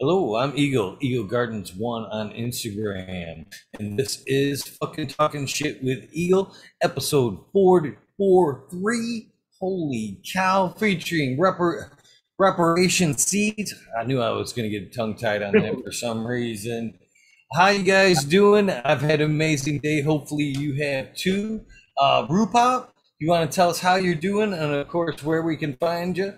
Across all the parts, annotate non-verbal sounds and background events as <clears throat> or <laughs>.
Hello, I'm Eagle, Eagle Gardens One on Instagram, and this is fucking talking shit with Eagle, episode four four three. Holy cow! Featuring repar- reparation seeds. I knew I was gonna get tongue tied on that for some reason. How you guys doing? I've had an amazing day. Hopefully you have too. Uh, Rupop, you want to tell us how you're doing, and of course where we can find you?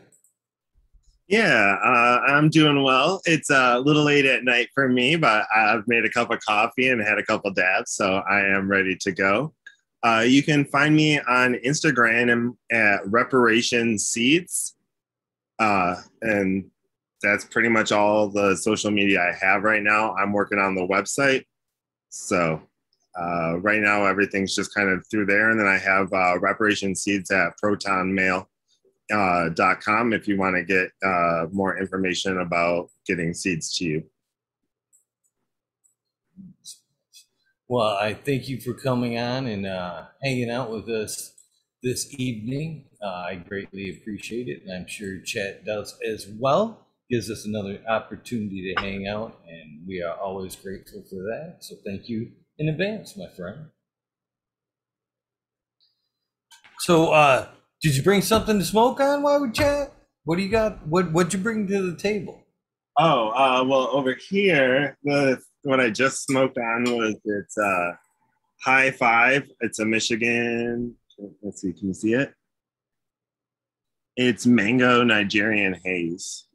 Yeah, uh, I'm doing well. It's a little late at night for me, but I've made a cup of coffee and had a couple dabs, so I am ready to go. Uh, you can find me on Instagram at Reparation Seeds, uh, and that's pretty much all the social media I have right now. I'm working on the website, so uh, right now everything's just kind of through there, and then I have uh, Reparation Seeds at Proton Mail uh, com if you want to get uh, more information about getting seeds to you. Well, I thank you for coming on and uh, hanging out with us this evening. Uh, I greatly appreciate it, and I'm sure chat does as well. Gives us another opportunity to hang out, and we are always grateful for that. So, thank you in advance, my friend. So, uh, did you bring something to smoke on while we chat? What do you got? What What'd you bring to the table? Oh, uh, well, over here, the what I just smoked on was it's uh, High Five. It's a Michigan. Let's see, can you see it? It's mango Nigerian haze.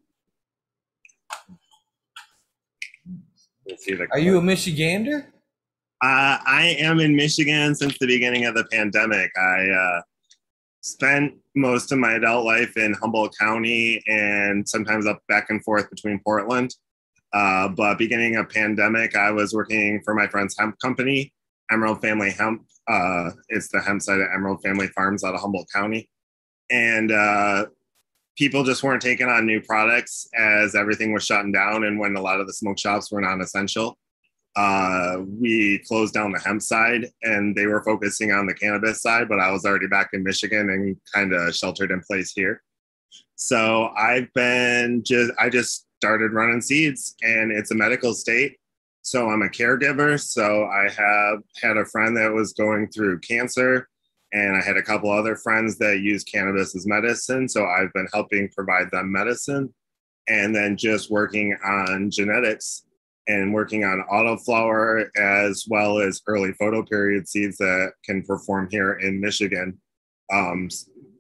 Let's see the Are you a Michigander? Uh, I am in Michigan since the beginning of the pandemic. I uh, spent most of my adult life in Humboldt County and sometimes up back and forth between Portland. Uh, but beginning a pandemic, I was working for my friend's hemp company, Emerald Family Hemp. Uh, it's the hemp side of Emerald Family Farms out of Humboldt County. And uh, people just weren't taking on new products as everything was shutting down and when a lot of the smoke shops were non-essential uh, we closed down the hemp side and they were focusing on the cannabis side, but I was already back in Michigan and kind of sheltered in place here. So I've been just, I just started running seeds and it's a medical state. So I'm a caregiver. So I have had a friend that was going through cancer and I had a couple other friends that use cannabis as medicine. So I've been helping provide them medicine and then just working on genetics and working on autoflower as well as early photoperiod seeds that can perform here in Michigan. Um,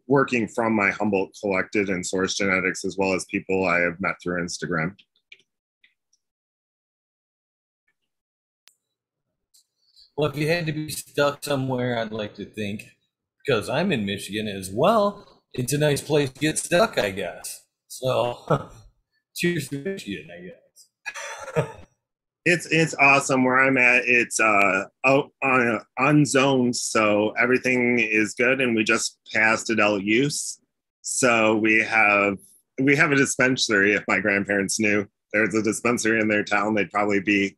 working from my Humboldt collected and source genetics as well as people I have met through Instagram. Well, if you had to be stuck somewhere, I'd like to think, because I'm in Michigan as well, it's a nice place to get stuck, I guess. So, <laughs> cheers to Michigan, I guess. It's it's awesome where I'm at. It's uh out on on zones, so everything is good, and we just passed adult use. So we have we have a dispensary. If my grandparents knew there's a dispensary in their town, they'd probably be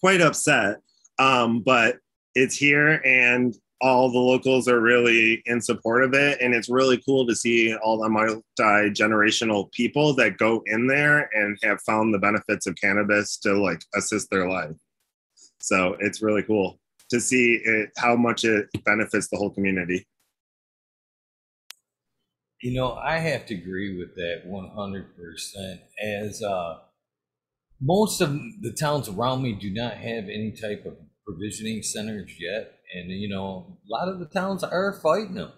quite upset. Um, but it's here, and all the locals are really in support of it. And it's really cool to see all the multi-generational people that go in there and have found the benefits of cannabis to like assist their life. So it's really cool to see it, how much it benefits the whole community. You know i have to agree with that 100% as uh, most of the towns around me do not have any type of provisioning centers yet. And you know a lot of the towns are fighting them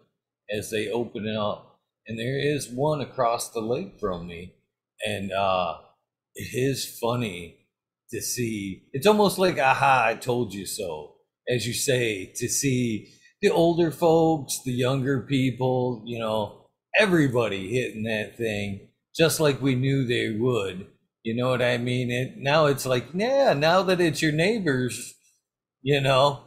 as they open it up. And there is one across the lake from me. And uh it is funny to see it's almost like aha i told you so as you say to see the older folks the younger people you know everybody hitting that thing just like we knew they would. You know what i mean? It now it's like yeah now that it's your neighbors you know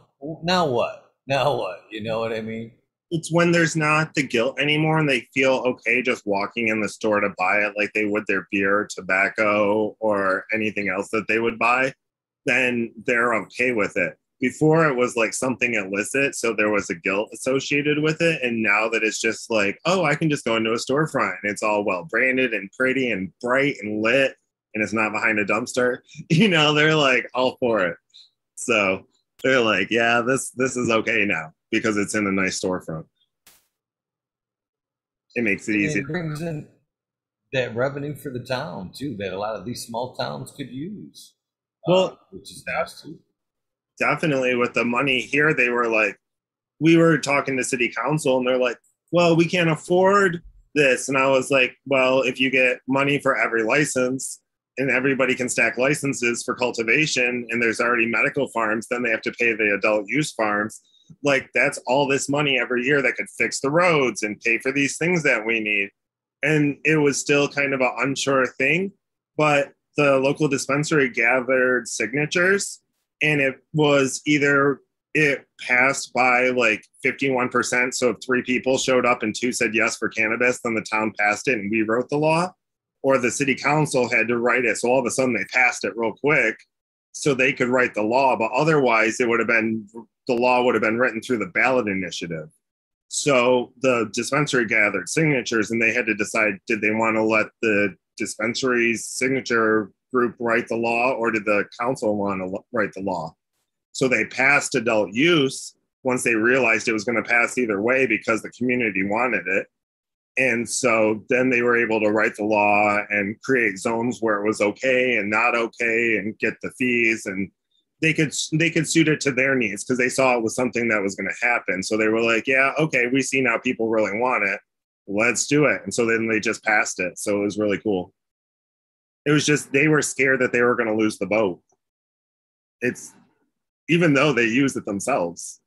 now what? Now what? You know what I mean? It's when there's not the guilt anymore and they feel okay just walking in the store to buy it like they would their beer, tobacco, or anything else that they would buy, then they're okay with it. Before it was like something illicit, so there was a guilt associated with it. And now that it's just like, oh, I can just go into a storefront and it's all well branded and pretty and bright and lit, and it's not behind a dumpster, <laughs> you know, they're like all for it. So they're like, yeah, this this is okay now because it's in a nice storefront. It makes it easy. It brings in that revenue for the town too that a lot of these small towns could use. Well, uh, which is nice too. Definitely with the money here, they were like, we were talking to city council and they're like, well, we can't afford this. And I was like, well, if you get money for every license and everybody can stack licenses for cultivation and there's already medical farms, then they have to pay the adult use farms. Like that's all this money every year that could fix the roads and pay for these things that we need. And it was still kind of an unsure thing, but the local dispensary gathered signatures and it was either it passed by like 51%. So if three people showed up and two said yes for cannabis, then the town passed it and we wrote the law, or the city council had to write it. So all of a sudden they passed it real quick so they could write the law. But otherwise, it would have been the law would have been written through the ballot initiative. So the dispensary gathered signatures and they had to decide did they want to let the dispensary's signature group write the law or did the council want to write the law? So they passed adult use once they realized it was going to pass either way because the community wanted it. And so then they were able to write the law and create zones where it was okay and not okay and get the fees and they could they could suit it to their needs because they saw it was something that was going to happen. So they were like, yeah, okay, we see now people really want it. Let's do it. And so then they just passed it. So it was really cool. It was just they were scared that they were going to lose the boat. It's even though they use it themselves.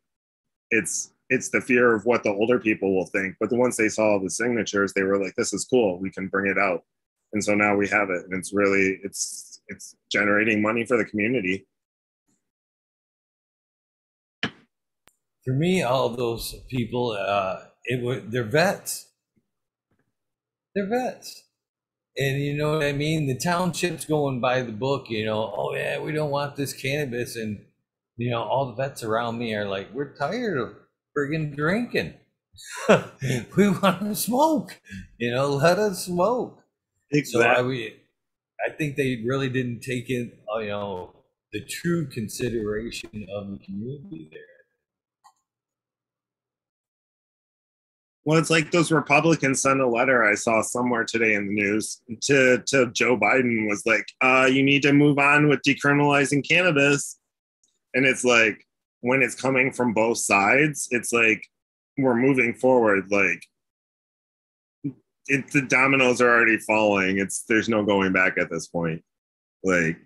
It's it's the fear of what the older people will think. But the once they saw the signatures, they were like, "This is cool. We can bring it out." And so now we have it, and it's really it's it's generating money for the community. For me, all those people, uh, it would they're vets. They're vets. And you know what I mean? The township's going by the book, you know, oh yeah, we don't want this cannabis and you know, all the vets around me are like, we're tired of friggin' drinking. <laughs> we want to smoke. You know, let us smoke. Exactly. So I, I think they really didn't take in, uh, you know, the true consideration of the community there. Well, it's like those Republicans sent a letter I saw somewhere today in the news to, to Joe Biden was like, uh, you need to move on with decriminalizing cannabis and it's like when it's coming from both sides it's like we're moving forward like it, the dominoes are already falling. It's there's no going back at this point. Like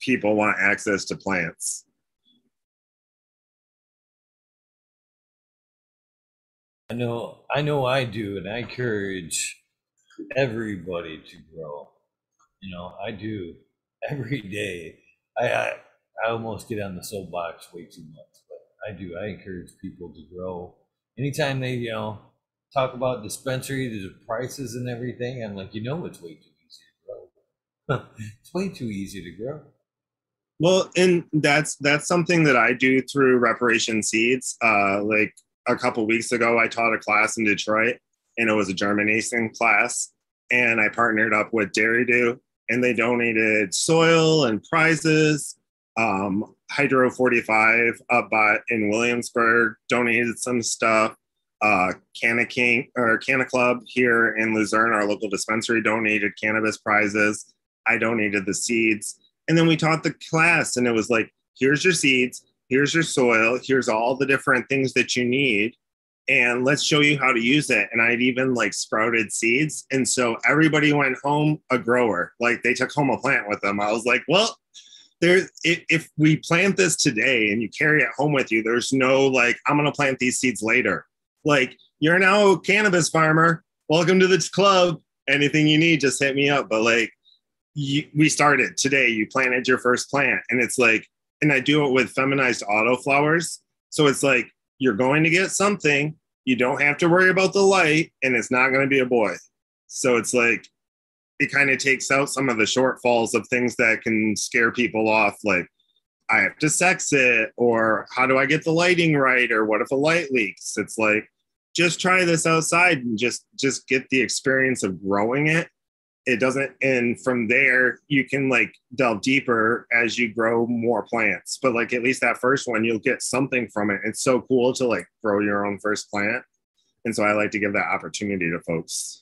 people want access to plants. I know i know i do and i encourage everybody to grow. You know i do every day. I, I I almost get on the soapbox way too much, but I do. I encourage people to grow. Anytime they, you know, talk about dispensary, the prices and everything, I'm like, you know, it's way too easy to grow. <laughs> it's way too easy to grow. Well, and that's that's something that I do through Reparation Seeds. Uh, like a couple weeks ago, I taught a class in Detroit, and it was a germination class, and I partnered up with Dairy Doo, and they donated soil and prizes um, Hydro 45 up by, in Williamsburg donated some stuff. Uh, Canna King or Canna Club here in Luzerne, our local dispensary, donated cannabis prizes. I donated the seeds. And then we taught the class, and it was like, here's your seeds, here's your soil, here's all the different things that you need. And let's show you how to use it. And I'd even like sprouted seeds. And so everybody went home a grower. Like they took home a plant with them. I was like, well, there if, we plant this today and you carry it home with you there's no like i'm going to plant these seeds later. Like you're now a cannabis farmer. Welcome to this club. Anything you need just hit me up. But like you, we started today. You planted your first plant. And it's like and i do it with feminized auto flowers. So it's like you're going to get something. You don't have to worry about the light. And it's not going to be a boy. So it's like it kind of takes out some of the shortfalls of things that can scare people off like i have to sex it or how do i get the lighting right or what if a light leaks? It's like just try this outside and just just get the experience of growing it. It doesn't and from there you can like delve deeper as you grow more plants. But like at least that first one you'll get something from it. It's so cool to like grow your own first plant. And so i like to give that opportunity to folks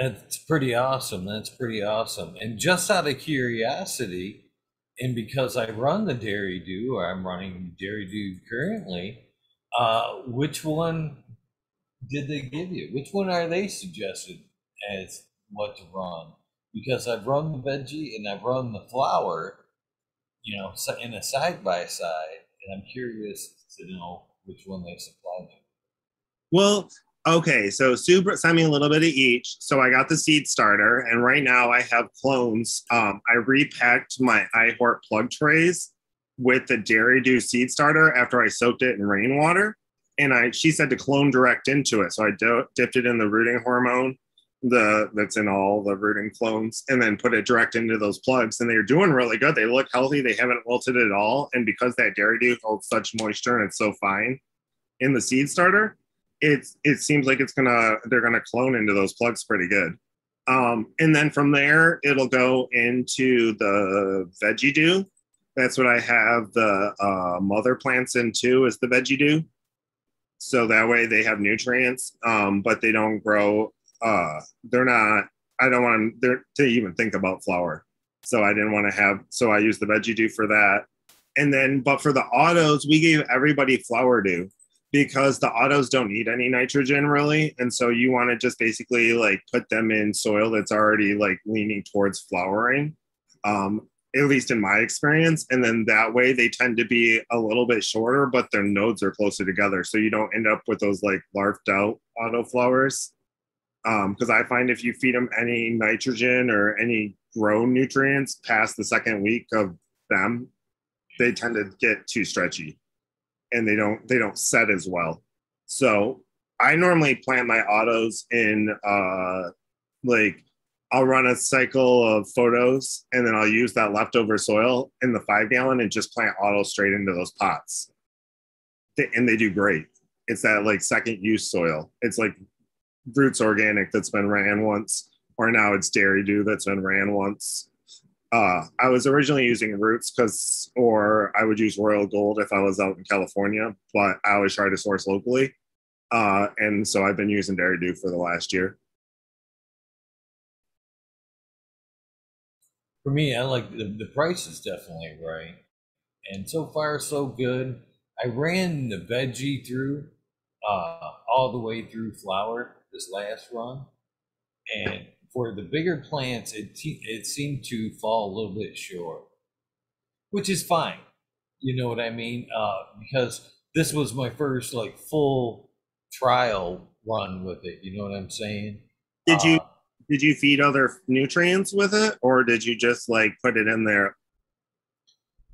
That's pretty awesome. That's pretty awesome. And just out of curiosity, and because I run the Dairy Doo, or I'm running Dairy Doo currently, uh, which one did they give you? Which one are they suggested as what to run? Because I've run the veggie and I've run the flower, you know, in a side by side, and I'm curious to know which one they supplied you. Well, Okay, so Sue sent me a little bit of each. So I got the seed starter, and right now I have clones. Um, I repacked my iHort plug trays with the Dairy Doo seed starter after I soaked it in rainwater, and I she said to clone direct into it. So I do, dipped it in the rooting hormone, the that's in all the rooting clones, and then put it direct into those plugs. And they're doing really good. They look healthy. They haven't wilted at all, and because that Dairy Doo holds such moisture and it's so fine in the seed starter it it seems like it's gonna they're gonna clone into those plugs pretty good. Um, and then from there, it'll go into the veggie doo. That's what I have the uh, mother plants into is the veggie doo. So that way they have nutrients, um, but they don't grow. Uh, they're not. I don't want them to even think about flower. So I didn't want to have. So I use the veggie doo for that. And then, but for the autos, we gave everybody flower doo because the autos don't need any nitrogen really. And so you want to just basically like put them in soil that's already like leaning towards flowering um, at least in my experience. And then that way they tend to be a little bit shorter but their nodes are closer together. So you don't end up with those like larfed out auto flowers. Because um, i find if you feed them any nitrogen or any grown nutrients past the second week of them they tend to get too stretchy and they don't they don't set as well. So I normally plant my autos in uh like I'll run a cycle of photos and then I'll use that leftover soil in the five gallon and just plant auto straight into those pots. And they do great. It's that like second use soil. It's like Roots Organic that's been ran once, or now it's Dairy Doo that's been ran once. Uh, I was originally using Roots because, or I would use Royal Gold if I was out in California, but I always try to source locally. Uh, and so I've been using Dairy Doo for the last year. For me, I like the, the price is definitely right. And so far, so good. I ran the veggie through uh, all the way through flower this last run. And for the bigger plants, it it seemed to fall a little bit short, which is fine. You know what I mean? Uh, because this was my first like full trial run with it. You know what I'm saying? Did you uh, did you feed other nutrients with it, or did you just like put it in there?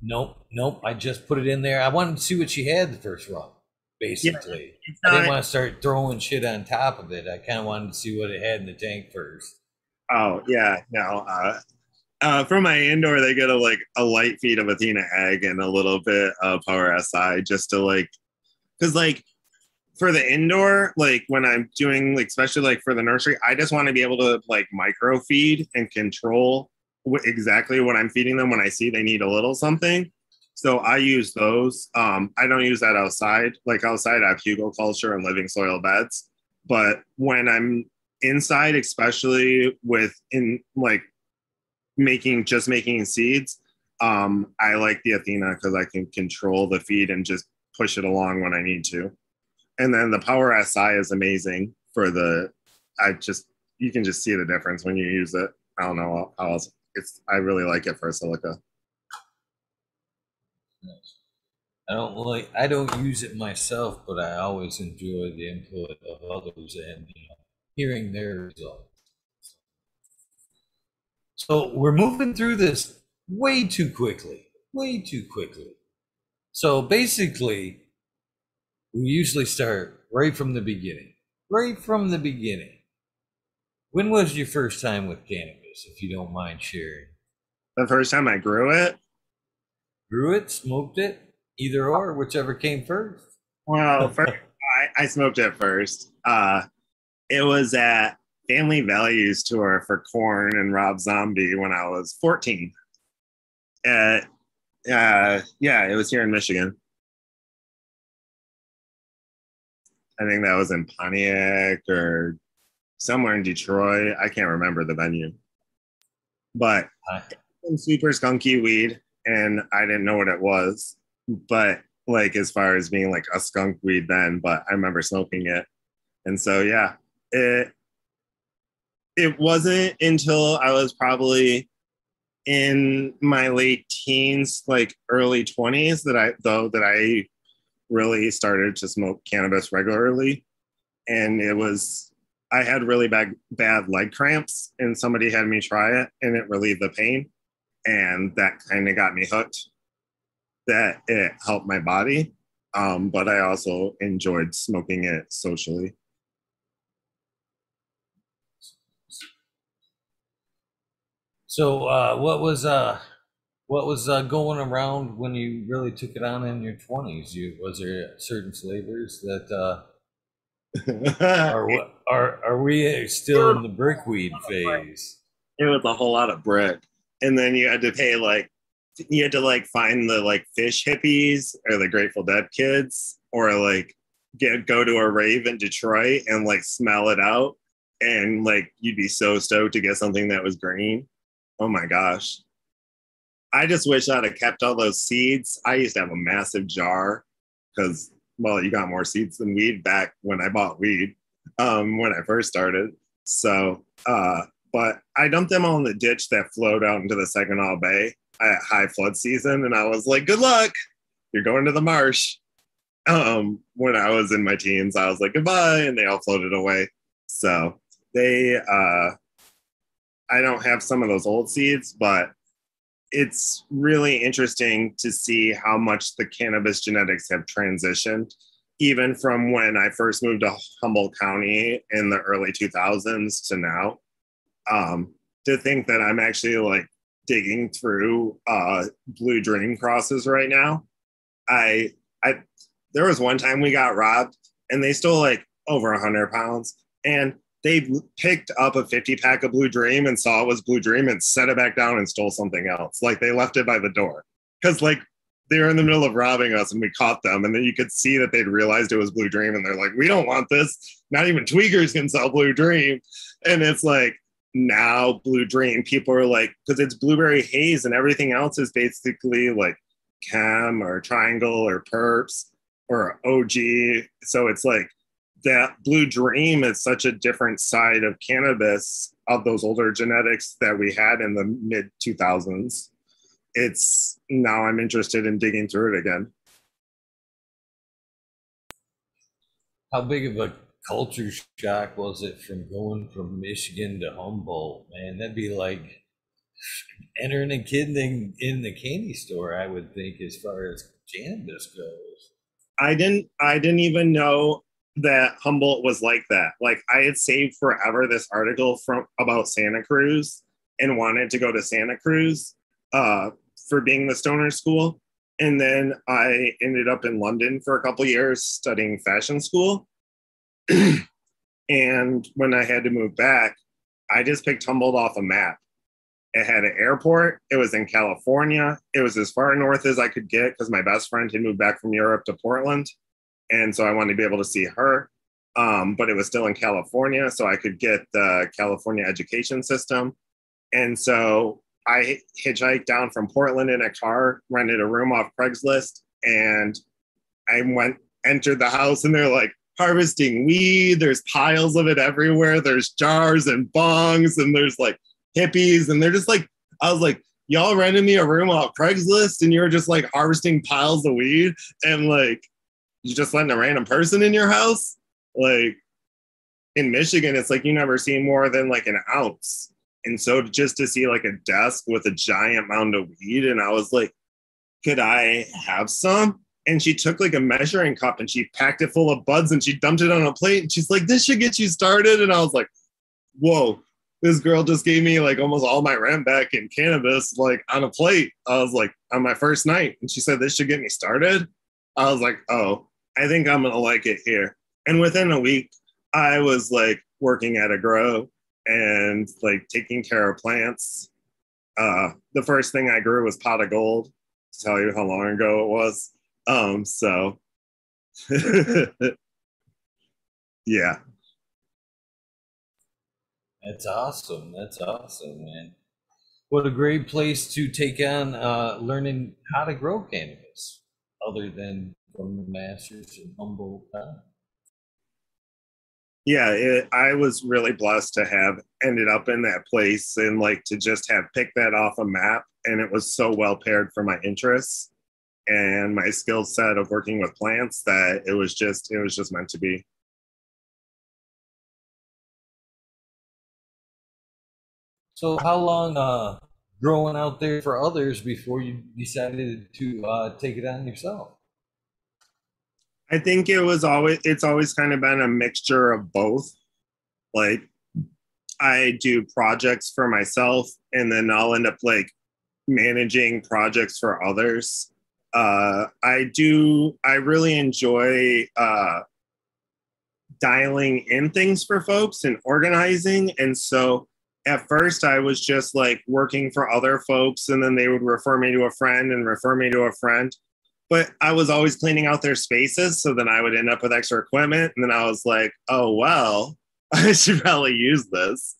Nope, nope. I just put it in there. I wanted to see what she had the first run basically. Yeah, I didn't want to start throwing shit on top of it. I kind of wanted to see what it had in the tank first. Oh yeah, no. Uh, uh, for my indoor, they get a like a light feed of Athena Ag and a little bit of Power SI just to like, because like for the indoor, like when I'm doing like especially like for the nursery, I just want to be able to like micro feed and control exactly what I'm feeding them when I see they need a little something. So I use those. Um, I don't use that outside. Like outside, I have hugelkultur and living soil beds. But when I'm inside, especially with in like making just making seeds, um, I like the Athena because I can control the feed and just push it along when I need to. And then the Power SI is amazing for the. I just you can just see the difference when you use it. I don't know how else. It's I really like it for silica. I don't like I don't use it myself, but I always enjoy the input of others and you know, hearing their results. So we're moving through this way too quickly, way too quickly. So basically, we usually start right from the beginning, right from the beginning. When was your first time with cannabis, if you don't mind sharing? The first time I grew it. Grew it, smoked it, either or, whichever came first. Well, first, I, I smoked it first. Uh, it was at Family Values Tour for Korn and Rob Zombie when I was 14. Uh, uh, yeah, it was here in Michigan. I think that was in Pontiac or somewhere in Detroit. I can't remember the venue. But some super skunky weed, and I didn't know what it was. But like as far as being like a skunk weed then, but I remember smoking it. And so yeah, it it wasn't until I was probably in my late teens, like early 20s, that I though that I really started to smoke cannabis regularly. And it was I had really bad bad leg cramps, and somebody had me try it, and it relieved the pain, and that kind of got me hooked. That it helped my body, um, but I also enjoyed smoking it socially. So, uh, what was uh, what was uh, going around when you really took it on in your twenties? You was there certain flavors that uh, <laughs> are are are we still in the brickweed phase? it was a whole lot of brick and then you had to pay like you had to like find the like Phish hippies or the grateful dead kids or like get go to a rave in detroit and like smell it out. And like you'd be so stoked to get something that was green oh my gosh i just wish i'd have kept all those seeds i used to have a massive jar because well you got more seeds than weed back when i bought weed um when i first started so uh but I dumped them all in the ditch that flowed out into the Saginaw Bay at high flood season. And I was like, good luck. You're going to the marsh. Um, when I was in my teens, I was like, goodbye. And they all floated away. So they, uh, I don't have some of those old seeds, but it's really interesting to see how much the cannabis genetics have transitioned, even from when I first moved to Humboldt County in the early 2000s to now um, to think that I'm actually like digging through uh, blue dream crosses right now. I I there was one time we got robbed and they stole like over a hundred pounds and they picked up a 50 pack of blue dream and saw it was blue dream and set it back down and stole something else. Like they left it by the door. Because like they were in the middle of robbing us and we caught them and then you could see that they'd realized it was blue dream and they're like we don't want this. Not even tweakers can sell blue dream. And it's like now blue dream people are like because it's blueberry haze and everything else is basically like chem or triangle or perps or og so it's like that blue dream is such a different side of cannabis of those older genetics that we had in the mid 2000s it's now i'm interested in digging through it again How big of a culture shock was it from going from Michigan to Humboldt? Man, that'd be like entering a kid in, in the candy store, I would think, as far as cannabis goes. I didn't I didn't even know that Humboldt was like that. Like I had saved forever this article from about Santa Cruz and wanted to go to Santa Cruz uh, for being the stoner school. And then I ended up in London for a couple years studying fashion school. <clears throat> and when I had to move back, I just picked Humboldt off a map. It had an airport. It was in California. It was as far north as I could get because my best friend had moved back from Europe to Portland. And so I wanted to be able to see her. Um, but it was still in California, so I could get the California education system. And so I hitchhiked down from Portland in a car, rented a room off Craigslist, and I went, entered the house, and they're like, harvesting weed. There's piles of it everywhere. There's jars and bongs, and there's like hippies, and they're just like, I was like, y'all rented me a room off Craigslist, and you're just like harvesting piles of weed, and like you just letting a random person in your house. Like in Michigan, it's like you never see more than like an ounce. And so just to see like a desk with a giant mound of weed, and I was like, could I have some? and she took like a measuring cup and she packed it full of buds and she dumped it on a plate and she's like this should get you started and i was like whoa this girl just gave me like almost all my rent back in cannabis like on a plate i was like on my first night and she said this should get me started i was like oh i think i'm gonna like it here And within a week, I was like working at a grow and like taking care of plants. Uh, the first thing I grew was pot of gold to tell you how long ago it was. Um, so <laughs> yeah. That's awesome. That's awesome, man. What a great place to take on uh, learning how to grow cannabis, other than from the masters in Humboldt. Yeah, it, I was really blessed to have ended up in that place and like to just have picked that off a map, and it was so well paired for my interests and my skill set of working with plants that it was just it was just meant to be. So how long uh, growing out there for others before you decided to uh, take it on yourself? I think it was always it's always kind of been a mixture of both. Like I do projects for myself and then I'll end up like managing projects for others. Uh, I do I really enjoy uh, dialing in things for folks and organizing and so at first I was just like working for other folks and then they would refer me to a friend and refer me to a friend. But I was always cleaning out their spaces. So then I would end up with extra equipment. And then I was like, oh, well, <laughs> I should probably use this.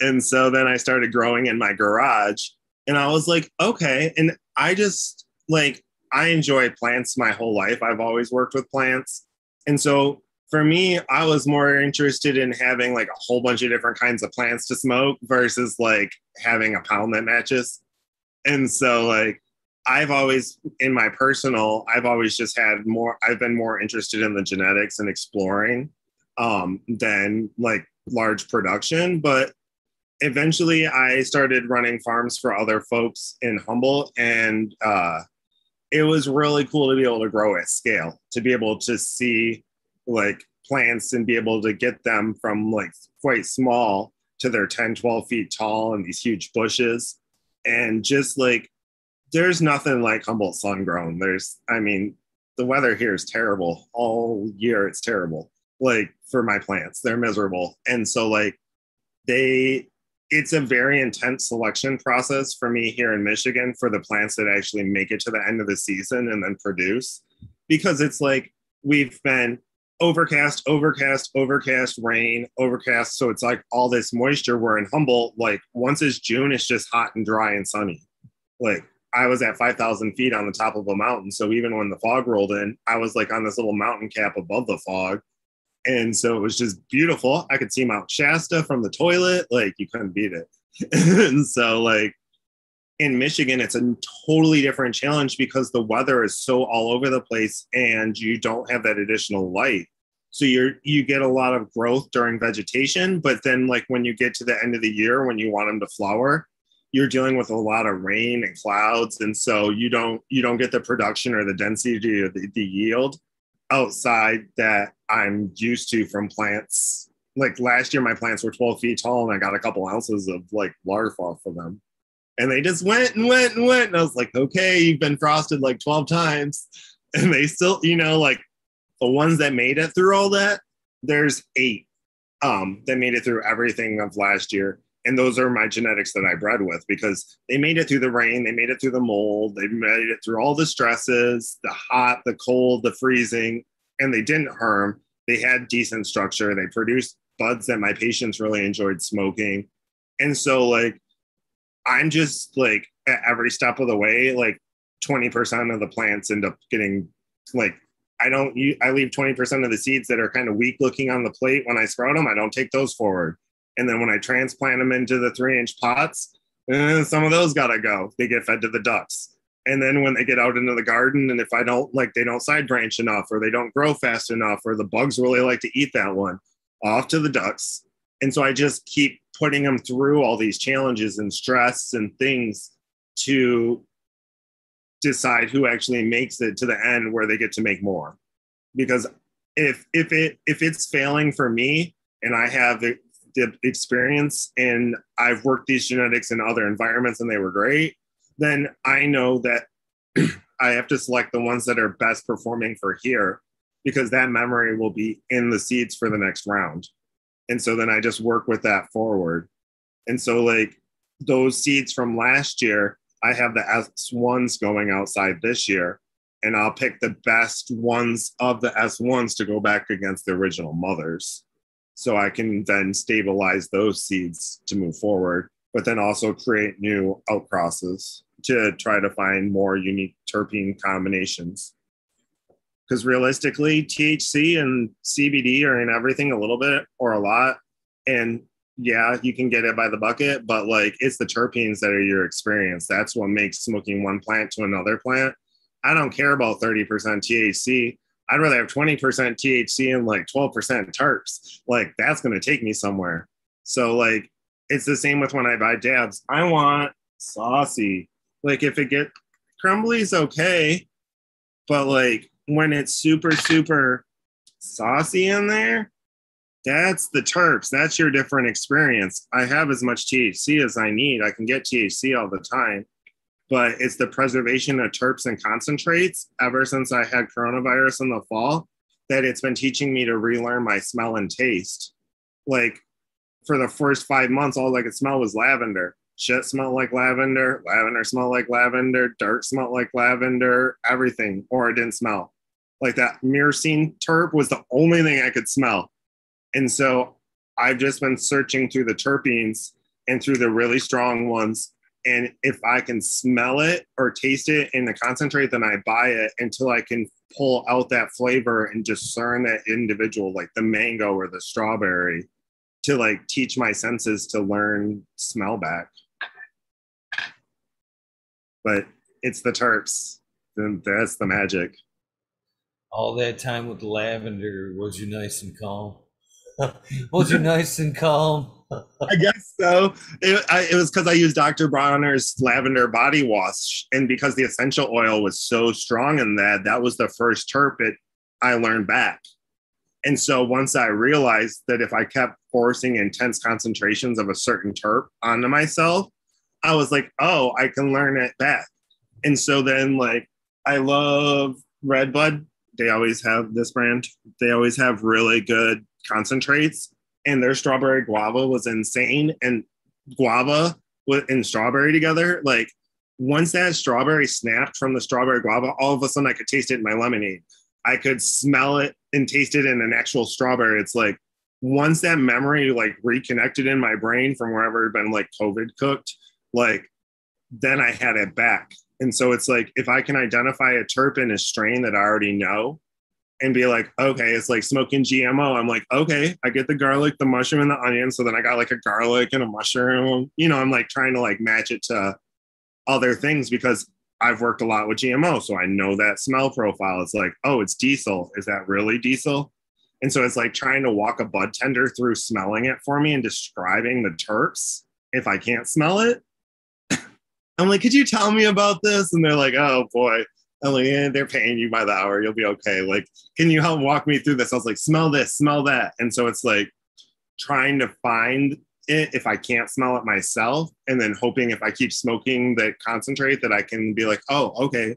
And so then I started growing in my garage. And I was like, okay. And I just like, I enjoy plants my whole life. I've always worked with plants. And so for me, I was more interested in having like a whole bunch of different kinds of plants to smoke versus like having a pound that matches. And so like I've always in my personal, I've always just had more I've been more interested in the genetics and exploring um than like large production, but eventually I started running farms for other folks in Humboldt and uh it was really cool to be able to grow at scale, to be able to see like plants and be able to get them from like quite small to their 10 12 feet tall and these huge bushes. And just like there's nothing like humboldt sun grown there's i mean the weather here is terrible all year it's terrible like for my plants they're miserable and so like they it's a very intense selection process for me here in michigan for the plants that actually make it to the end of the season and then produce because it's like we've been overcast, overcast, overcast, rain, overcast. So it's like all this moisture. Where in Humboldt, like once it's June, it's just hot and dry and sunny. Like I was at 5,000 feet on the top of a mountain. So even when the fog rolled in, I was like on this little mountain cap above the fog. And so it was just beautiful. I could see Mount Shasta from the toilet. Like you couldn't beat it. <laughs> and so, like, in Michigan, it's a totally different challenge because the weather is so all over the place and you don't have that additional light. So you're you get a lot of growth during vegetation, but then like when you get to the end of the year when you want them to flower, you're dealing with a lot of rain and clouds, and so you don't you don't get the production or the density or the, the yield outside that I'm used to from plants. Like last year, my plants were 12 feet tall, and I got a couple ounces of like larvae off of them and they just went and went and went. And I was like, okay, you've been frosted like 12 times. <laughs> And they still, you know, like the ones that made it through all that, there's eight um, that made it through everything of last year. And those are my genetics that I bred with because they made it through the rain, they made it through the mold, they made it through all the stresses, the hot, the cold, the freezing, and they didn't harm. They had decent structure. They produced buds that my patients really enjoyed smoking. And so, like, I'm just like at every step of the way, like 20% of the plants end up getting like I don't I leave 20% of the seeds that are kind of weak looking on the plate when I sprout them. I don't take those forward. And then when I transplant them into the three inch pots, eh, some of those gotta go. They get fed to the ducks. And then when they get out into the garden, and if I don't like they don't side branch enough, or they don't grow fast enough, or the bugs really like to eat that one, off to the ducks. And so I just keep putting them through all these challenges and stress and things to decide who actually makes it to the end where they get to make more because if if it if it's failing for me and i have the, experience and i've worked these genetics in other environments and they were great then i know that <clears throat> i have to select the ones that are best performing for here because that memory will be in the seeds for the next round. And so then I just work with that forward. And so, like those seeds from last year, I have the S1s going outside this year, and I'll pick the best ones of the S1s to go back against the original mothers. So I can then stabilize those seeds to move forward, but then also create new outcrosses to try to find more unique terpene combinations. Because realistically, THC and CBD are in everything a little bit or a lot. And yeah, you can get it by the bucket, but like it's the terpenes that are your experience. That's what makes smoking one plant to another plant. I don't care about 30% THC. I'd rather have 20% THC and like 12% terps. Like that's going to take me somewhere. So like it's the same with when I buy dabs. I want saucy. Like if it get crumbly is okay, but like when it's super super saucy in there, that's the terps. That's your different experience. I have as much THC as I need. I can get THC all the time, but it's the preservation of terps and concentrates ever since I had coronavirus in the fall that it's been teaching me to relearn my smell and taste. Like for the first five months, all I could smell was lavender. Shit smelled like lavender. Lavender smelled like lavender. Dirt smelled like lavender. Everything, or it didn't smell. Like that myrcene terp was the only thing I could smell and so I've just been searching through the terpenes and through the really strong ones. And if I can smell it or taste it in the concentrate, then I buy it until I can pull out that flavor and discern that individual, like the mango or the strawberry, to like teach my senses to learn smell back. But it's the terps, that's the magic. All that time with lavender was you nice and calm? <laughs> was you nice and calm? I guess so. It, I, it was because I used Dr. Bronner's lavender body wash, and because the essential oil was so strong in that, that was the first terp it I learned back. And so once I realized that if I kept forcing intense concentrations of a certain terp onto myself, I was like, oh, I can learn it back. And so then, like, I love Redbud. They always have this brand. They always have really good concentrates, and their strawberry guava was insane. And guava and strawberry together, like once that strawberry snapped from the strawberry guava, all of a sudden I could taste it in my lemonade. I could smell it and taste it in an actual strawberry. It's like once that memory like reconnected in my brain from wherever it had been like COVID cooked, like then I had it back. And so it's like if I can identify a terp in a strain that I already know, and be like, okay, it's like smoking GMO. I'm like, okay, I get the garlic, the mushroom, and the onion. So then I got like a garlic and a mushroom. You know, I'm like trying to like match it to other things because I've worked a lot with GMO. So I know that smell profile. It's like, oh, it's diesel. Is that really diesel? And so it's like trying to walk a bud tender through smelling it for me and describing the terps if I can't smell it. <coughs> I'm like, could you tell me about this? And they're like, oh boy. I'm like, yeah, they're paying you by the hour. You'll be okay. Like, can you help walk me through this? I was like, smell this, smell that. And so it's like trying to find it if I can't smell it myself, and then hoping if I keep smoking that concentrate that I can be like, oh, okay,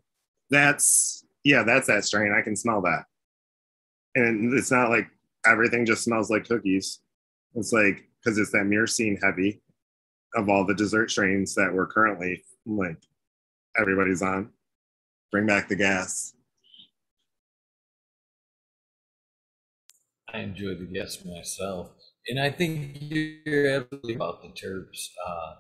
that's yeah, that's that strain. I can smell that. And it's not like everything just smells like cookies. It's like because it's that myrcene heavy of all the dessert strains that we're currently like everybody's on. Bring back the gas. I enjoy the gas myself. And I think you're absolutely about the terps. Uh,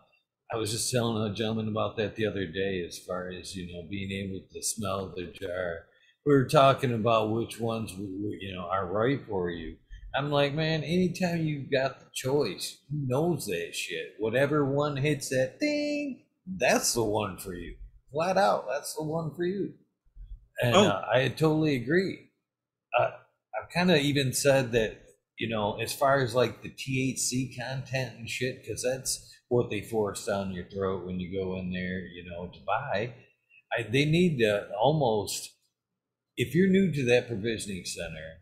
I was just telling a gentleman about that the other day, as far as you know, being able to smell the jar. We were talking about which ones you know are right for you. I'm like, man, anytime you've got the choice, who knows that shit? Whatever one hits that thing, that's the one for you flat out, that's the one for you. And oh. uh, I totally agree. Uh, I've kind of even said that, you know, as far as like the THC content and shit, because that's what they force down your throat when you go in there, you know, to buy. I, they need to almost, if you're new to that provisioning center,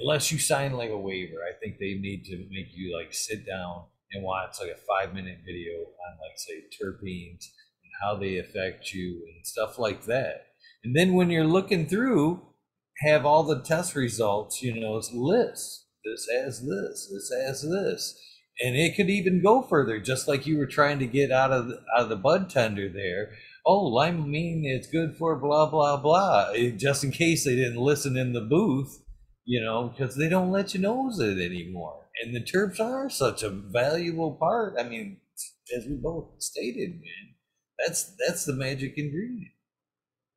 unless you sign like a waiver, I think they need to make you like sit down and watch like a five minute video on like say terpenes how they affect you and stuff like that. And then when you're looking through, have all the test results, you know, lists. This has this, this has this. And it could even go further, just like you were trying to get out of the, out of the bud tender there. Oh, limonene it's good for blah blah blah. Just in case they didn't listen in the booth, you know, because they don't let you nose it anymore. And the terps are such a valuable part. I mean, as we both stated, man, that's that's the magic ingredient.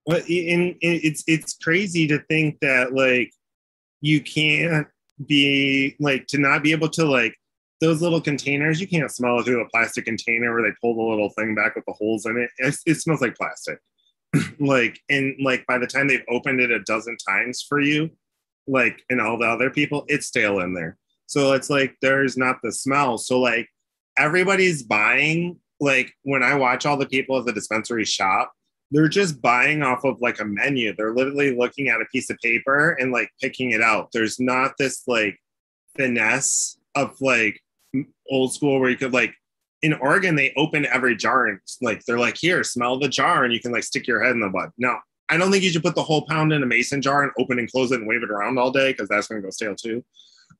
Well, and it's it's crazy to think that like you can't be like to not be able to like those little containers. You can't smell through a plastic container where they pull the little thing back with the holes in it. It, it smells like plastic. <clears throat> like and like by the time they've opened it a dozen times for you, like and all the other people, it's stale in there. So it's like there's not the smell. So like everybody's buying. Like when I watch all the people at the dispensary shop, they're just buying off of like a menu. They're literally looking at a piece of paper and like picking it out. There's not this like finesse of like old school where you could like in Oregon they open every jar and like they're like here smell the jar and you can like stick your head in the bud. No, I don't think you should put the whole pound in a mason jar and open and close it and wave it around all day because that's going to go stale too.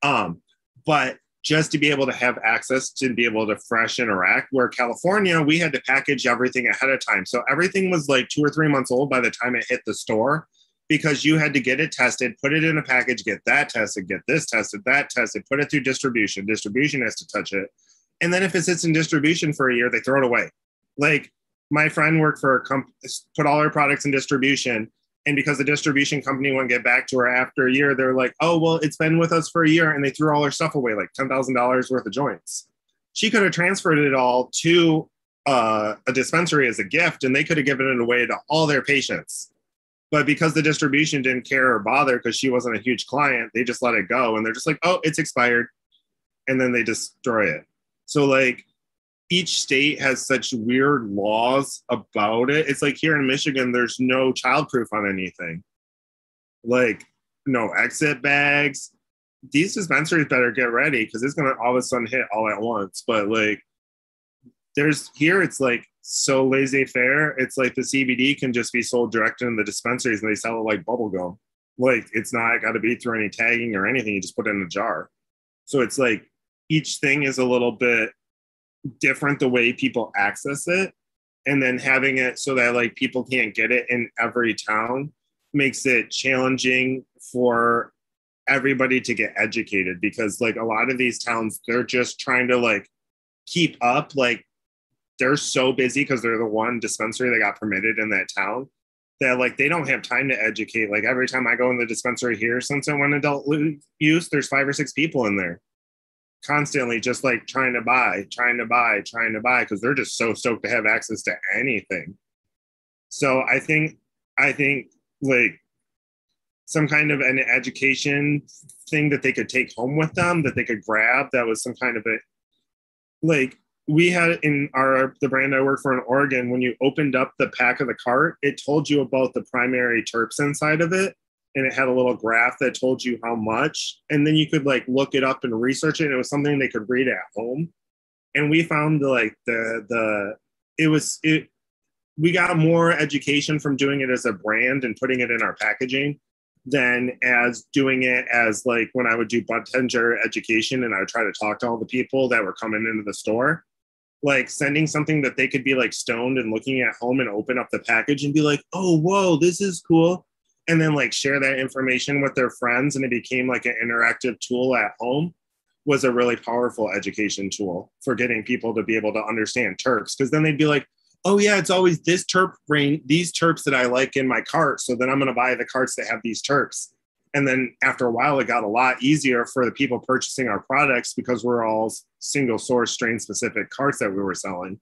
Um, but just to be able to have access to be able to fresh interact. Where California, we had to package everything ahead of time. So everything was like two or three months old by the time it hit the store because you had to get it tested, put it in a package, get that tested, get this tested, that tested, put it through distribution. Distribution has to touch it. And then if it sits in distribution for a year, they throw it away. Like my friend worked for a company, put all her products in distribution and because the distribution company wouldn't get back to her after a year, they're like, oh, well, it's been with us for a year. And they threw all her stuff away, like $10,000 worth of joints. She could have transferred it all to uh, a dispensary as a gift and they could have given it away to all their patients. But because the distribution didn't care or bother because she wasn't a huge client, they just let it go. And they're just like, oh, it's expired. And then they destroy it. So, like, each state has such weird laws about it. It's like here in Michigan, there's no childproof on anything. Like no exit bags. These dispensaries better get ready because it's gonna all of a sudden hit all at once. But like there's here it's like so laissez faire. It's like the CBD can just be sold direct in the dispensaries and they sell it like bubble gum. Like it's not got to be through any tagging or anything. You just put it in a jar. So it's like each thing is a little bit different the way people access it. And then having it so that like people can't get it in every town makes it challenging for everybody to get educated because like a lot of these towns they're just trying to like keep up. Like they're so busy because they're the one dispensary that got permitted in that town that like they don't have time to educate. Like every time i go in the dispensary here since i went adult use there's five or six people in there constantly just like trying to buy, trying to buy, trying to buy because they're just so stoked to have access to anything. So I think I think like some kind of an education thing that they could take home with them that they could grab that was some kind of a like we had in our the brand I work for in Oregon when you opened up the pack of the cart it told you about the primary terps inside of it and it had a little graph that told you how much and then you could like look it up and research it and it was something they could read at home and we found the, like the the it was it we got more education from doing it as a brand and putting it in our packaging than as doing it as like when I would do bud tender education and I would try to talk to all the people that were coming into the store. Like sending something that they could be like stoned and looking at home and open up the package and be like, oh, whoa, this is cool and then like share that information with their friends and it became like an interactive tool at home was a really powerful education tool for getting people to be able to understand terps. Because then they'd be like oh yeah it's always this terp brain these terps that i like in my cart so then i'm going to buy the carts that have these terps. And then after a while it got a lot easier for the people purchasing our products because we're all single source strain specific carts that we were selling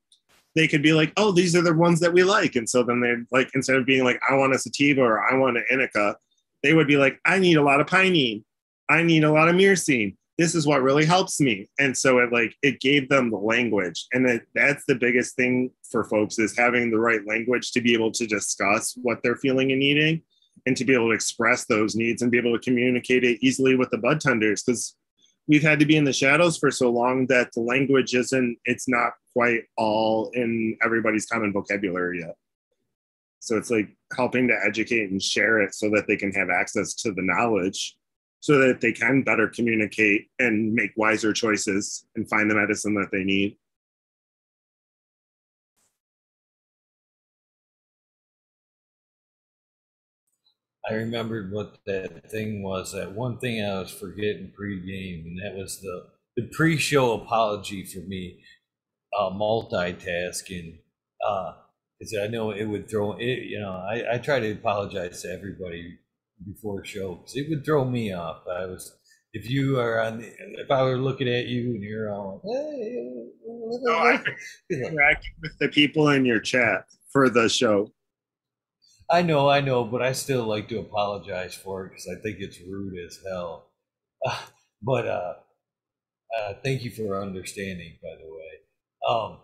they could be like, oh, these are the ones that we like. And so then they'd like, instead of being like, I want a sativa or I want an indica, they would be like, I need a lot of pinene. I need a lot of myrcene. This is what really helps me. And so it like, it gave them the language. And it, that's the biggest thing for folks is having the right language to be able to discuss what they're feeling and needing and to be able to express those needs and be able to communicate it easily with the bud tenders. Because we've had to be in the shadows for so long that the language isn't it's not quite all in everybody's common vocabulary yet so it's like helping to educate and share it so that they can have access to the knowledge so that they can better communicate and make wiser choices and find the medicine that they need. I remembered what that thing was. That one thing I was forgetting pre-game, and that was the the pre-show apology for me, uh, multitasking. Uh, because I know it would throw it. You know, I, I try to apologize to everybody before show because it would throw me off. I was if you are on, the, if I were looking at you and you're all, hey, I <laughs> interact with the people in your chat for the show. I know, I know, but I still like to apologize for it because I think it's rude as hell. Uh, <laughs> but uh, uh, thank you for understanding, by the way. Um,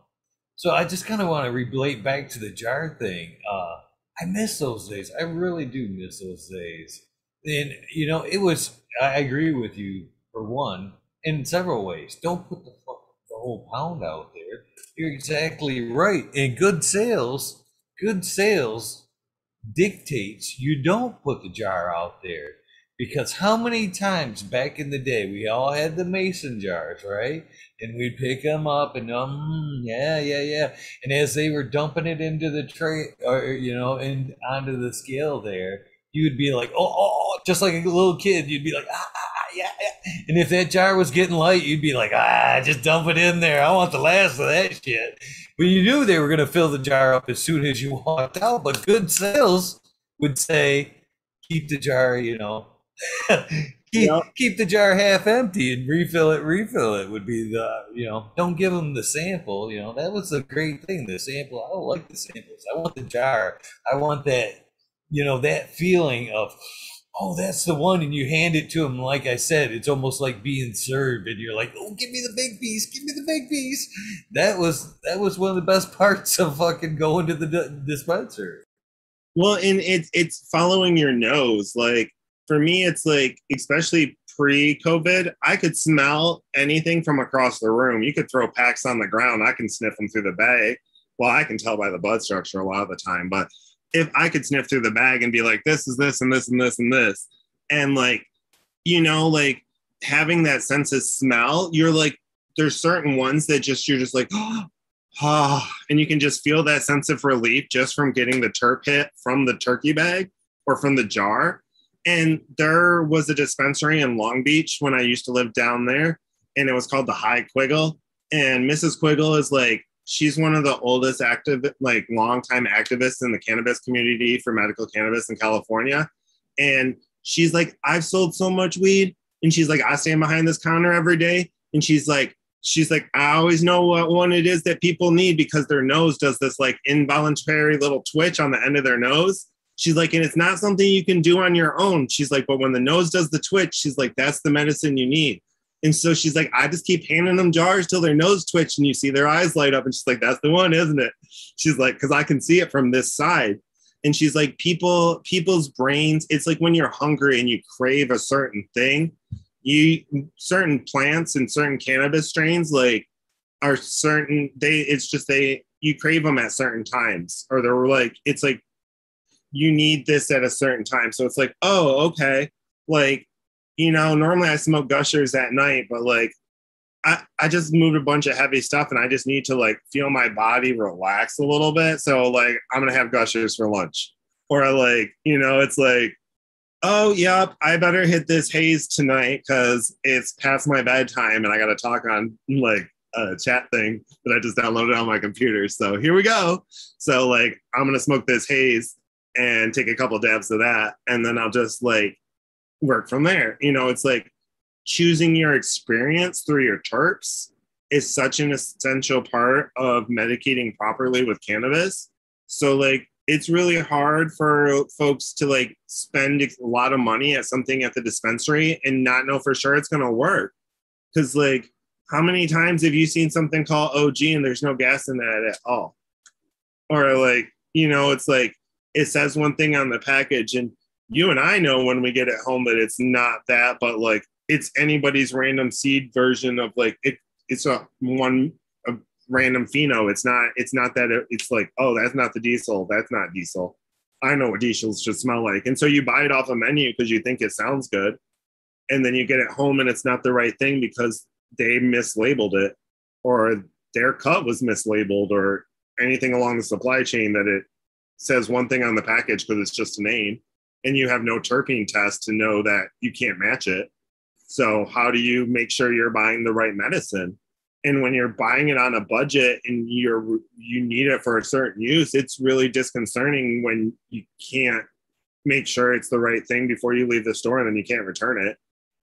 so I just kind of want to relate back to the jar thing. Uh, I miss those days. I really do miss those days. And you know, it was. I agree with you for one, in several ways. Don't put the the whole pound out there. You're exactly right. And good sales, good sales dictates you don't put the jar out there. Because how many times back in the day we all had the mason jars right? And we'd pick them up and um yeah yeah yeah. And as they were dumping it into the tray or you know and onto the scale there you'd be like oh, oh, oh just like a little kid you'd be like ah, ah, ah, yeah, yeah. And if that jar was getting light you'd be like ah just dump it in there. I want the last of that shit but you knew they were going to fill the jar up as soon as you walked out but good sales would say keep the jar you know. <laughs> Keep, yep. keep the jar half empty and refill it refill it would be the you know don't give them the sample you know. That was a great thing the sample i don't like the samples. I want the jar. I want that you know that feeling of oh that's the one and you hand it to him. like i said it's almost like being served and you're like oh give me the big piece give me the big piece that was that was one of the best <laughs> parts of fucking going to the dispenser well and it's it's following your nose like for me, it's like, especially pre COVID, I could smell anything from across the room. You could throw packs on the ground, I can sniff them through the bag. Well, I can tell by the blood structure a lot of the time, but if I could sniff through the bag and be like, this is this and this and this and this, and like, you know, like having that sense of smell, you're like, there's certain ones that just, you're just like, oh, <gasps> and you can just feel that sense of relief just from getting the terp hit from the turkey bag or from the jar. And there was a dispensary in Long Beach when I used to live down there, and it was called the High Quiggle. And Mrs. Quiggle is like, she's one of the oldest active, like longtime activists in the cannabis community for medical cannabis in California. And she's like, I've sold so much weed. And she's like, I stand behind this counter every day. And she's like, she's like, I always know what one it is that people need because their nose does this like involuntary little twitch on the end of their nose. She's like, and it's not something you can do on your own. She's like, but when the nose does the twitch, she's like, that's the medicine you need. And so she's like, I just keep handing them jars till their nose twitch and you see their eyes light up. And she's like, that's the one, isn't it? She's like, because I can see it from this side. And she's like, people, people's brains, it's like when you're hungry and you crave a certain thing, you certain plants and certain cannabis strains like are certain they it's just they you crave them at certain times or they're like it's like you need this at a certain time. So it's like, oh, okay. Like, you know, normally I smoke gushers at night, but like I, I just moved a bunch of heavy stuff and I just need to like feel my body relax a little bit. So like I'm gonna have gushers for lunch. Or like, you know, it's like, oh yep, I better hit this haze tonight because it's past my bedtime and I gotta talk on like a chat thing that I just downloaded on my computer. So here we go. So like I'm gonna smoke this haze and take a couple dabs of that and then I'll just like work from there. You know, it's like choosing your experience through your terps is such an essential part of medicating properly with cannabis. So like it's really hard for folks to like spend a lot of money at something at the dispensary and not know for sure it's going to work. Cuz like how many times have you seen something called OG and there's no gas in that at all? Or like, you know, it's like it says one thing on the package and you and I know when we get it home that it's not that, but like it's anybody's random seed version of like it. It's a one a random pheno. It's not. It's not that. It, it's like oh, that's not the diesel. That's not diesel. I know what diesels should smell like. And so you buy it off a menu because you think it sounds good. And then you get it home and it's not the right thing because they mislabeled it or their cut was mislabeled or anything along the supply chain that it says one thing on the package because it's just a name and you have no terpene test to know that you can't match it. So how do you make sure you're buying the right medicine? And when you're buying it on a budget and you're you need it for a certain use, it's really disconcerting when you can't make sure it's the right thing before you leave the store and then you can't return it.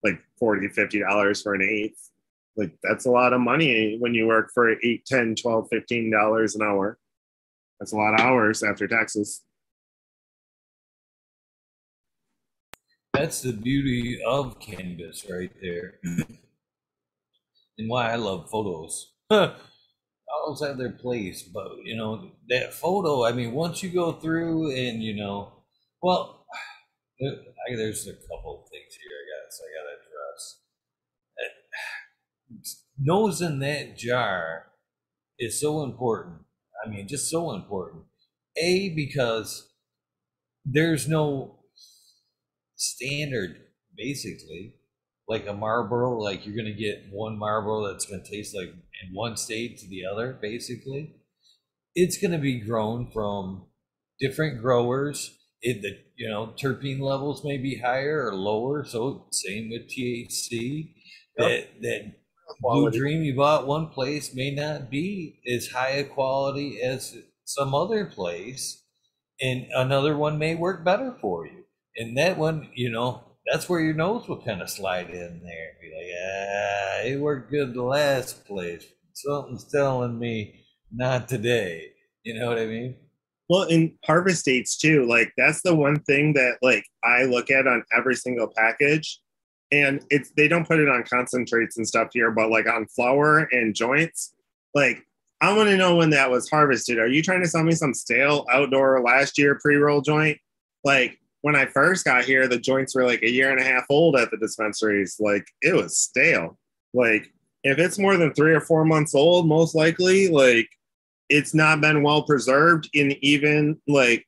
Like 40 50 dollars for an eighth. Like that's a lot of money when you work for 8 10 12 15 dollars an hour. That's a lot of hours after taxes. That's the beauty of Canvas right there. and why I love photos. <laughs> Photos have their place, but you know, that photo, I mean, once you go through and you know, well, I, there's a couple things here I guess I gotta address. <sighs> Nose in that jar is so important. I mean, just so important. A, because there's no standard, basically. Like a Marlboro, like you're gonna get one Marlboro that's gonna taste like in one state to the other, basically. It's gonna be grown from different growers. It the you know terpene levels may be higher or lower. So same with THC. Yep. That that Blue Dream you bought one place may not be as high a quality as some other place, and another one may work better for you and that one, you know, that's where your nose will kind of slide in there and be like, ah, it worked good the last place. Something's telling me not today. You know what I mean? Well, in harvest dates too, like that's the one thing that like I look at on every single package. And it's they don't put it on concentrates and stuff here, but like on flower and joints, like I want to know when that was harvested. Are you trying to sell me some stale outdoor last year pre-roll joint? Like when I first got here, the joints were like a year and a half old at the dispensaries. Like it was stale. Like if it's more than three or four months old, most likely, like it's not been well preserved. In even like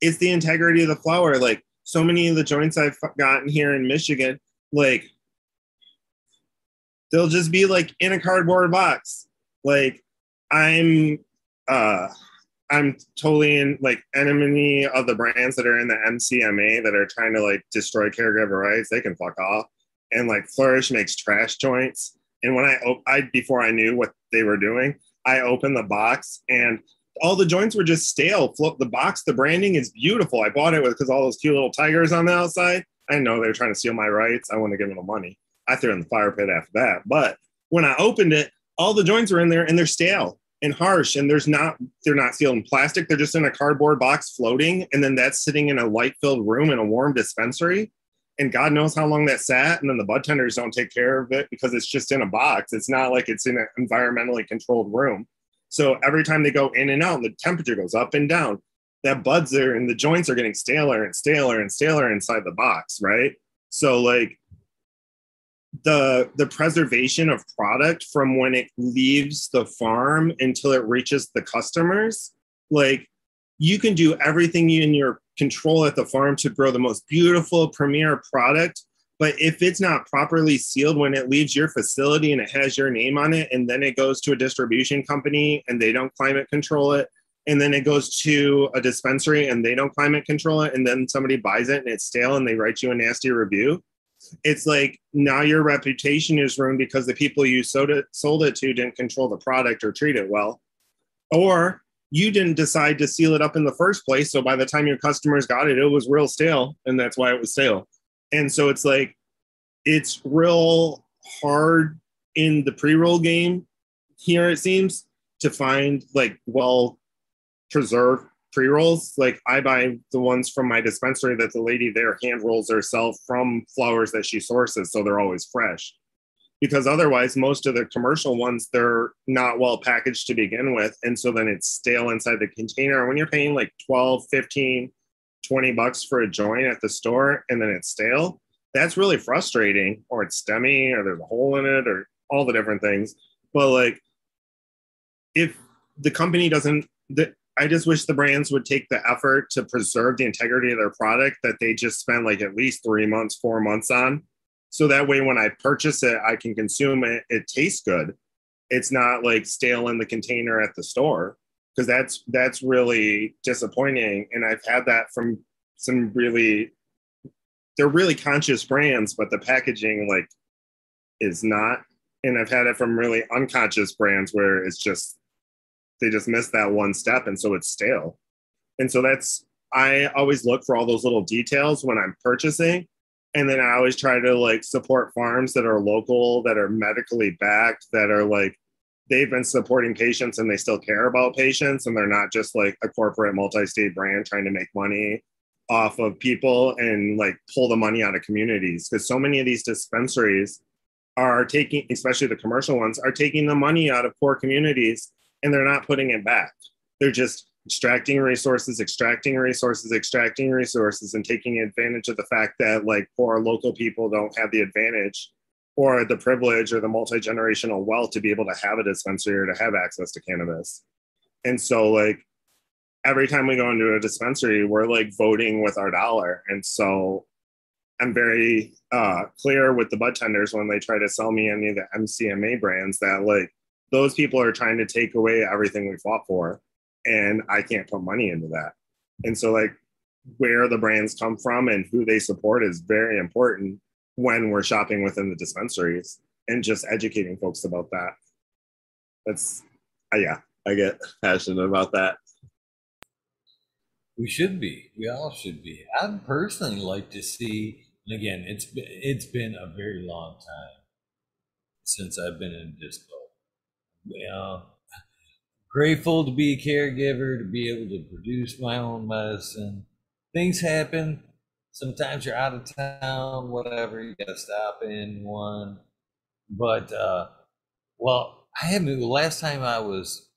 it's the integrity of the flower. Like so many of the joints I've gotten here in Michigan, like they'll just be like in a cardboard box. Like I'm uh I'm totally in like enemy of the brands that are in the MCMA that are trying to like destroy caregiver rights. They can fuck off. And like Flourish makes trash joints. And when I, I before I knew what they were doing, I opened the box and all the joints were just stale. The box, the branding is beautiful. I bought it with because all those cute little tigers on the outside. I know they were trying to steal my rights. I want to give them the money. I threw in the fire pit after that. But when I opened it, all the joints were in there and they're stale and harsh and there's not they're not sealed in plastic. They're just in a cardboard box floating and then that's sitting in a light filled room in a warm dispensary. And god knows how long that sat and then the bud tenders don't take care of it because it's just in a box. It's not like it's in an environmentally controlled room. So every time they go in and out the temperature goes up and down. That buds are and the joints are getting staler and staler and staler inside the box right? So like the the preservation of product from when it leaves the farm until it reaches the customers. Like you can do everything in your control at the farm to grow the most beautiful premier product but if it's not properly sealed when it leaves your facility and it has your name on it and then it goes to a distribution company and they don't climate control it and then it goes to a dispensary and they don't climate control it and then somebody buys it and it's stale and they write you a nasty review it's like now your reputation is ruined because the people you sold it, sold it to didn't control the product or treat it well. Or you didn't decide to seal it up in the first place. So by the time your customers got it, it was real stale. And that's why it was stale. And so it's like, it's real hard in the pre roll game here, it seems, to find like well preserved pre rolls. Like I buy the ones from my dispensary that the lady there hand rolls herself from flowers that she sources, so they're always fresh. Because otherwise, most of the commercial ones they're not well packaged to begin with, and so then it's stale inside the container. When you're paying like 12, 15, 20 bucks for a joint at the store and then it's stale, that's really frustrating. Or it's stemmy, or there's a hole in it, or all the different things. But like, if the company doesn't, the, I just wish the brands would take the effort to preserve the integrity of their product that they just spend like at least three months, four months on. So that way, when I purchase it, I can consume it. It tastes good. It's not like stale in the container at the store because that's that's really disappointing. And I've had that from some really, they're really conscious brands, but the packaging like is not. And I've had it from really unconscious brands where it's just they just missed that one step and so it's stale. And so that's i always look for all those little details when i'm purchasing and then i always try to like support farms that are local that are medically backed that are like they've been supporting patients and they still care about patients and they're not just like a corporate multi-state brand trying to make money off of people and like pull the money out of communities because so many of these dispensaries are taking especially the commercial ones are taking the money out of poor communities and they're not putting it back. They're just extracting resources, extracting resources, extracting resources, and taking advantage of the fact that like poor local people don't have the advantage or the privilege or the multi generational wealth to be able to have a dispensary or to have access to cannabis. And so, like, every time we go into a dispensary, we're like voting with our dollar. And so, I'm very uh, clear with the bud tenders when they try to sell me any of the MCMA brands that, like, those people are trying to take away everything we fought for and i can't put money into that. And so like where the brands come from and who they support is very important when we're shopping within the dispensaries and just educating folks about that. That's uh, yeah i get passionate about that. We should be. We all should be. I'd personally like to see and again it's been it's been a very long time since i've been in disco uh, grateful to be a caregiver, to be able to produce my own medicine. Things happen. Sometimes you're out of town, whatever. You got to stop in one. But uh, well, I haven't. The last time I was,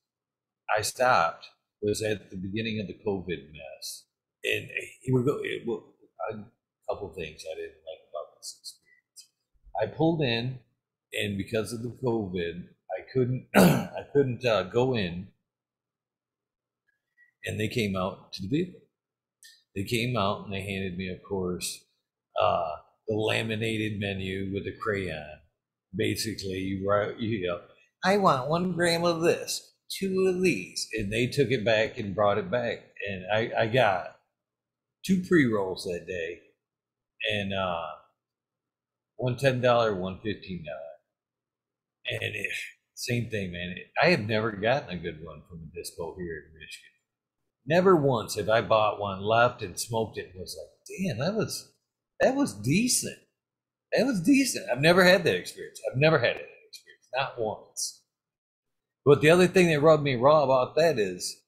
I stopped was at the beginning of the COVID mess, and it would go. It, well, a couple things I didn't like about this experience. I pulled in, and because of the COVID, I couldn't <clears throat> I couldn't uh, go in, and they came out to the vehicle. They came out and they handed me, of course, uh, the laminated menu with a crayon. Basically, you write, you know, I want one gram of this, two of these, and they took it back and brought it back, and I, I got two pre rolls that day, and uh, one ten dollar, one fifteen dollar, and it, same thing, man. I have never gotten a good one from a dispo here in Michigan. Never once have I bought one, left, and smoked it, and was like, "Damn, that was that was decent. That was decent." I've never had that experience. I've never had that experience, not once. But the other thing that rubbed me raw about that is,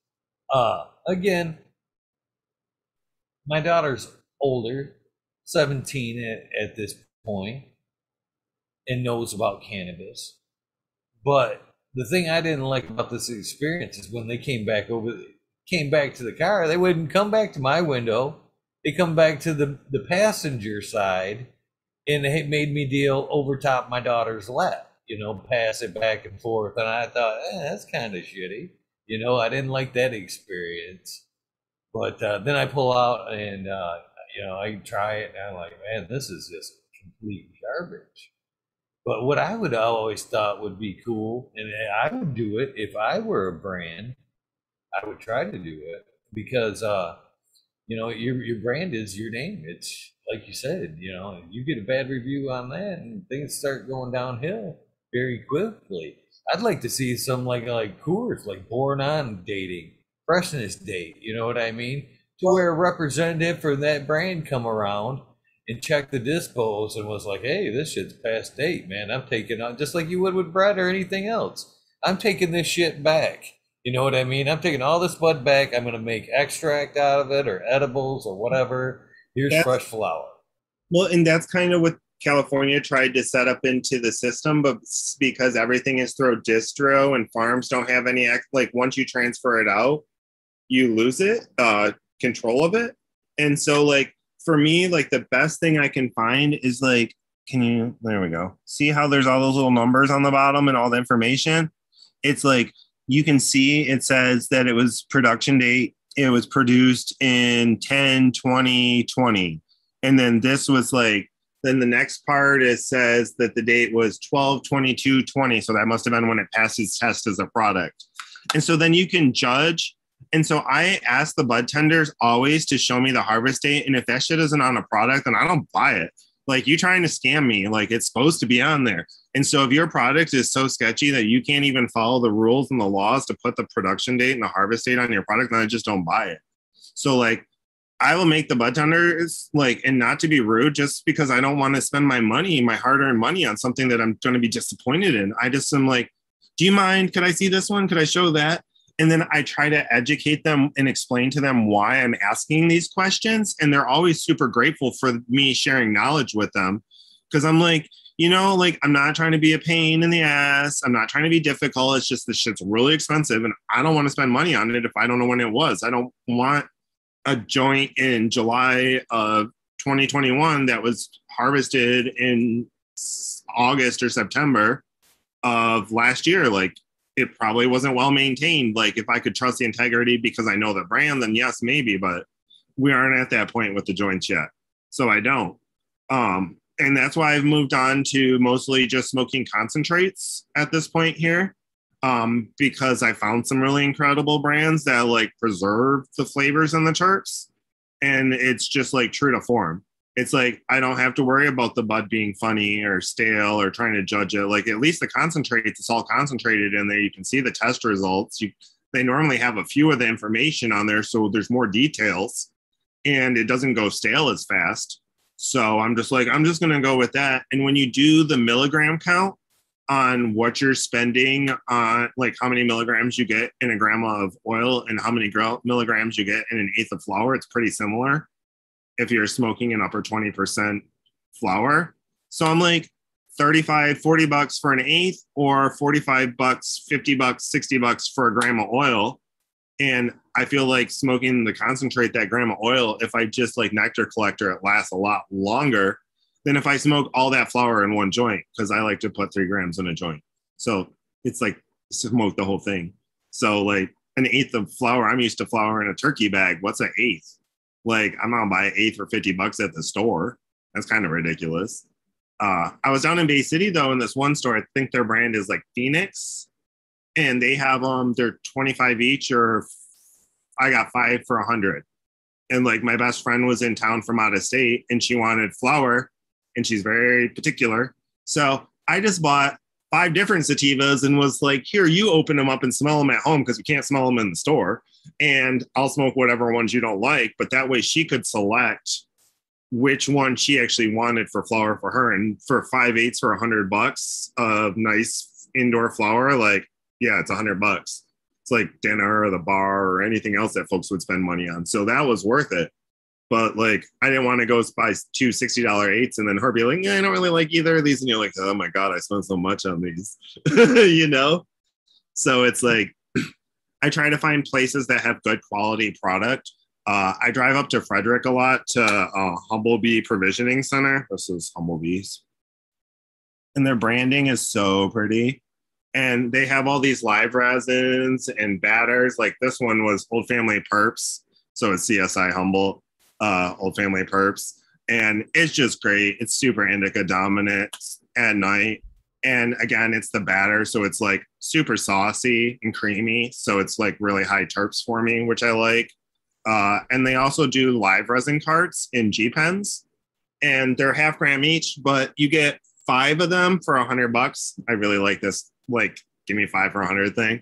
uh, again, my daughter's older, 17 at, at this point, and knows about cannabis. But the thing I didn't like about this experience is when they came back over, came back to the car, they wouldn't come back to my window. They come back to the the passenger side, and they made me deal over top my daughter's lap. You know, pass it back and forth, and I thought eh, that's kind of shitty. You know, I didn't like that experience. But uh, then I pull out and uh, you know I try it, and I'm like, man, this is just complete garbage. But what I would always thought would be cool, and I would do it if I were a brand, I would try to do it because, uh, you know, your your brand is your name. It's like you said, you know, you get a bad review on that, and things start going downhill very quickly. I'd like to see some like like Coors, like born on dating, freshness date. You know what I mean? To where a representative for that brand come around and checked the dispos and was like, hey, this shit's past date, man. I'm taking on just like you would with bread or anything else. I'm taking this shit back. You know what I mean? I'm taking all this bud back. I'm going to make extract out of it or edibles or whatever. Here's that's, fresh flower. Well, and that's kind of what California tried to set up into the system, but because everything is through distro and farms don't have any, like once you transfer it out, you lose it, uh, control of it. And so, like, for me, like the best thing I can find is like, can you, there we go. See how there's all those little numbers on the bottom and all the information? It's like you can see it says that it was production date. It was produced in 10 20 20. And then this was like, then the next part it says that the date was 12 22 20. So that must have been when it passed its test as a product. And so then you can judge. And so I ask the bud tenders always to show me the harvest date. And if that shit isn't on a product, then I don't buy it. Like you trying to scam me, like it's supposed to be on there. And so if your product is so sketchy that you can't even follow the rules and the laws to put the production date and the harvest date on your product, then I just don't buy it. So like I will make the bud tenders like, and not to be rude, just because I don't want to spend my money, my hard earned money on something that I'm going to be disappointed in. I just am like, do you mind? Could I see this one? Could I show that? And then I try to educate them and explain to them why I'm asking these questions. And they're always super grateful for me sharing knowledge with them. Cause I'm like, you know, like I'm not trying to be a pain in the ass. I'm not trying to be difficult. It's just this shit's really expensive and I don't want to spend money on it if I don't know when it was. I don't want a joint in July of 2021 that was harvested in August or September of last year. Like it probably wasn't well maintained. Like if I could trust the integrity because I know the brand, then yes, maybe, but we aren't at that point with the joints yet. So I don't. Um, and that's why I've moved on to mostly just smoking concentrates at this point here. Um, because I found some really incredible brands that like preserve the flavors in the charts. And it's just like true to form it's like I don't have to worry about the bud being funny or stale or trying to judge it. Like at least the concentrates, it's all concentrated in there. You can see the test results. You, they normally have a few of the information on there, so there's more details, and it doesn't go stale as fast. So I'm just like I'm just gonna go with that. And when you do the milligram count on what you're spending on, like how many milligrams you get in a gram of oil and how many milligrams you get in an eighth of flour, it's pretty similar if you're smoking an upper 20% flower. So I'm like 35, 40 bucks for an eighth or 45 bucks, 50 bucks, 60 bucks for a gram of oil. And I feel like smoking the concentrate that gram of oil, if I just like nectar collector, it lasts a lot longer than if I smoke all that flour in one joint because I like to put three grams in a joint. So it's like smoke the whole thing. So like an eighth of flour, I'm used to flour in a turkey bag. What's an eighth? Like I'm gonna buy eight for 50 bucks at the store. That's kind of ridiculous. Uh, I was down in Bay City though in this one store. I think their brand is like Phoenix, and they have um they're 25 each or I got five for a hundred. And like my best friend was in town from out of state and she wanted flour and she's very particular. So I just bought five different sativas and was like, here, you open them up and smell them at home because we can't smell them in the store. And I'll smoke whatever ones you don't like. But that way she could select which one she actually wanted for flower for her. And for five eighths for a hundred bucks of nice indoor flower, like, yeah, it's a hundred bucks. It's like dinner or the bar or anything else that folks would spend money on. So that was worth it. But like, I didn't want to go buy two $60 eights and then her be like, yeah, I don't really like either of these. And you're like, oh my God, I spent so much on these, <laughs> you know? So it's like, I try to find places that have good quality product. Uh, I drive up to Frederic a lot to uh, Humblebee Provisioning Center. This is Humblebee's. And their branding is so pretty. And they have all these live resins and batters. Like this one was Old Family Purps. So it's CSI Humboldt uh, Old Family Purps, and it's just great. It's super indica dominant at night, and again, it's the batter, so it's like super saucy and creamy. So it's like really high terps for me, which I like. Uh, and they also do live resin carts in G pens, and they're half gram each, but you get five of them for a hundred bucks. I really like this. Like, give me five for a hundred thing.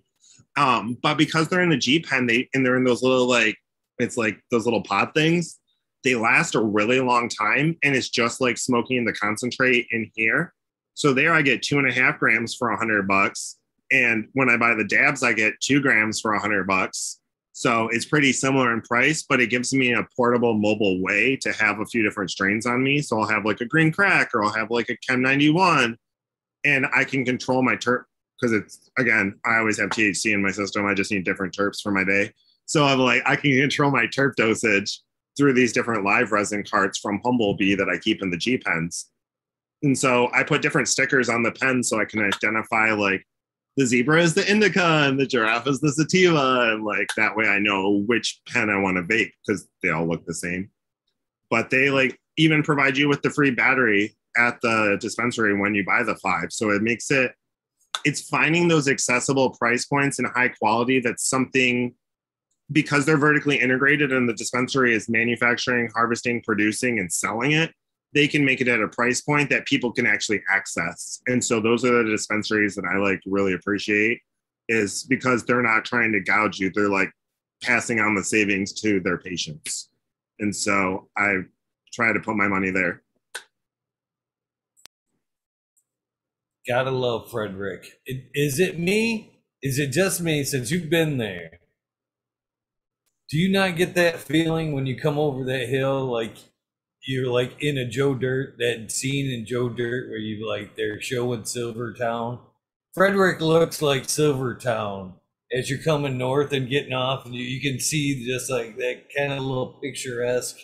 Um, but because they're in the G pen, they and they're in those little like it's like those little pod things they last a really long time and it's just like smoking the concentrate in here so there i get two and a half grams for a hundred bucks and when i buy the dabs i get two grams for a hundred bucks. So it's pretty similar in price but it gives me a portable mobile way to have a few different strains on me. So i'll have like a green crack or i'll have like a chem 91 and i can control my terp because it's again i always have thc in my system. I just need different terps for my day. So i'm like i can control my terp dosage through these different live resin carts from Humblebee that I keep in the G pens. And so I put different stickers on the pen so I can identify like the zebra is the indica and the giraffe is the sativa. And like that way I know which pen I want to vape because they all look the same. But they like even provide you with the free battery at the dispensary when you buy the five. So it makes it, it's finding those accessible price points and high quality that's something because they're vertically integrated and the dispensary is manufacturing, harvesting, producing, and selling it, they can make it at a price point that people can actually access. And so those are the dispensaries that I like really appreciate is because they're not trying to gouge you. They're like passing on the savings to their patients. And so I try to put my money there. Gotta love Frederic. Is it me? Is it just me since you've been there? Do you not get that feeling when you come over that hill like you're like in a Joe Dirt, that scene in Joe Dirt where you like they're showing Silvertown. Frederic looks like Silvertown as you're coming north and getting off, and you, you can see just like that kind of little picturesque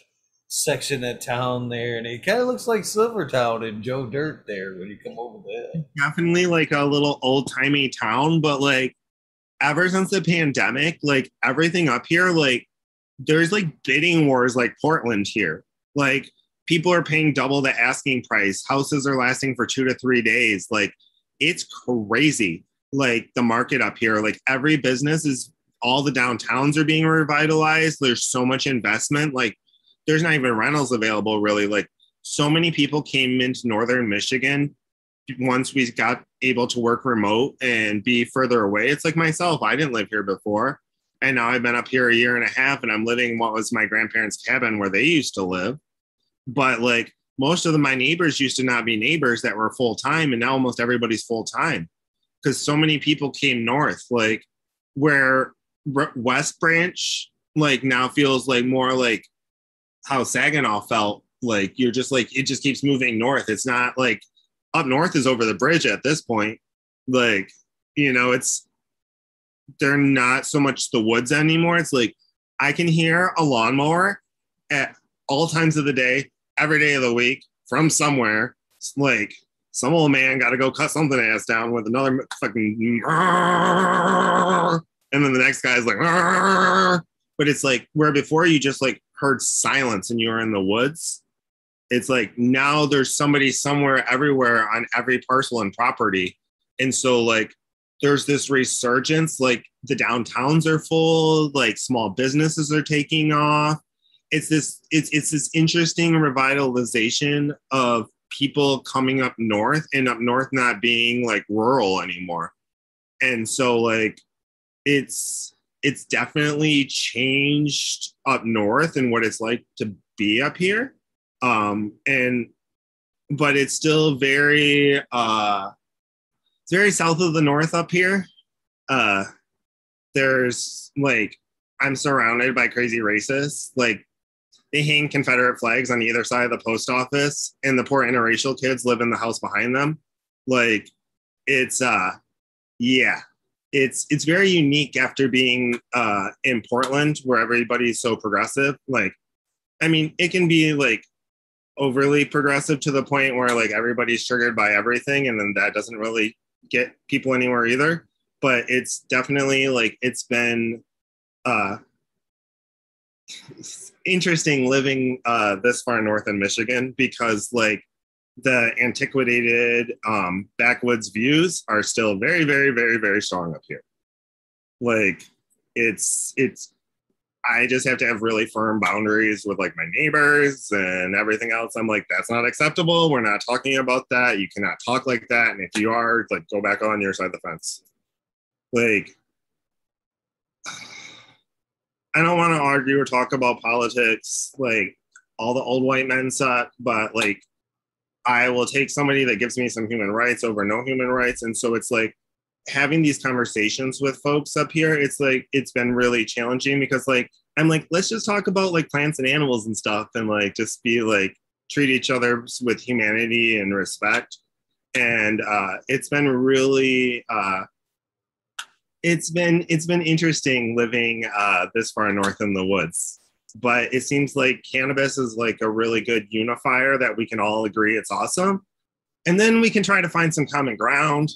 section of town there, and it kind of looks like Silvertown and Joe Dirt there when you come over there. Definitely like a little old timey town, but like ever since the pandemic, like everything up here, like there's like bidding wars like Portland here. Like people are paying double the asking price. Houses are lasting for two to three days. Like it's crazy. Like the market up here, like every business is all the downtowns are being revitalized. There's so much investment. Like there's not even rentals available really. Like so many people came into northern Michigan once we got able to work remote and be further away. It's like myself, I didn't live here before. And now I've been up here a year and a half and I'm living what was my grandparents' cabin where they used to live. But like most of the, my neighbors used to not be neighbors that were full time, and now almost everybody's full time because so many people came north. Like where West Branch like now feels like more like how Saginaw felt. Like you're just like it just keeps moving north. It's not like up north is over the bridge at this point. Like you know, it's they're not so much the woods anymore. It's like I can hear a lawnmower at all times of the day, every day of the week from somewhere. It's like some old man got to go cut something ass down with another fucking, and then the next guy's like, but it's like where before you just like heard silence and you were in the woods. It's like now there's somebody somewhere everywhere on every parcel and property. And so like there's this resurgence like the downtowns are full like small businesses are taking off. It's this it's it's this interesting revitalization of people coming up north and up north not being like rural anymore. And so like it's it's definitely changed up north and what it's like to be up here. Um and but it's still very uh it's very south of the north up here. Uh, there's like I'm surrounded by crazy racists. Like they hang Confederate flags on either side of the post office, and the poor interracial kids live in the house behind them. Like it's uh yeah. It's it's very unique after being uh in Portland where everybody's so progressive. Like I mean, it can be like overly progressive to the point where like everybody's triggered by everything and then that doesn't really get people anywhere either. But it's definitely like it's been uh, interesting living uh, this far north in Michigan because like the antiquated um, backwoods views are still very, very, very, very strong up here. Like it's it's I just have to have really firm boundaries with like my neighbors and everything else. I'm like, that's not acceptable. We're not talking about that. You cannot talk like that. And if you are, like, go back on your side of the fence. Like, <sighs> I don't want to argue or talk about politics. Like, all the old white men suck, but like, I will take somebody that gives me some human rights over no human rights. And so it's like, having these conversations with folks up here, it's like it's been really challenging because like I'm like, let's just talk about like plants and animals and stuff and like just be like treat each other with humanity and respect. And uh it's been really uh it's been it's been interesting living uh this far north in the woods. But it seems like cannabis is like a really good unifier that we can all agree it's awesome. And then we can try to find some common ground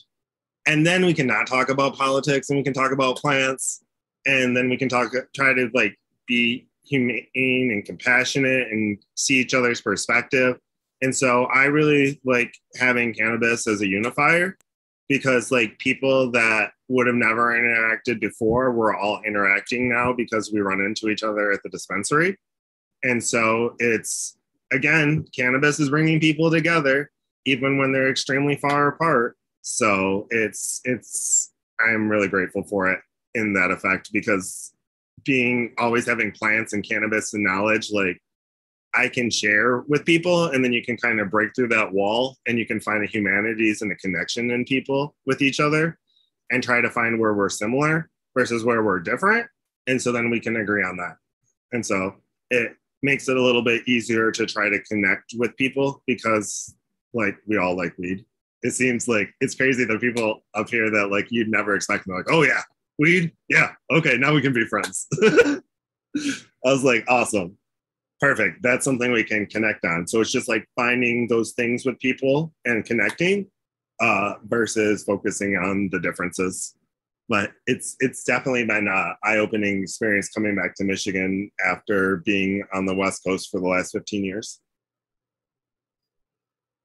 and then we can not talk about politics and we can talk about plants and then we can talk try to like be humane and compassionate and see each other's perspective. And so i really like having cannabis as a unifier because like people that would have never interacted before we're all interacting now because we run into each other at the dispensary. And so it's again cannabis is bringing people together even when they're extremely far apart so it's it's I'm really grateful for it in that effect because being always having plants and cannabis and knowledge, like I can share with people and then you can kind of break through that wall and you can find a humanities and a connection in people with each other and try to find where we're similar versus where we're different. And so then we can agree on that. And so it makes it a little bit easier to try to connect with people because like we all like weed it seems like it's crazy that people up here that like you'd never expect them like, oh yeah, weed, yeah, okay, now we can be friends. <laughs> I was like, awesome, perfect. That's something we can connect on. So it's just like finding those things with people and connecting uh, versus focusing on the differences. But it's it's definitely been an eye-opening experience coming back to Michigan after being on the West Coast for the last 15 years.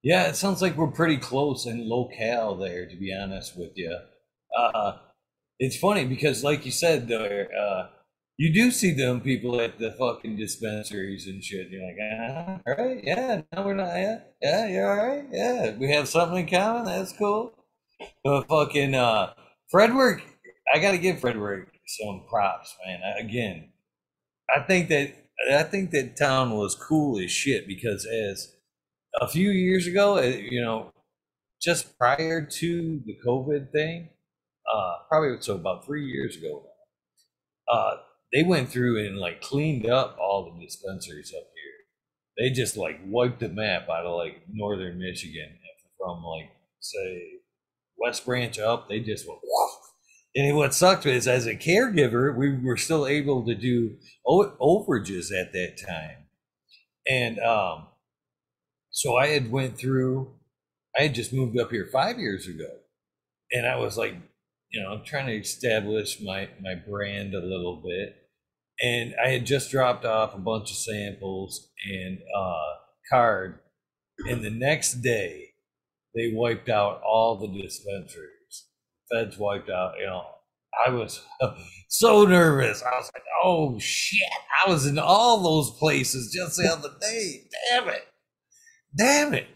Yeah, it sounds like we're pretty close and locale there, to be honest with you. Uh, it's funny because, like you said, there, uh, you do see them people at the fucking dispensaries and shit. You're like, ah, all right, yeah, no, we're not, yeah, yeah, you're all right, yeah, we have something in common. That's cool. But fucking uh, Frederic, I got to give Frederic some props, man. Again, I think that I think that town was cool as shit because as a few years ago, uh, you know, just prior to the COVID thing, uh, probably so about three years ago, uh, they went through and like cleaned up all the dispensaries up here. They just like wiped the map out of like northern Michigan from like say West Branch up. They just went. <laughs> And what sucked is, as a caregiver, we were still able to do overages at that time, and um, so I had went through, I had just moved up here five years ago, and I was like, you know, I'm trying to establish my my brand a little bit, and I had just dropped off a bunch of samples and uh, card, and the next day they wiped out all the dispensaries. Feds wiped out, you know. I was <laughs> so nervous. I was like, oh shit. I was in all those places just the other day. Damn it damn it.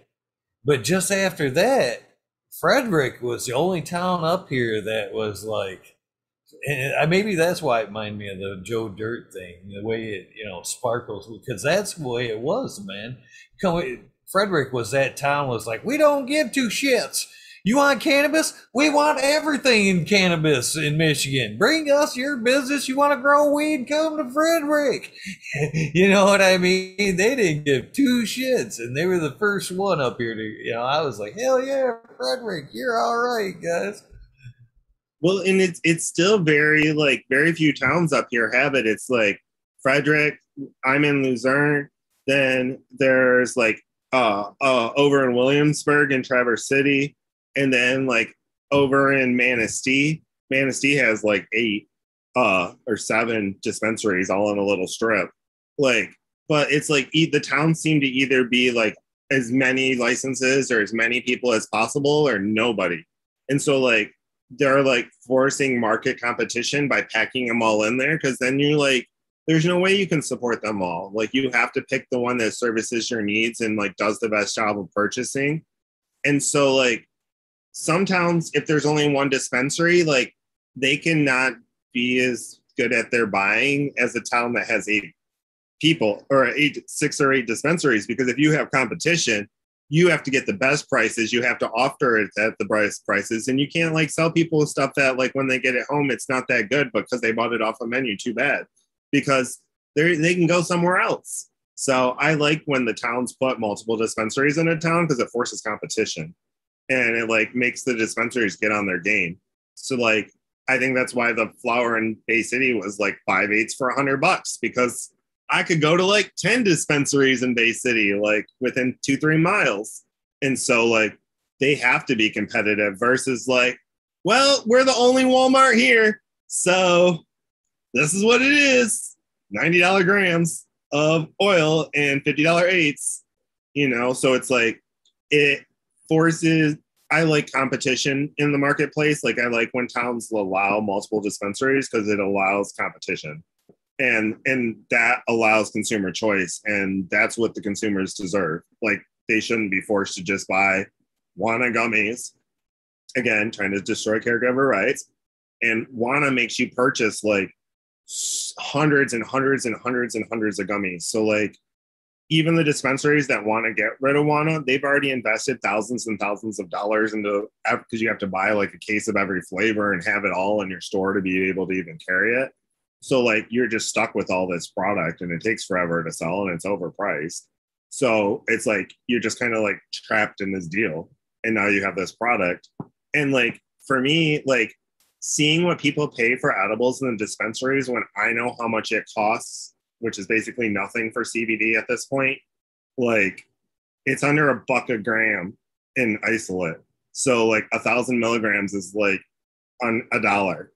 But just after that, Frederic was the only town up here that was like, and uh, maybe that's why it reminded me of the Joe Dirt thing, the way it, you know, sparkles, because that's the way it was, man. Frederic was that town was like, we don't give two shits. You want cannabis? We want everything in cannabis in Michigan. Bring us your business. You want to grow weed? Come to Frederic. <laughs> you know what I mean? They didn't give two shits, and they were the first one up here to, you know, I was like, hell yeah, Frederic, you're all right, guys. Well, and it's it's still very like very few towns up here have it. It's like Frederic. I'm in Luzerne. Then there's like uh, uh over in Williamsburg and Traverse City and then like over in Manistee, Manistee has like eight uh or seven dispensaries all in a little strip. Like, but it's like the towns seem to either be like as many licenses or as many people as possible or nobody. And so like they're like forcing market competition by packing them all in there because then you're like there's no way you can support them all. Like you have to pick the one that services your needs and like does the best job of purchasing. And so like some towns, if there's only one dispensary, like they cannot be as good at their buying as a town that has eight people or eight, six or eight dispensaries. Because if you have competition, you have to get the best prices. You have to offer it at the best prices, and you can't like sell people stuff that like when they get it home, it's not that good because they bought it off a menu. Too bad, because they they can go somewhere else. So I like when the towns put multiple dispensaries in a town because it forces competition and it like makes the dispensaries get on their game. So like I think that's why the flower in Bay City was like five eighths for a hundred bucks because I could go to like 10 dispensaries in Bay City, like within two, three miles. And so like they have to be competitive versus like well, we're the only Walmart here. So this is what it is $90 grams of oil and $50 eighths, you know? So it's like, it forces, I like competition in the marketplace. Like, I like when towns allow multiple dispensaries because it allows competition. And, and that allows consumer choice and that's what the consumers deserve. Like they shouldn't be forced to just buy Wana gummies. Again trying to destroy caregiver rights. And Wana makes you purchase like hundreds and hundreds and hundreds and hundreds of gummies. So like even the dispensaries that want to get rid of Wana they've already invested thousands and thousands of dollars into because you have to buy like a case of every flavor and have it all in your store to be able to even carry it. So like you're just stuck with all this product and it takes forever to sell and it's overpriced. So it's like you're just kind of like trapped in this deal and now you have this product. And like for me like seeing what people pay for edibles in the dispensaries when i know how much it costs which is basically nothing for cbd at this point like it's under a buck a gram in isolate so like a thousand milligrams is like on a dollar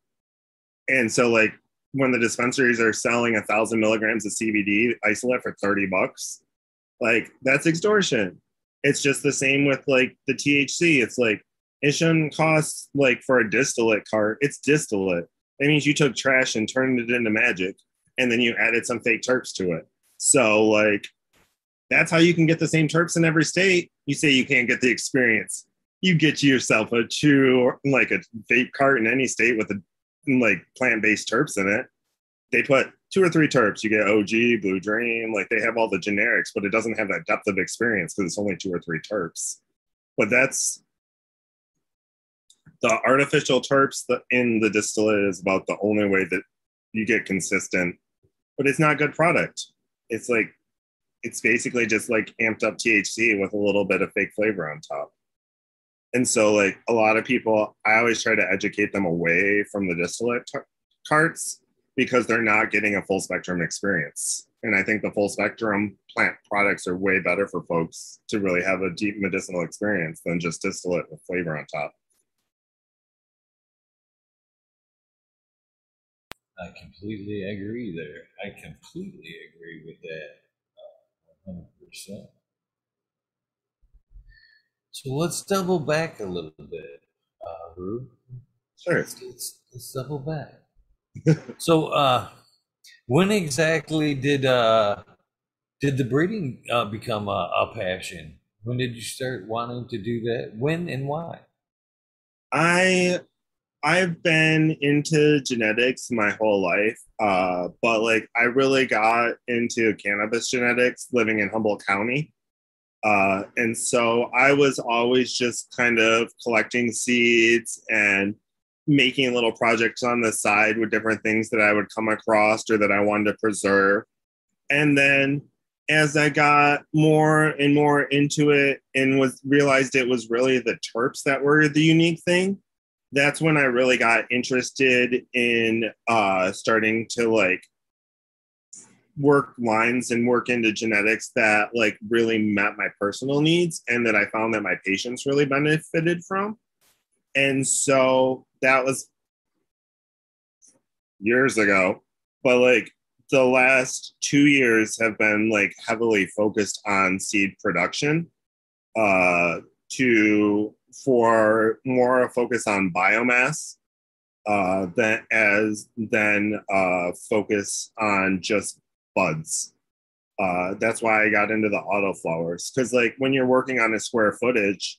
and so like when the dispensaries are selling a thousand milligrams of cbd isolate for 30 bucks like that's extortion it's just the same with like the thc it's like it shouldn't cost like for a distillate cart. It's distillate. That means you took trash and turned it into magic, and then you added some fake terps to it. So like, that's how you can get the same terps in every state. You say you can't get the experience. You get yourself a two like a vape cart in any state with a like plant based terps in it. They put two or three terps. You get OG, Blue Dream, like they have all the generics, but it doesn't have that depth of experience because it's only two or three terps. But that's the artificial terps in the distillate is about the only way that you get consistent, but it's not a good product. It's like it's basically just like amped up THC with a little bit of fake flavor on top. And so, like a lot of people, I always try to educate them away from the distillate t- carts because they're not getting a full spectrum experience. And I think the full spectrum plant products are way better for folks to really have a deep medicinal experience than just distillate with flavor on top. I completely agree there. I completely agree with that. Uh, 100%. So let's double back a little bit, uh, Rube. Sure. Let's, let's, let's double back. <laughs> so, uh, when exactly did uh, did the breeding uh, become a, a passion? When did you start wanting to do that? When and why? I I've been into genetics my whole life, uh, but like I really got into cannabis genetics living in Humboldt County. Uh, and so I was always just kind of collecting seeds and making little projects on the side with different things that I would come across or that I wanted to preserve. And then as I got more and more into it and was realized it was really the terps that were the unique thing, that's when I really got interested in uh, starting to like work lines and work into genetics that like really met my personal needs and that I found that my patients really benefited from. And so that was years ago, but like the last two years have been like heavily focused on seed production uh, to for more focus on biomass uh, than as than uh, focus on just buds. Uh, that's why I got into the auto flowers because like when you're working on a square footage,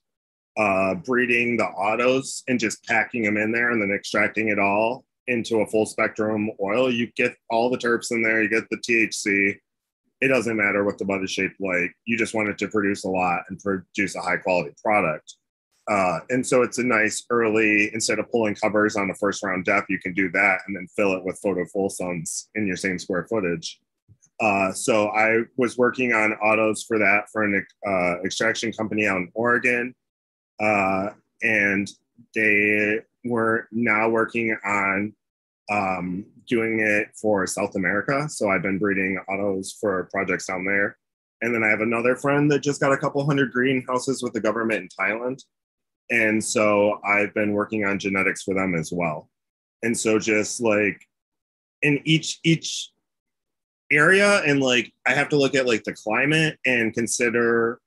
uh, breeding the autos and just packing them in there and then extracting it all into a full spectrum oil, you get all the terps in there, you get the THC. It doesn't matter what the bud is shaped like. You just want it to produce a lot and produce a high quality product. Uh, and so it's a nice early, instead of pulling covers on a first round depth, you can do that and then fill it with photo full suns in your same square footage. Uh, so I was working on autos for that for an uh, extraction company out in Oregon. Uh, and they were now working on um, doing it for South America. So I've been breeding autos for projects down there. And then I have another friend that just got a couple hundred greenhouses with the government in Thailand. And so I've been working on genetics for them as well. And so just like in each each area and like I have to look at like the climate and consider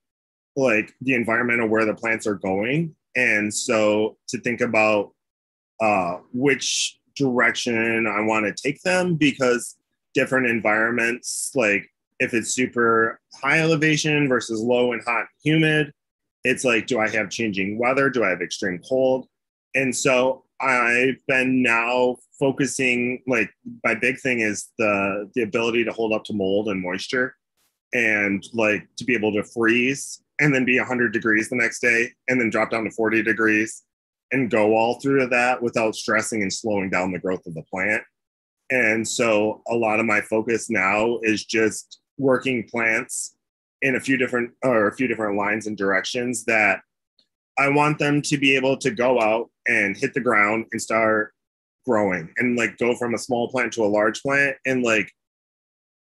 like the environment of where the plants are going. And so to think about uh, which direction I want to take them because different environments, like if it's super high elevation versus low and hot, and humid, it's like, do I have changing weather? Do I have extreme cold? And so I've been now focusing like my big thing is the the ability to hold up to mold and moisture and like to be able to freeze and then be 100 degrees the next day and then drop down to 40 degrees and go all through that without stressing and slowing down the growth of the plant. And so a lot of my focus now is just working plants in a few different or a few different lines and directions that I want them to be able to go out and hit the ground and start growing and like go from a small plant to a large plant and like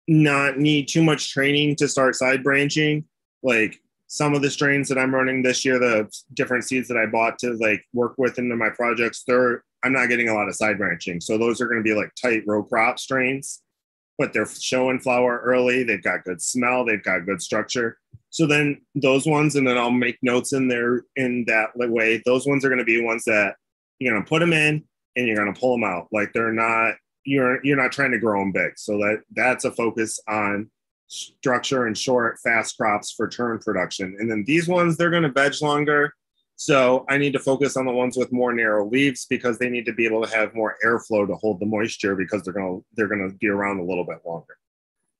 not need too much training to start side branching. Like some of the strains that I'm running this year, the different seeds that I bought to like work with into my projects, they're I'm not getting a lot of side branching. So those are going to be like tight row crop strains, but they're showing flower early. They've got good smell. They've got good structure. So then those ones, and then I'll make notes in there in that way. Those ones are going to be ones that you're going to put them in and you're going to pull them out. Like they're not you're you're not trying to grow them big. So that that's a focus on structure and short, fast crops for turn production. And then these ones, they're going to veg longer. So I need to focus on the ones with more narrow leaves because they need to be able to have more airflow to hold the moisture because they're going to they're to be around a little bit longer.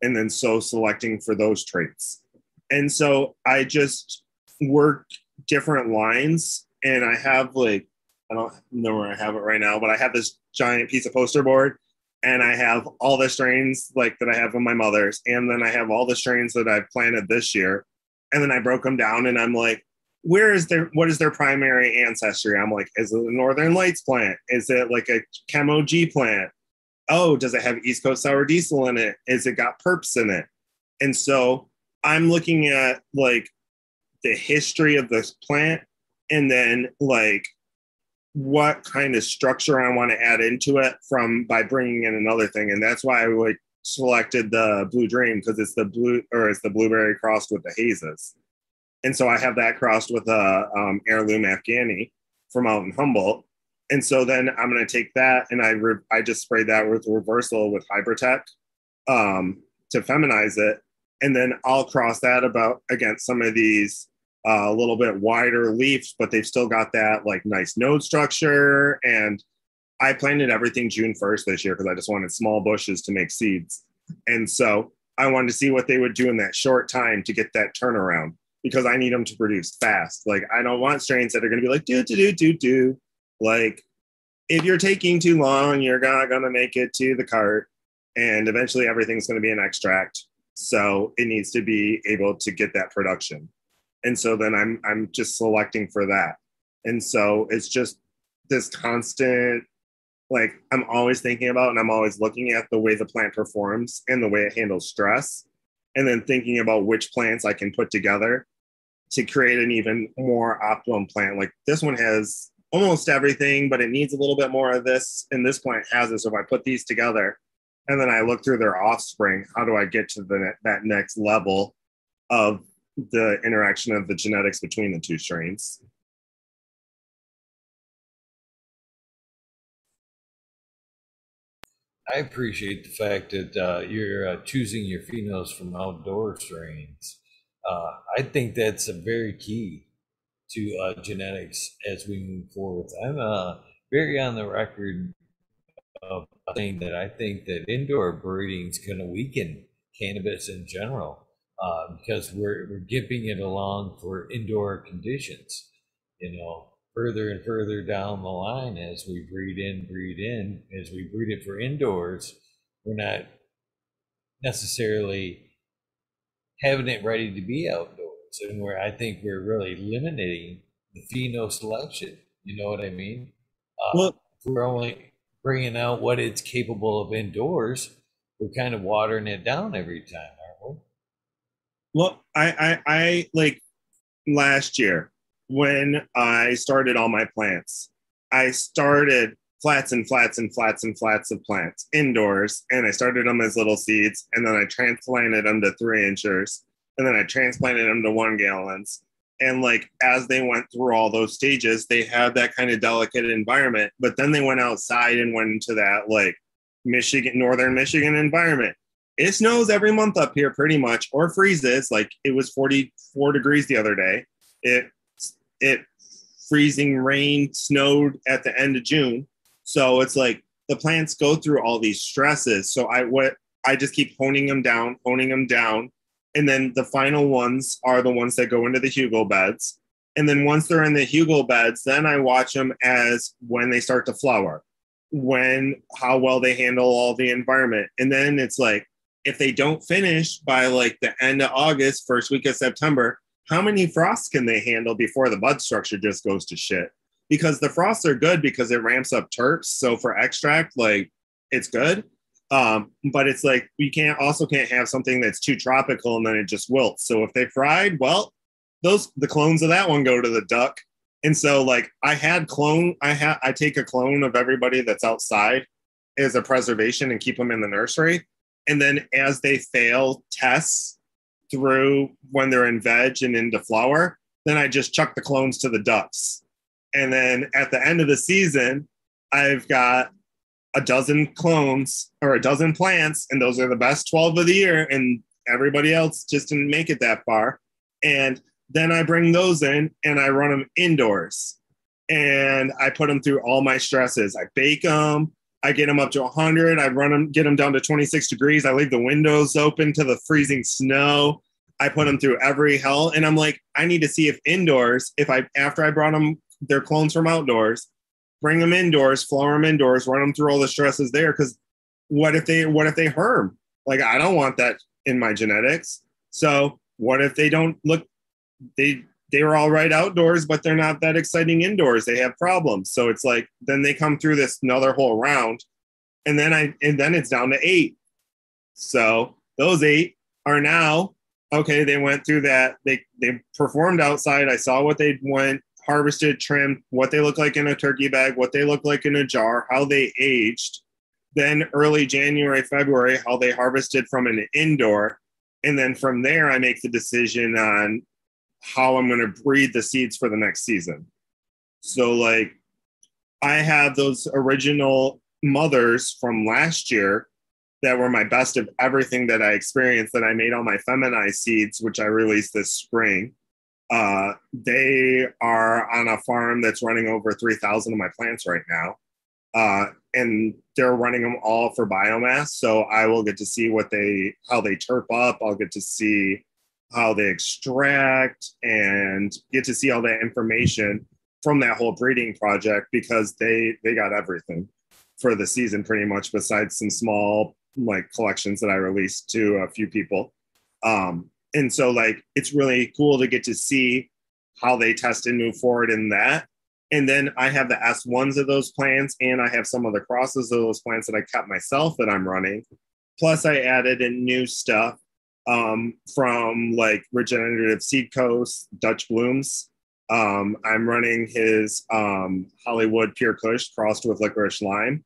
And then so selecting for those traits. And so I just work different lines and I have like I don't know where I have it right now, but I have this giant piece of poster board and I have all the strains like that I have in my mother's, and then I have all the strains that I've planted this year, and then I broke them down, and I'm like, where is their what is their primary ancestry? I'm like, is it a Northern Lights plant? Is it like a Chemo G plant? Oh, does it have East Coast sour diesel in it? Is it got perps in it? And so I'm looking at like the history of this plant, and then like what kind of structure I want to add into it from by bringing in another thing, and that's why I like selected the Blue Dream because it's the blue or it's the blueberry crossed with the hazes, and so I have that crossed with a um, heirloom Afghani from out in Humboldt, and so then I'm going to take that and I re- I just sprayed that with reversal with Hybrid-Tech um, to feminize it, and then I'll cross that about against some of these uh, a little bit wider leaves, but they've still got that like nice node structure. And I planted everything June 1st this year because I just wanted small bushes to make seeds. And so I wanted to see what they would do in that short time to get that turnaround because I need them to produce fast. Like I don't want strains that are going to be like do do do do do. Like if you're taking too long, you're not going to make it to the cart, and eventually everything's going to be an extract. So it needs to be able to get that production and so then i'm i'm just selecting for that and so it's just this constant like i'm always thinking about and i'm always looking at the way the plant performs and the way it handles stress and then thinking about which plants i can put together to create an even more optimum plant like this one has almost everything but it needs a little bit more of this and this plant has it so if i put these together and then i look through their offspring how do i get to the that next level of the interaction of the genetics between the two strains. I appreciate the fact that uh, you're uh, choosing your phenos from outdoor strains. Uh, I think that's a very key to uh, genetics as we move forward. I'm uh, very on the record of saying that I think that indoor breeding is going to weaken cannabis in general uh, because we're, we're giving it along for indoor conditions. You know, further and further down the line as we breed in, breed in, as we breed it for indoors, we're not necessarily having it ready to be outdoors. And where I think we're really limiting the pheno selection. You know what I mean? Uh, well, we're only bringing out what it's capable of indoors. We're kind of watering it down every time. Aren't we? Well, I, I, I like last year when I started all my plants. I started flats and flats and flats and flats of plants indoors, and I started them as little seeds, and then I transplanted them to three inchers, and then I transplanted them to one gallons. And like as they went through all those stages, they had that kind of delicate environment. But then they went outside and went into that like Michigan, northern Michigan environment. It snows every month up here pretty much, or freezes. Like it was 44 degrees the other day. It it freezing rain snowed at the end of June. So it's like the plants go through all these stresses. So I what I just keep honing them down, honing them down. And then the final ones are the ones that go into the hugel beds. And then once they're in the hugel beds, then I watch them as when they start to flower, when how well they handle all the environment. And then it's like if they don't finish by like the end of August, first week of September, how many frosts can they handle before the bud structure just goes to shit? Because the frosts are good because it ramps up terps. So for extract, like it's good. Um, but it's like we can't also can't have something that's too tropical and then it just wilts. So if they fried, well, those the clones of that one go to the duck. And so like I had clone, I had I take a clone of everybody that's outside as a preservation and keep them in the nursery. And then as they fail tests through when they're in veg and into flower, then I just chuck the clones to the ducks. And then at the end of the season, I've got a dozen clones or a dozen plants, and those are the best 12 of the year, and everybody else just didn't make it that far. And then I bring those in and I run them indoors and I put them through all my stresses. I bake them, I get them up to 100. I run them, get them down to 26 degrees. I leave the windows open to the freezing snow. I put them through every hell. And I'm like, I need to see if indoors, if I, after I brought them, their clones from outdoors, bring them indoors, flower them indoors, run them through all the stresses there. Cause what if they, what if they herm? Like, I don't want that in my genetics. So what if they don't look, they, they were all right outdoors, but they're not that exciting indoors. They have problems. So it's like then they come through this another whole round, and then I and then it's down to eight. So those eight are now okay. They went through that. They they performed outside. I saw what they went harvested, trimmed, what they look like in a turkey bag, what they look like in a jar, how they aged. Then early January, February, how they harvested from an indoor. And then from there, I make the decision on how I'm going to breed the seeds for the next season. So, like, I have those original mothers from last year that were my best of everything that I experienced that I made all my feminized seeds, which I released this spring. Uh, they are on a farm that's running over 3,000 of my plants right now. Uh, and they're running them all for biomass. So I will get to see what they, how they terp up. I'll get to see how they extract and get to see all that information from that whole breeding project because they they got everything for the season pretty much besides some small like collections that I released to a few people. Um, and so like it's really cool to get to see how they test and move forward in that. And then I have the S1s of those plants and I have some of the crosses of those plants that I kept myself that I'm running. Plus I added in new stuff um, from like Regenerative Seed Co, Dutch Blooms. Um, I'm running his um, Hollywood Pure Kush crossed with licorice lime.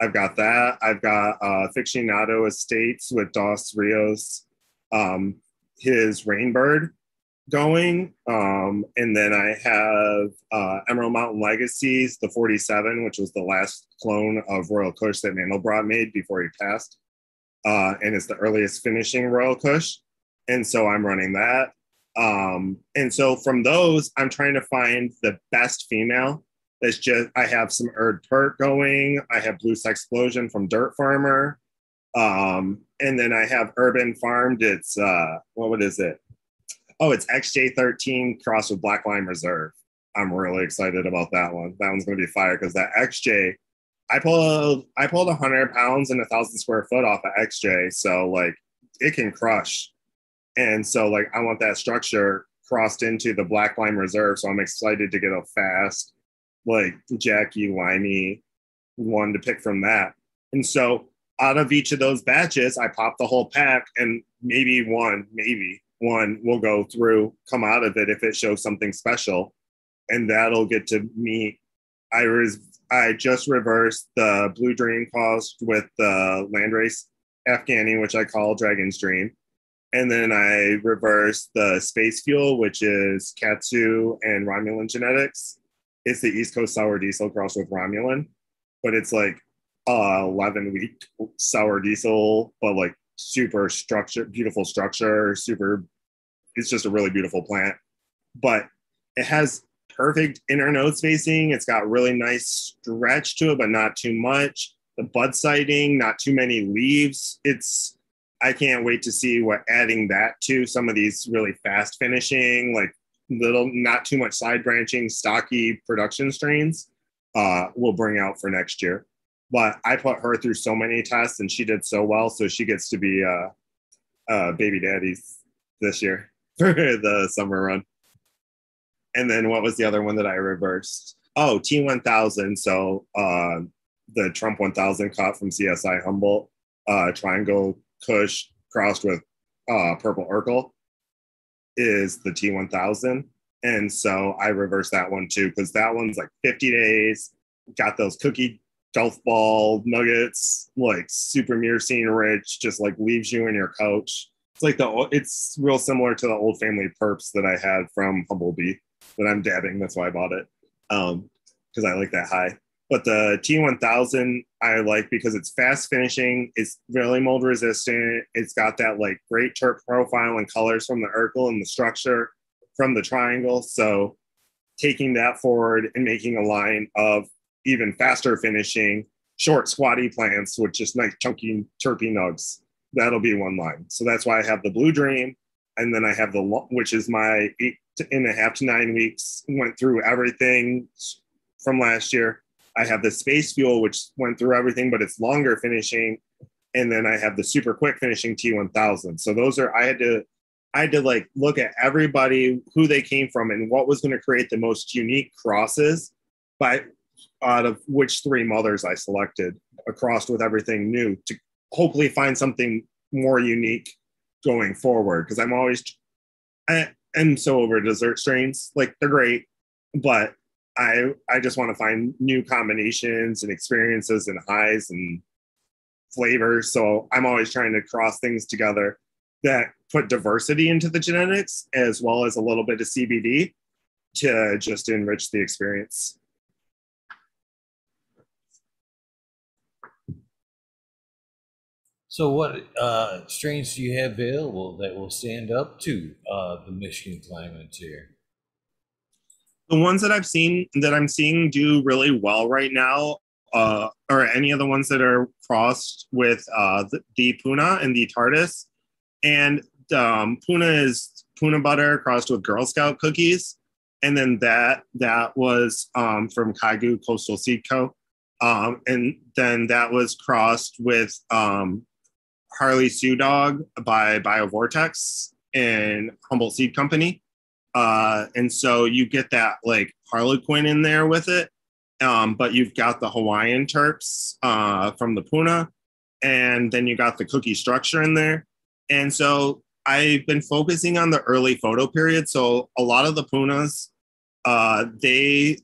I've got that. I've got uh, Fictionado Estates with Dos Rios, um, his Rainbird going. Um, and then I have uh, Emerald Mountain Legacies, the 47, which was the last clone of Royal Kush that Mandelbrot made before he passed uh, and it's the earliest finishing Royal Kush. And so I'm running that. Um, and so from those, I'm trying to find the best female. That's just I have some Erd Pert going. I have Blue Sex Explosion from Dirt Farmer. Um, and then I have Urban Farmed. It's uh, what is it? Oh, it's XJ13 crossed with Black Lime Reserve. I'm really excited about that one. That one's going to be fire because that XJ I pulled I pulled a hundred pounds and a thousand square foot off of XJ, so like it can crush. And so like I want that structure crossed into the Black Lime Reserve, so I'm excited to get a fast, like Jackie Limey one to pick from that. And so out of each of those batches, I pop the whole pack, and maybe one, maybe one will go through, come out of it if it shows something special. and that'll get to meet. I was I just reversed the Blue Dream cost with the Landrace Afghani, which I call Dragon's Dream. And then I reversed the Space Fuel, which is Katsu and Romulan genetics. It's the East Coast Sour Diesel crossed with Romulan, but it's like uh 11 week sour diesel, but like super structure, beautiful structure, super. It's just a really beautiful plant, but it has perfect internode spacing. It's got really nice stretch to it, but not too much. The bud sighting, not too many leaves. It's I can't wait to see what adding that to some of these really fast finishing, like little, not too much side branching, stocky production strains uh, will bring out for next year. But I put her through so many tests and she did so well. So she gets to be uh, uh, baby daddies this year <laughs> for the summer run. And then what was the other one that I reversed? Oh, T1000. So uh, the Trump 1000 caught from CSI Humboldt, uh, Triangle Kush crossed with uh, Purple Urkel is the T1000. And so I reversed that one too, because that one's like 50 days, got those cookie golf ball nuggets, like super myrcene rich, just like leaves you in your couch. It's like the, it's real similar to the Old Family Purps that I had from Humblebee that I'm dabbing. That's why I bought it. Um, because I like that high. But the T1000 I like because it's fast finishing, it's really mold resistant. It's got that like great terp profile and colors from the Urkel and the structure from the triangle. So taking that forward and making a line of even faster finishing, short squatty plants with just nice chunky terpy nugs. That'll be one line. So that's why I have the Blue Dream. And then I have the, which is my eight and a half to nine weeks, went through everything from last year I have the space fuel, which went through everything, but it's longer finishing. And then I have the super quick finishing T1000. So those are, I had to, I had to like look at everybody, who they came from, and what was going to create the most unique crosses by out of which three mothers I selected across with everything new to hopefully find something more unique going forward. Because I'm always, I am so over dessert strains. Like they're great, but I I just want to find new combinations and experiences and highs and flavors. So I'm always trying to cross things together that put diversity into the genetics as well as a little bit of CBD to just enrich the experience. So, what uh, strains do you have available that will stand up to uh, the Michigan climate here? the ones that I've seen that I'm seeing do really well right now uh, are any of the ones that are crossed with uh, the, the Puna and the TARDIS. And um, Puna is Puna butter crossed with Girl Scout cookies. And then that that was um, from Kaigu Coastal Seed Co. Um, and then that was crossed with um, Harley Sue Dog by BioVortex and Humboldt Seed Company. Uh, and so you get that like Harlequin in there with it. Um, but you've got the Hawaiian terps uh, from the Puna, and then you got the cookie structure in there. And so I've been focusing on the early photo period. So a lot of the Punas, uh, they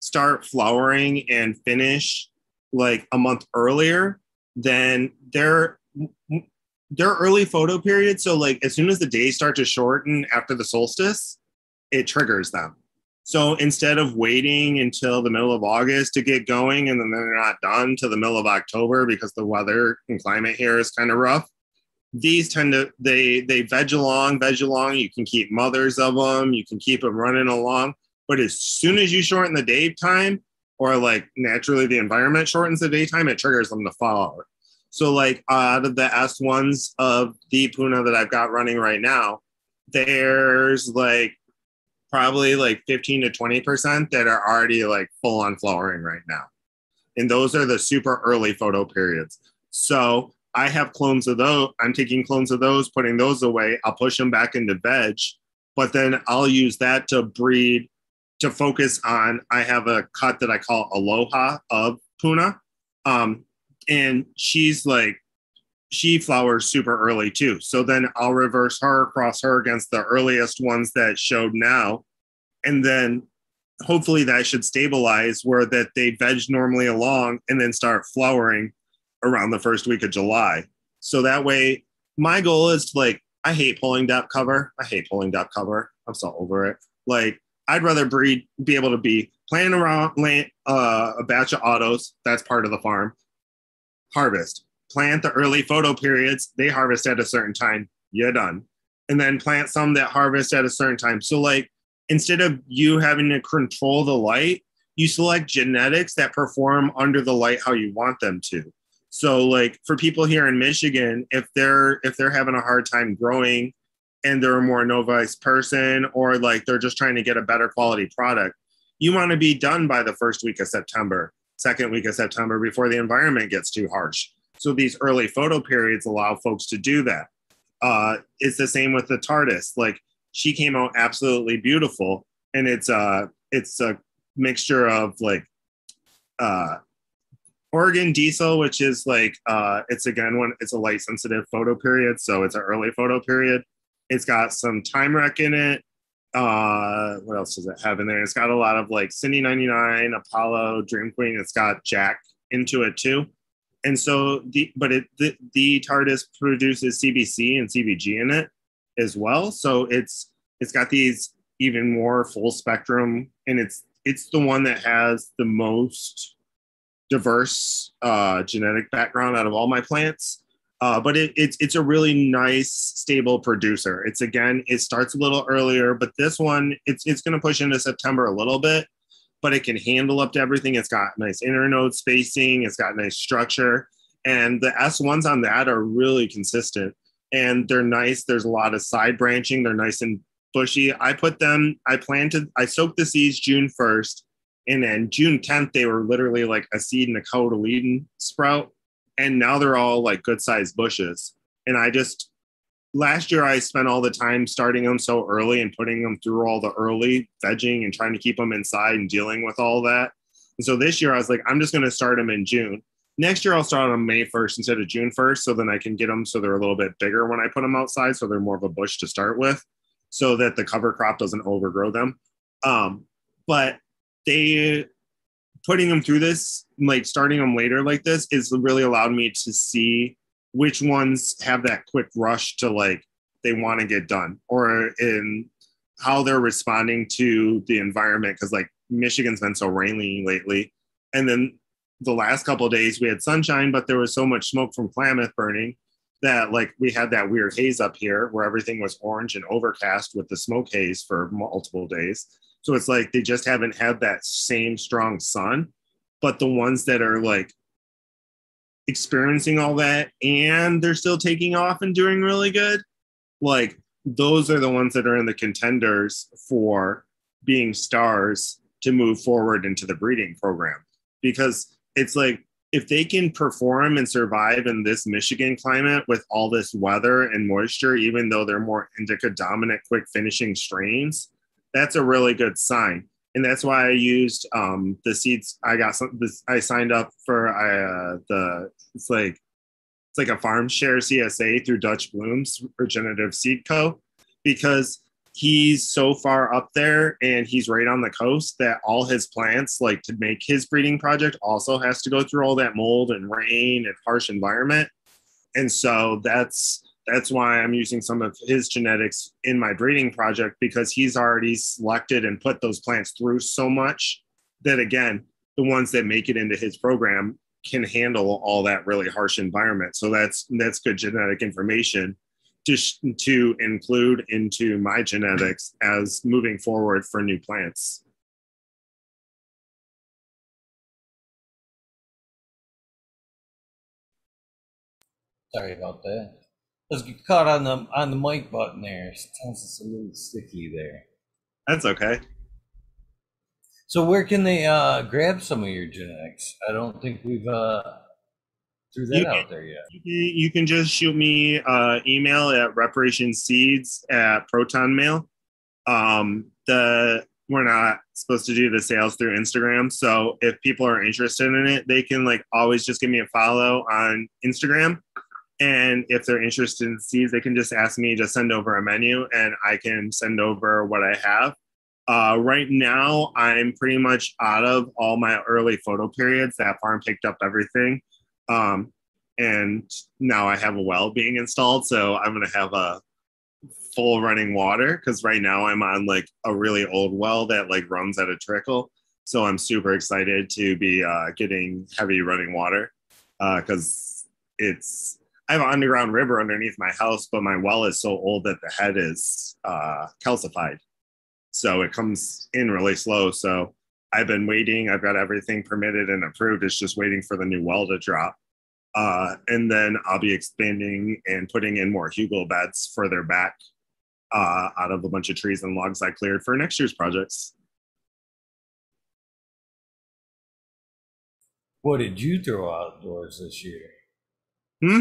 start flowering and finish like a month earlier than their their early photo period. So like as soon as the days start to shorten after the solstice, it triggers them. So instead of waiting until the middle of August to get going and then they're not done to the middle of October because the weather and climate here is kind of rough, these tend to they they veg along, veg along. You can keep mothers of them, you can keep them running along. But as soon as you shorten the daytime, or like naturally the environment shortens the daytime, it triggers them to flower. So like out of the S ones of the Puna that I've got running right now, there's like probably like 15 to 20% that are already like full on flowering right now. And those are the super early photo periods. So I have clones of those. I'm taking clones of those, putting those away. I'll push them back into veg, but then I'll use that to breed, to focus on. I have a cut that I call Aloha of Puna. Um, and she's like, she flowers super early too. So then I'll reverse her, cross her against the earliest ones that showed now. And then hopefully that should stabilize where that they veg normally along and then start flowering around the first week of July. So that way, my goal is to like, I hate pulling depth cover. I hate pulling depth cover. I'm so over it. Like, I'd rather breed, be able to be playing around uh, a batch of autos. That's part of the farm. Harvest, plant the early photo periods. They harvest at a certain time. You're done. And then plant some that harvest at a certain time. So, like, instead of you having to control the light, you select genetics that perform under the light how you want them to. So like for people here in Michigan, if they're if they're having a hard time growing and they're a more novice person or like they're just trying to get a better quality product, you want to be done by the first week of September, second week of September before the environment gets too harsh. So these early photo periods allow folks to do that. Uh, it's the same with the TARDIS. Like she came out absolutely beautiful, and it's a it's a mixture of like uh, Oregon diesel, which is like uh, it's again when it's a light sensitive photo period, so it's an early photo period. It's got some Timewreck in it. Uh, what else does it have in there? It's got a lot of like Cindy 99, Apollo, Dream Queen. It's got Jack into it too. And so the but it the, the TARDIS produces CBC and CBG in it as well. So it's it's got these even more full spectrum, and it's it's the one that has the most diverse uh, genetic background out of all my plants. Uh, but it, it's it's a really nice stable producer. It's again it starts a little earlier, but this one it's it's going to push into September a little bit, but it can handle up to everything. It's got nice internode spacing. It's got nice structure, and the S ones on that are really consistent and they're nice. There's a lot of side branching. They're nice and bushy. I put them. I planted. I soaked the seeds June first and then June 10th, they were literally like a seed in a cotyledon sprout. And now they're all like good sized bushes. And I just, last year, I spent all the time starting them so early and putting them through all the early vegging and trying to keep them inside and dealing with all that. And so this year, I was like, I'm just going to start them in June. Next year, I'll start on May 1st instead of June 1st. So then I can get them so they're a little bit bigger when I put them outside. So they're more of a bush to start with so that the cover crop doesn't overgrow them. Um, but they putting them through this, like starting them later like this, is really allowed me to see which ones have that quick rush to like they want to get done, or in how they're responding to the environment. Because like Michigan's been so rainy lately, and then the last couple days we had sunshine, but there was so much smoke from Klamath burning that like we had that weird haze up here where everything was orange and overcast with the smoke haze for multiple days so it's like they just haven't had that same strong sun. But the ones that are like experiencing all that and they're still taking off and doing really good, like those are the ones that are in the contenders for being stars to move forward into the breeding program. Because it's like if they can perform and survive in this Michigan climate with all this weather and moisture, even though they're more indica dominant, quick finishing strains, that's a really good sign. And that's why I used um, the seeds. I got some. This, I signed up for uh, the. It's like it's like a farm share CSA through Dutch Blooms Regenerative Seed Co. Because he's so far up there and he's right on the coast that all his plants, like to make his breeding project, also has to go through all that mold and rain and harsh environment. And so that's that's why I'm using some of his genetics in my breeding project because he's already selected and put those plants through so much that again, the ones that make it into his program can handle all that really harsh environment. So that's that's good genetic information to to include into my genetics as moving forward for new plants. Sorry about that. Let's get caught on the on the mic button there. Sometimes it's a little sticky there. That's okay. So where can they uh, grab some of your genetics? I don't think we've uh, threw that You out can- there yet. You can- You can just shoot me uh, email at reparationseeds at proton mail. Um, the we're not supposed to do the sales through Instagram, so if people are interested in it, they can like always just give me a follow on Instagram. And if they're interested in seeds, they can just ask me to send over a menu, and I can send over what I have. Uh, right now, I'm pretty much out of all my early photo periods. That farm picked up everything. Um, and now I have a well being installed. So I'm going to have a full running water because right now I'm on like a really old well that like runs at a trickle. So I'm super excited to be uh, getting heavy running water because uh, it's I have an underground river underneath my house, but my well is so old that the head is uh, calcified. So it comes in really slow. So I've been waiting. I've got everything permitted and approved. It's just waiting for the new well to drop. Uh, and then I'll be expanding and putting in more hugel beds further back uh, out of a bunch of trees and logs I cleared for next year's projects. What did you throw outdoors this year? Hmm?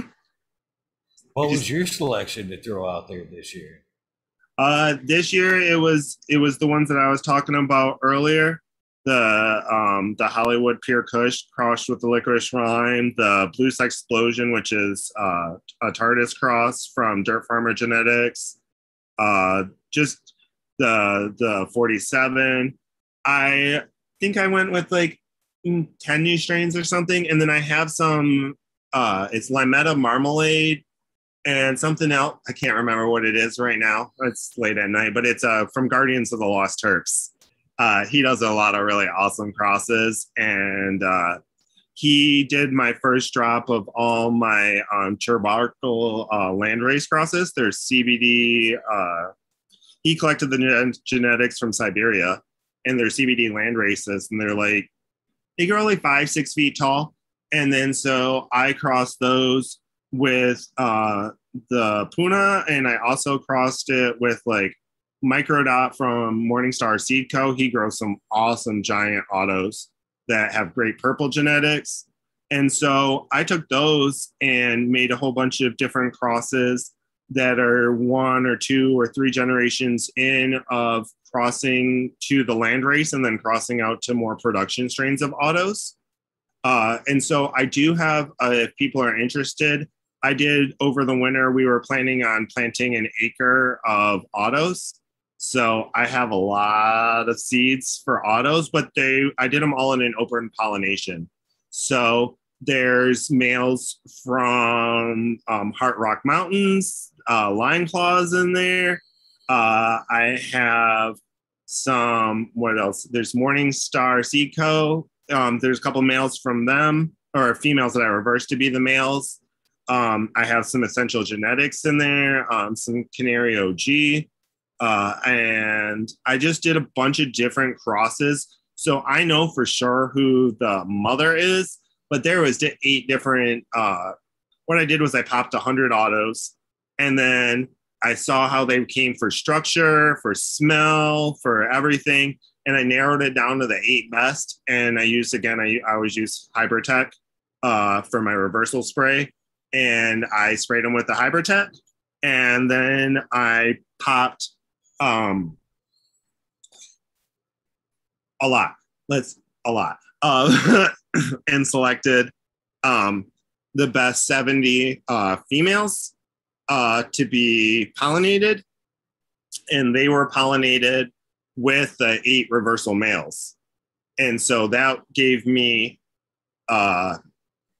What was your selection to throw out there this year? Uh, this year it was it was the ones that I was talking about earlier. The um, the Hollywood Pure Kush crossed with the licorice rime, the Blue Explosion, which is uh, a TARDIS cross from Dirt Farmer Genetics, uh, just the the 47. I think I went with like 10 new strains or something, and then I have some. Uh, it's Limetta Marmalade and something else. I can't remember what it is right now. It's late at night, but it's uh, from Guardians of the Lost Terps. Uh, he does a lot of really awesome crosses, and uh, he did my first drop of all my um, Churbarkle uh, land race crosses. There's CBD. Uh, he collected the genetics from Siberia, and they're CBD land races, and they're like they grow like five, six feet tall. And then so I crossed those with uh, the Puna, and I also crossed it with like Microdot from Morningstar Seed Co. He grows some awesome giant autos that have great purple genetics. And so I took those and made a whole bunch of different crosses that are one or two or three generations in of crossing to the land race and then crossing out to more production strains of autos. Uh, and so I do have, uh, if people are interested, I did over the winter, we were planning on planting an acre of autos. So I have a lot of seeds for autos, but they I did them all in an open pollination. So there's males from um, Heart Rock Mountains, uh, Line Claws in there. Uh, I have some, what else? There's Morningstar Seed Co. Um, there's a couple males from them, or females that I reversed to be the males. Um, I have some essential genetics in there, um, some Canary OG, uh, and I just did a bunch of different crosses. So I know for sure who the mother is, but there was eight different. Uh, what I did was I popped 100 autos, and then I saw how they came for structure, for smell, for everything, and I narrowed it down to the eight best. And I used again, I, I always use Hybridtech uh, for my reversal spray and I sprayed them with the Hybridtech, and then I popped um, a lot. Let's a lot, uh, <laughs> and selected um, the best seventy uh, females uh, to be pollinated, and they were pollinated with the eight reversal males, and so that gave me uh,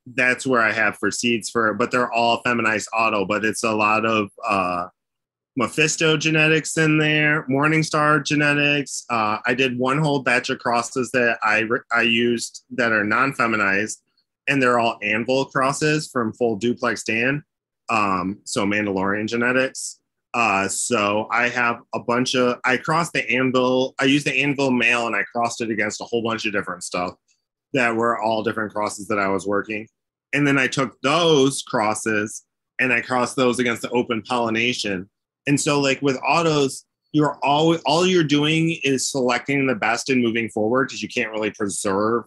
that's where I have for seeds for, but they're all feminized auto, but it's a lot of uh, Mephisto genetics in there, Morningstar genetics. Uh, I did one whole batch of crosses that I I used that are non-feminized, and they're all Anvil crosses from Full Duplex Dan. Um, so Mandalorian genetics. Uh, so I have a bunch of I crossed the Anvil. I used the Anvil male and I crossed it against a whole bunch of different stuff that were all different crosses that I was working. And then I took those crosses and I crossed those against the open pollination. And so, like with autos, you're always all you're doing is selecting the best and moving forward because you can't really preserve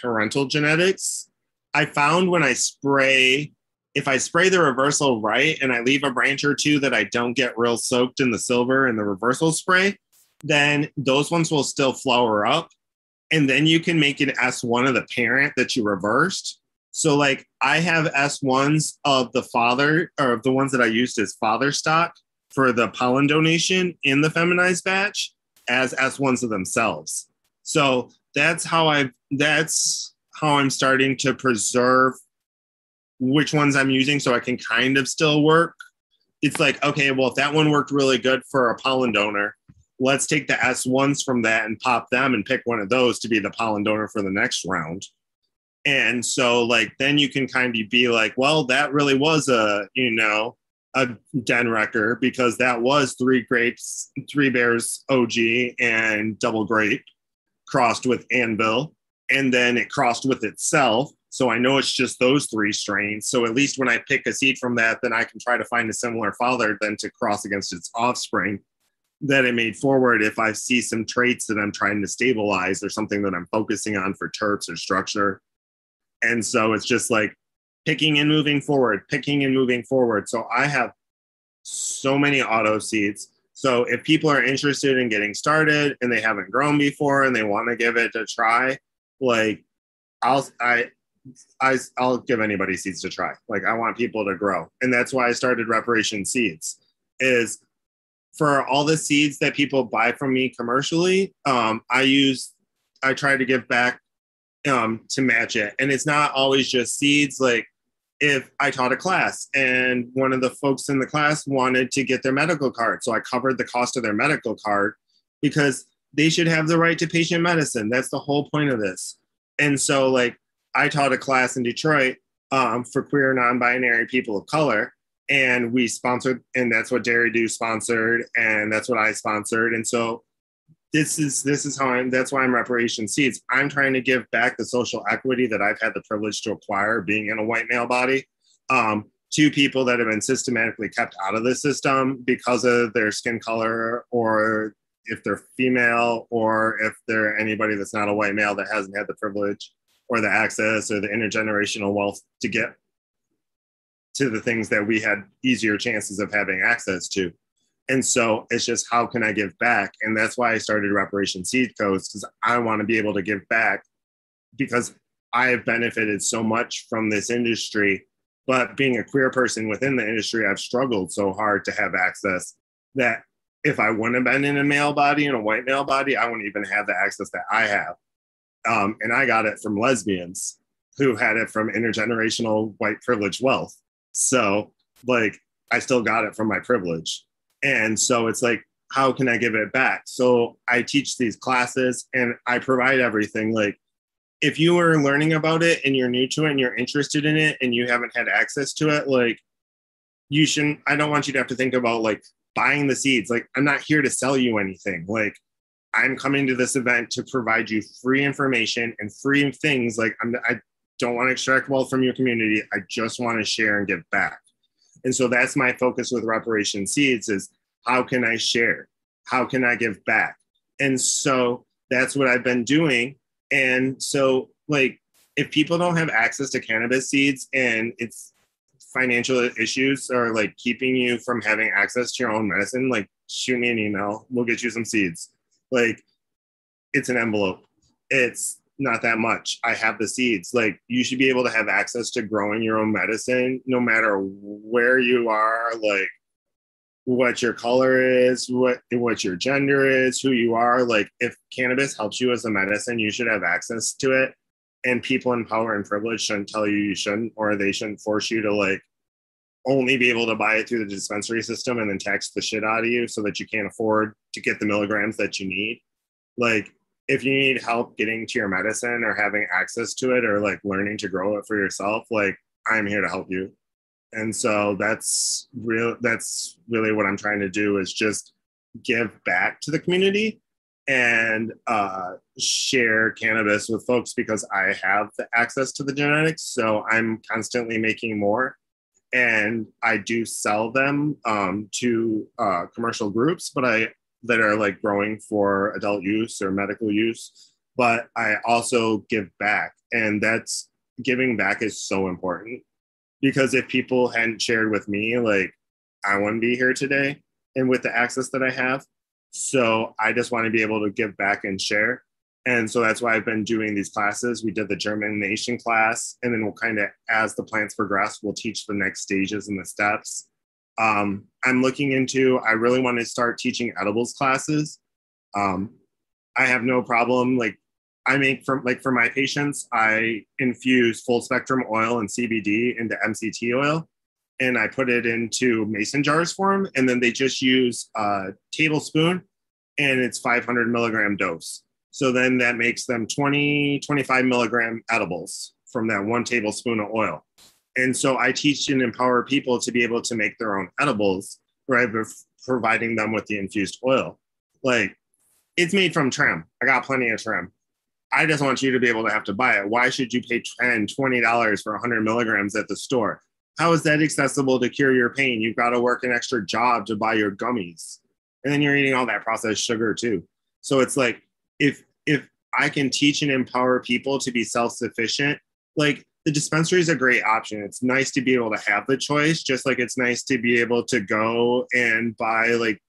parental genetics. I found when I spray, if I spray the reversal right and I leave a branch or two that I don't get real soaked in the silver and the reversal spray, then those ones will still flower up and then you can make an S1 of the parent that you reversed. So like I have S1s of the father or of the ones that I used as father stock for the pollen donation in the feminized batch. as S1s of themselves. So that's how I that's how I'm starting to preserve which ones I'm using so I can kind of still work. It's like, okay, well, if that one worked really good for a pollen donor, let's take the S1s from that and pop them and pick one of those to be the pollen donor for the next round. And so, like, then you can kind of be like, well, that really was a, you know, a den wrecker because that was three grapes, three bears OG and double grape crossed with anvil. And then it crossed with itself. So I know it's just those three strains. So at least when I pick a seed from that, then I can try to find a similar father then to cross against its offspring that it made forward if I see some traits that I'm trying to stabilize or something that I'm focusing on for terps or structure. And so it's just like picking and moving forward, picking and moving forward. So I have so many auto seeds. So if people are interested in getting started and they haven't grown before and they want to give it a try, like I'll I I I'll give anybody seeds to try. Like I want people to grow. And that's why I started Reparation Seeds is for all the seeds that people buy from me commercially, um, I use I try to give back um, to match it. And it's not always just seeds. Like if I taught a class and one of the folks in the class wanted to get their medical card, so I covered the cost of their medical card because they should have the right to patient medicine. That's the whole point of this. And so, like, I taught a class in Detroit um, for queer, non-binary people of color, and we sponsored, and that's what Dairy Doo sponsored, and that's what I sponsored, and so this is this is how I'm that's why I'm reparation seeds. I'm trying to give back the social equity that I've had the privilege to acquire being in a white male body um, to people that have been systematically kept out of the system because of their skin color or if they're female or if they're anybody that's not a white male that hasn't had the privilege or the access or the intergenerational wealth to get to the things that we had easier chances of having access to. And so it's just how can I give back? And that's why I started Reparation Seed Codes because I want to be able to give back because I have benefited so much from this industry. But being a queer person within the industry, I've struggled so hard to have access that if I wouldn't have been in a male body and a white male body, I wouldn't even have the access that I have. Um, and I got it from lesbians who had it from intergenerational white privilege wealth. So, like, I still got it from my privilege. And so it's like, how can I give it back? So I teach these classes and I provide everything. Like, if you are learning about it and you're new to it and you're interested in it and you haven't had access to it, like, you shouldn't, I don't want you to have to think about like buying the seeds. Like, I'm not here to sell you anything. Like, I'm coming to this event to provide you free information and free things. Like, I'm, I don't want to extract wealth from your community. I just want to share and give back. And so that's my focus with Reparation Seeds is how can I share? How can I give back? And so that's what I've been doing. And so like if people don't have access to cannabis seeds and it's financial issues are like keeping you from having access to your own medicine, like shoot me an email. We'll get you some seeds. Like it's an envelope. It's not that much. I have the seeds. Like you should be able to have access to growing your own medicine no matter where you are, like what your color is, what what your gender is, who you are. Like if cannabis helps you as a medicine, you should have access to it. And people in power and privilege shouldn't tell you you shouldn't, or they shouldn't force you to like only be able to buy it through the dispensary system and then tax the shit out of you so that you can't afford to get the milligrams that you need. Like if you need help getting to your medicine or having access to it or like learning to grow it for yourself, like I'm here to help you. And so that's real that's really what I'm trying to do is just give back to the community and uh, share cannabis with folks because I have the access to the genetics. So I'm constantly making more. And I do sell them um, to uh, commercial groups, but I that are like growing for adult use or medical use, but I also give back. And that's giving back is so important because if people hadn't shared with me, like, I wouldn't be here today and with the access that I have. So I just want to be able to give back and share. And so that's why I've been doing these classes. We did the germination class, and then we'll kind of, as the plants progress, we'll teach the next stages and the steps um, I'm looking into, I really want to start teaching edibles classes Um, I have no problem. Like I make from like for my patients, I infuse full spectrum oil and CBD into MCT oil, and I put it into mason jars for them, and then they just use a tablespoon, and it's 500 milligram dose. So then that makes them 20, 25 milligram edibles from that one tablespoon of oil. And so I teach and empower people to be able to make their own edibles, right? But providing them with the infused oil. Like it's made from trim. I got plenty of trim. I just want you to be able to have to buy it. Why should you pay 10 $20 for 100 milligrams at the store? How is that accessible to cure your pain? You've got to work an extra job to buy your gummies. And then you're eating all that processed sugar too. So it's like if if I can teach and empower people to be self-sufficient, like the dispensary is a great option. It's nice to be able to have the choice, just like it's nice to be able to go and buy like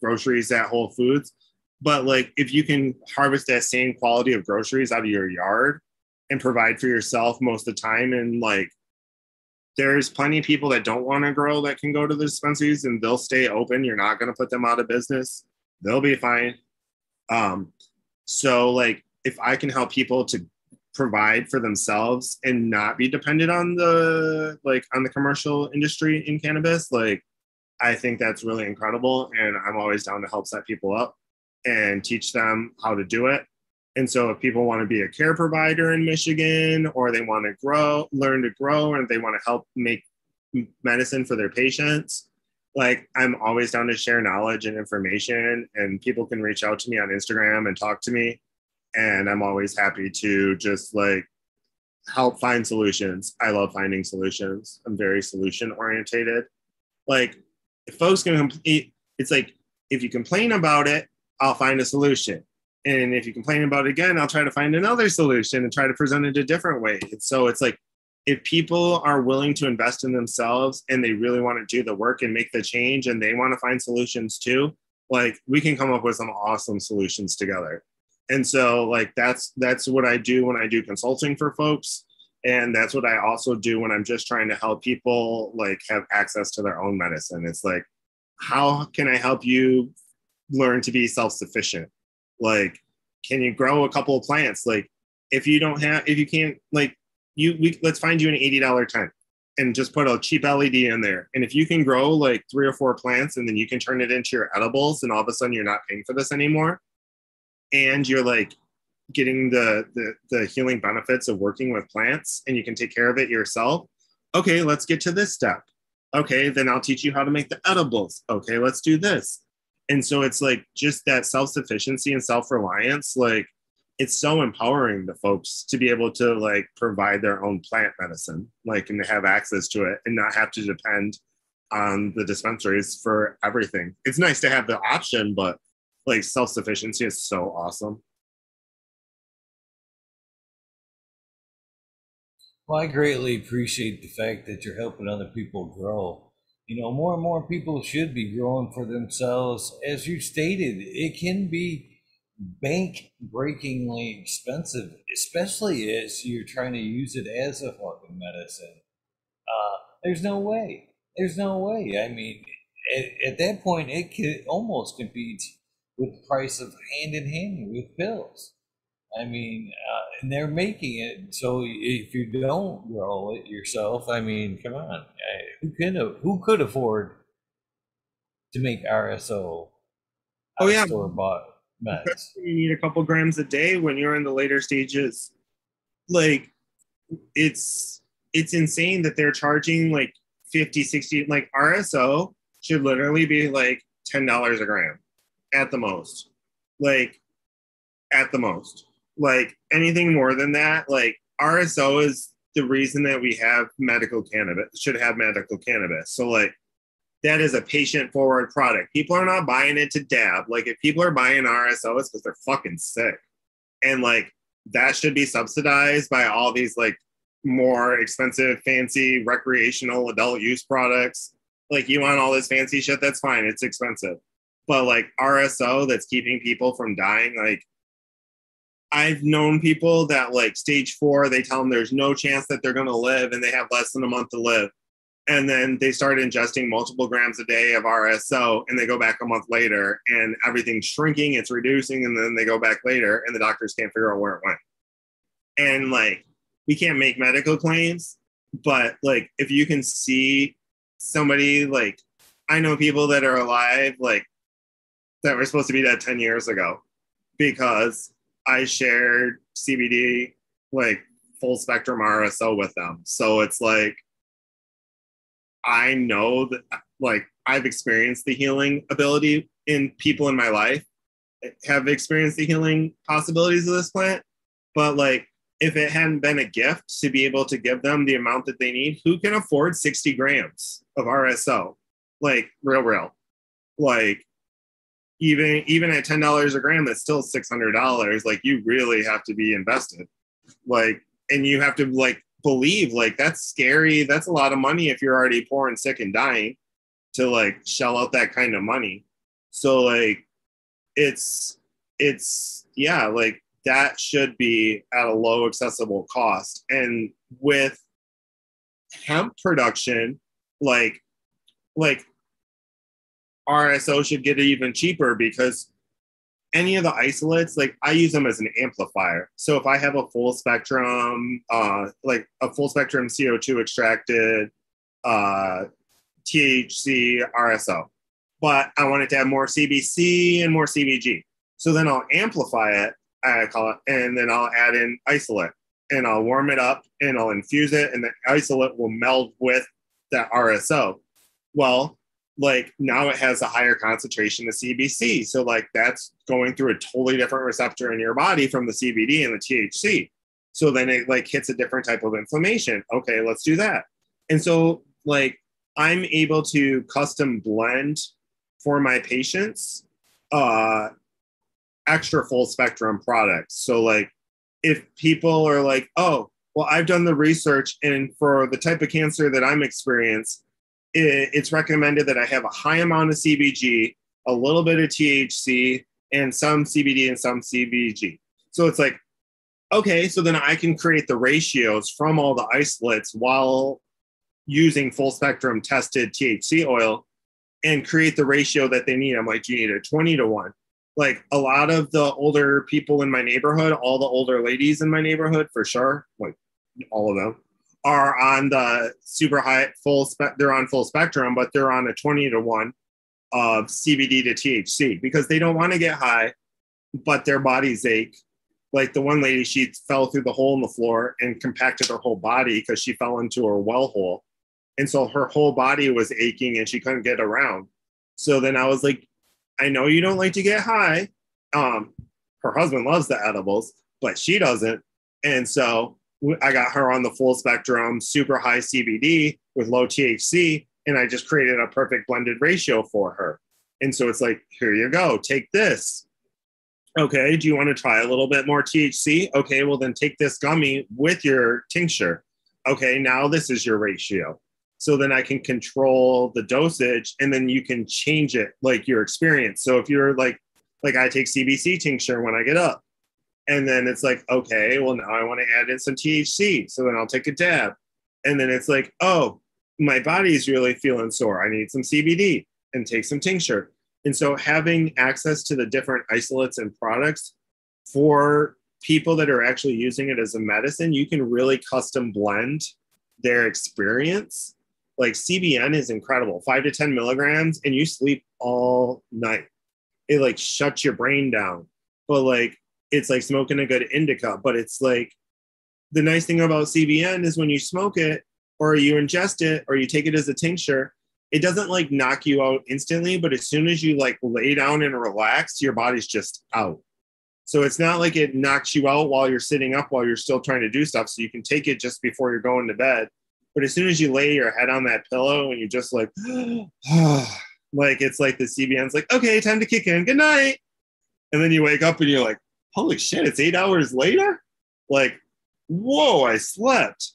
groceries at Whole Foods. But like if you can harvest that same quality of groceries out of your yard and provide for yourself most of the time, and like there's plenty of people that don't want to grow that can go to the dispensaries and they'll stay open. You're not going to put them out of business. They'll be fine. Um, so like if I can help people to provide for themselves and not be dependent on the like on the commercial industry in cannabis like i think that's really incredible and i'm always down to help set people up and teach them how to do it. And so if people want to be a care provider in michigan or they want to grow learn to grow and they want to help make medicine for their patients like i'm always down to share knowledge and information and people can reach out to me on instagram and talk to me and I'm always happy to just like help find solutions. I love finding solutions. I'm very solution orientated. Like if folks can complete, it's like if you complain about it, I'll find a solution. And if you complain about it again, I'll try to find another solution and try to present it a different way. So it's like if people are willing to invest in themselves and they really want to do the work and make the change and they want to find solutions too, like we can come up with some awesome solutions together and so like that's that's what i do when i do consulting for folks. And that's what i also do when i'm just trying to help people like have access to their own medicine. It's like how can i help you learn to be self-sufficient? Like can you grow a couple of plants? Like if you don't have if you can't like you we let's find you an $80 tent and just put a cheap led in there. And if you can grow like three or four plants and then you can turn it into your edibles and all of a sudden you're not paying for this anymore and you're like getting the, the the healing benefits of working with plants and you can take care of it yourself okay let's get to this step. Okay then i'll teach you how to make the edibles. Okay let's do this. And so it's like just that self-sufficiency and self-reliance like it's so empowering to folks to be able to like provide their own plant medicine like and to have access to it and not have to depend on the dispensaries for everything. It's nice to have the option but like self sufficiency is so awesome. Well, I greatly appreciate the fact that you're helping other people grow. You know, more and more people should be growing for themselves. As you stated, it can be bank breakingly expensive, especially as you're trying to use it as a fucking medicine. Uh, there's no way. There's no way. I mean, at, at that point, it could almost competes with the price of hand in hand with pills. I mean, uh, and they're making it so if you don't grow it yourself, I mean, come on, I, who can who could afford to make RSO? Oh yeah, store bought meds. You need a couple grams a day when you're in the later stages. Like, it's it's insane that they're charging like 50, 60, like RSO should literally be like ten dollars a gram at the most. Like at the most. Like anything more than that, like RSO is the reason that we have medical cannabis, should have medical cannabis. So like that is a patient forward product. People are not buying it to dab. Like if people are buying RSO, it's because they're fucking sick. And like that should be subsidized by all these like more expensive, fancy recreational adult use products. Like you want all this fancy shit, that's fine. It's expensive but like RSO that's keeping people from dying, like I've known people that like stage four, they tell them there's no chance that they're going to live and they have less than a month to live. and then they start ingesting multiple grams a day of RSO and they go back a month later and everything's shrinking, it's reducing, and then they go back later and the doctors can't figure out where it went. And like, we can't make medical claims, but like, if you can see somebody like, I know people that are alive, like, that were supposed to be dead 10 years ago because I shared CBD, like full spectrum RSO with them. So it's like, I know that like I've experienced the healing ability in people in my life, have experienced the healing possibilities of this plant. But like if it hadn't been a gift to be able to give them the amount that they need, who can afford 60 grams of RSO? Like real, real. Like even even at ten dollars a gram, that's still six hundred dollars. Like you really have to be invested. Like and you have to like believe like that's scary. That's a lot of money if you're already poor and sick and dying to like shell out that kind of money. So like it's it's yeah, like that should be at a low accessible cost. And with hemp production, like like RSO should get it even cheaper because any of the isolates, like I use them as an amplifier. So if I have a full spectrum, uh, like a full spectrum CO2 extracted uh, THC RSO, but I want it to have more CBC and more CBG. So then I'll amplify it, I call it, and then I'll add in isolate and I'll warm it up and I'll infuse it, and the isolate will meld with that RSO. Well, like now it has a higher concentration of CBC. So like that's going through a totally different receptor in your body from the CBD and the THC. So then it like hits a different type of inflammation. Okay, let's do that. And so like I'm able to custom blend for my patients uh extra full spectrum products. So like if people are like, "Oh, well I've done the research and for the type of cancer that I'm experiencing it's recommended that I have a high amount of CBG, a little bit of THC, and some CBD and some CBG. So it's like, okay, so then I can create the ratios from all the isolates while using full spectrum tested THC oil and create the ratio that they need. I'm like, you need a 20 to 1? Like a lot of the older people in my neighborhood, all the older ladies in my neighborhood for sure, like all of them, are on the super high full spec they're on full spectrum but they're on a 20 to 1 of cbd to thc because they don't want to get high but their bodies ache. Like the one lady she fell through the hole in the floor and compacted her whole body because she fell into her well hole. And so her whole body was aching and she couldn't get around. So then i was like i know you don't like to get high. Um her husband loves the edibles but she doesn't. And so I got her on the full spectrum, super high CBD with low THC, and I just created a perfect blended ratio for her. And so it's like, here you go, take this. Okay, do you want to try a little bit more THC? Okay, well, then take this gummy with your tincture. Okay, now this is your ratio. So then I can control the dosage and then you can change it like your experience. So if you're like, like I take CBC tincture when I get up, and then it's like, okay, well, now I want to add in some THC. So then I'll take a dab. And then it's like, oh, my body's really feeling sore. I need some CBD and take some tincture. And so having access to the different isolates and products for people that are actually using it as a medicine, you can really custom blend their experience. Like CBN is incredible, five to 10 milligrams, and you sleep all night. It like shuts your brain down. But like it's like smoking a good indica, but it's like the nice thing about CBN is when you smoke it or you ingest it or you take it as a tincture, it doesn't like knock you out instantly, but as soon as you like lay down and relax, your body's just out. So it's not like it knocks you out while you're sitting up while you're still trying to do stuff. So you can take it just before you're going to bed. But as soon as you lay your head on that pillow and you're just like, <sighs> like it's like the CBN's like, okay, time to kick in. Good night. And then you wake up and you're like, holy shit, it's eight hours later? Like, whoa, I slept.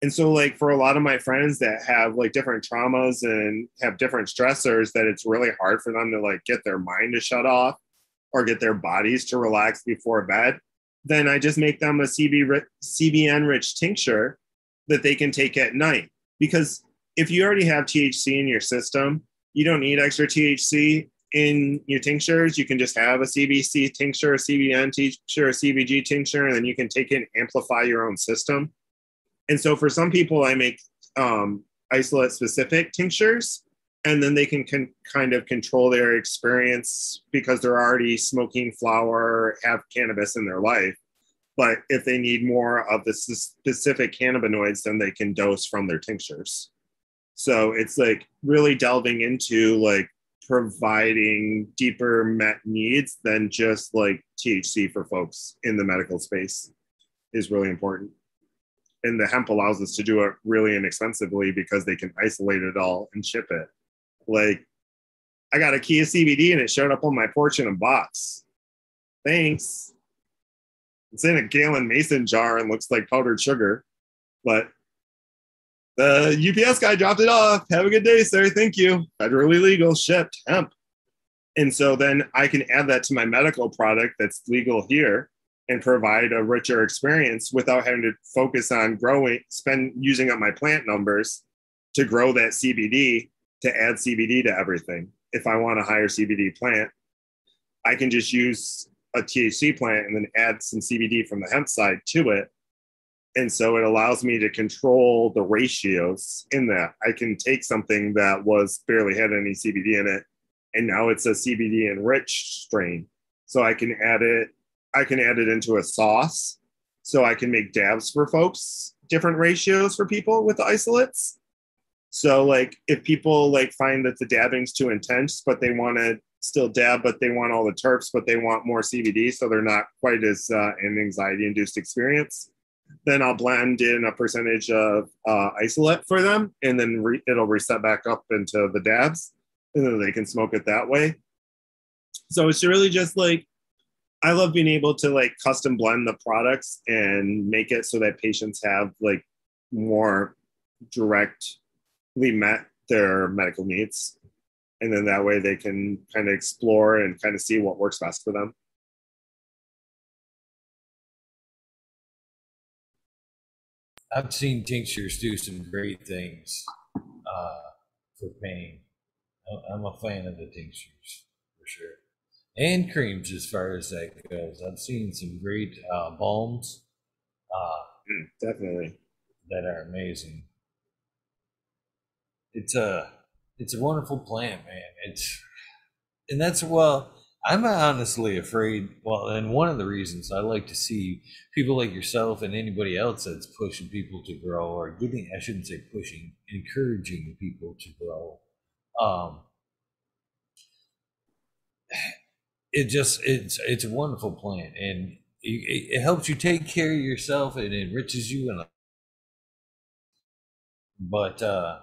And so, like, for a lot of my friends that have like different traumas and have different stressors, that it's really hard for them to like get their mind to shut off or get their bodies to relax before bed, then I just make them a CB, CBN rich tincture that they can take at night. Because if you already have THC in your system, you don't need extra THC in your tinctures. You can just have a CBC tincture, a CBN tincture, a CBG tincture, and then you can take it and amplify your own system. And so for some people, I make um, isolate specific tinctures and then they can, can kind of control their experience because they're already smoking flower, have cannabis in their life. But if they need more of the specific cannabinoids, then they can dose from their tinctures. So it's like really delving into like providing deeper met needs than just like THC for folks in the medical space is really important. And the hemp allows us to do it really inexpensively because they can isolate it all and ship it. Like, I got a Kia CBD and it showed up on my porch in a box. Thanks. It's in a gallon mason jar and looks like powdered sugar, but the UPS guy dropped it off. Have a good day, sir. Thank you. Federally legal, shipped, hemp. And so then I can add that to my medical product that's legal here and provide a richer experience without having to focus on growing, spend using up my plant numbers to grow that CBD to add CBD to everything. If I want a higher CBD plant, I can just use a THC plant and then add some CBD from the hemp side to it. And so it allows me to control the ratios in that. I can take something that was barely had any CBD in it, and now it's a CBD enriched strain. So I can add it, I can add it into a sauce. So I can make dabs for folks, different ratios for people with the isolates. So like if people like find that the dabbing's too intense, but they want to still dab, but they want all the terps, but they want more CBD, so they're not quite as uh, an anxiety-induced experience. Then I'll blend in a percentage of uh, isolate for them, and then re- it'll reset back up into the dabs, and then they can smoke it that way. So it's really just like I love being able to like custom blend the products and make it so that patients have like more directly met their medical needs. And then that way they can kind of explore and kind of see what works best for them. I've seen tinctures do some great things uh, for pain. I'm a fan of the tinctures for sure, and creams as far as that goes. I've seen some great uh, balms. Uh, mm, Definitely. That are amazing it's a it's a wonderful plant, man. It's and that's well, I'm honestly afraid. Well, and one of the reasons I like to see people like yourself and anybody else that's pushing people to grow, or giving I shouldn't say pushing, encouraging people to grow. Um, it just it's it's a wonderful plant, and it, it helps you take care of yourself and enriches you. And but uh,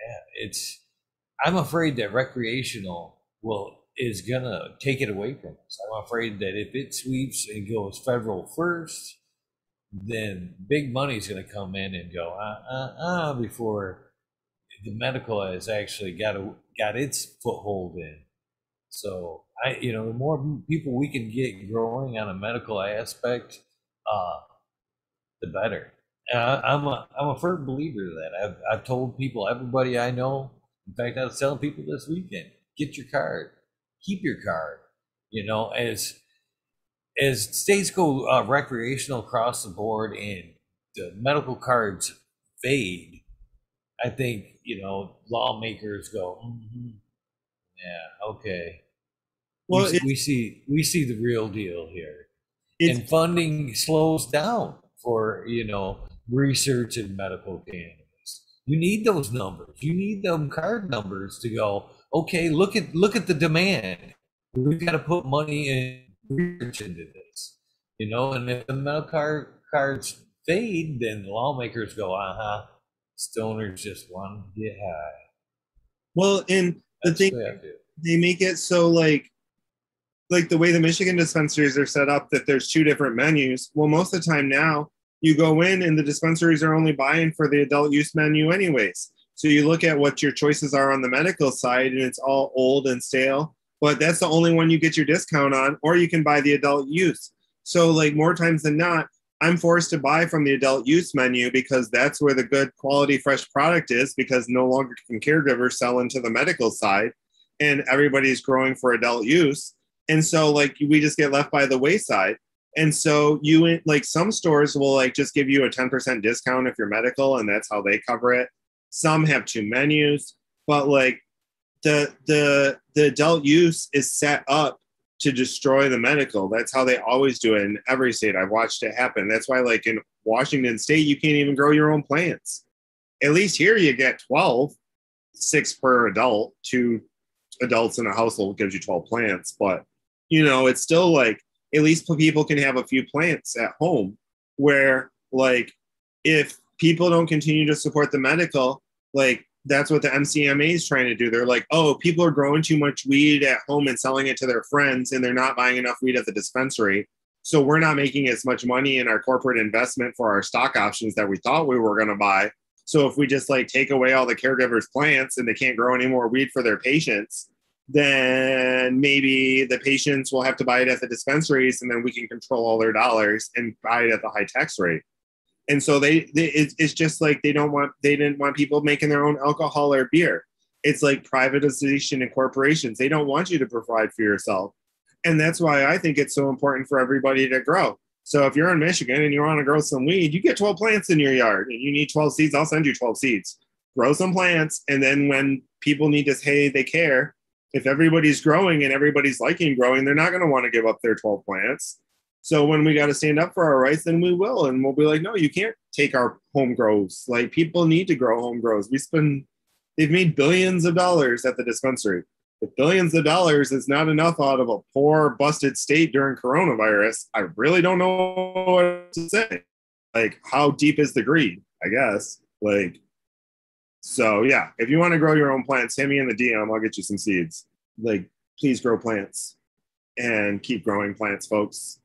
yeah, it's I'm afraid that recreational will is gonna take it away from us. I'm afraid that if it sweeps and goes federal first, then big money's gonna come in and go uh uh uh before the medical has actually got a, got its foothold in. So I, you know, the more people we can get growing on a medical aspect, uh, the better. Uh, I'm a I'm a firm believer of that. I've I've told people, everybody I know. In fact, I was telling people this weekend, get your card, keep your card. You know, as as states go uh, recreational across the board and the medical cards fade, I think you know lawmakers go, mm-hmm. yeah, okay. Well, we, we see we see the real deal here, and funding slows down for you know research in medical cannabis. You need those numbers. You need them card numbers to go, okay, look at look at the demand. We've got to put money in research into this. You know, and if the card cards fade, then the lawmakers go, uh-huh, stoners just want to get high. Well, and the thing they make it so like like the way the Michigan dispensaries are set up that there's two different menus. Well, most of the time now you go in and the dispensaries are only buying for the adult use menu anyways so you look at what your choices are on the medical side and it's all old and stale but that's the only one you get your discount on or you can buy the adult use so like more times than not I'm forced to buy from the adult use menu because that's where the good quality fresh product is because no longer can caregivers sell into the medical side and everybody's growing for adult use. And so like we just get left by the wayside. And so you like some stores will like just give you a 10% discount if you're medical and that's how they cover it. Some have two menus, but like the the the adult use is set up to destroy the medical. That's how they always do it in every state. I've watched it happen. That's why, like in Washington State, you can't even grow your own plants. At least here, you get 12, six per adult, two adults in a household gives you 12 plants. But, you know, it's still like at least people can have a few plants at home where, like, if people don't continue to support the medical, like that's what the MCMA is trying to do. They're like, oh, people are growing too much weed at home and selling it to their friends, and they're not buying enough weed at the dispensary. So we're not making as much money in our corporate investment for our stock options that we thought we were going to buy. So if we just like take away all the caregivers' plants and they can't grow any more weed for their patients, then maybe the patients will have to buy it at the dispensaries, and then we can control all their dollars and buy it at the high tax rate and so they, they it's, it's just like they don't want they didn't want people making their own alcohol or beer. It's like privatization and corporations. They don't want you to provide for yourself. And that's why i think it's so important for everybody to grow. So if you're in michigan and you want to grow some weed you get 12 plants in your yard and you need 12 seeds i'll send you 12 seeds. Grow some plants and then when people need to say they care if everybody's growing and everybody's liking growing they're not going to want to give up their 12 plants so when we got to stand up for our rights, then we will, and we'll be like, no, you can't take our home grows. Like people need to grow home grows. We spend, they've made billions of dollars at the dispensary. If billions of dollars is not enough out of a poor, busted state during coronavirus, I really don't know what to say. Like, how deep is the greed? I guess. Like, so yeah, if you want to grow your own plants, hit me in the DM. I'll get you some seeds. Like, please grow plants and keep growing plants, folks.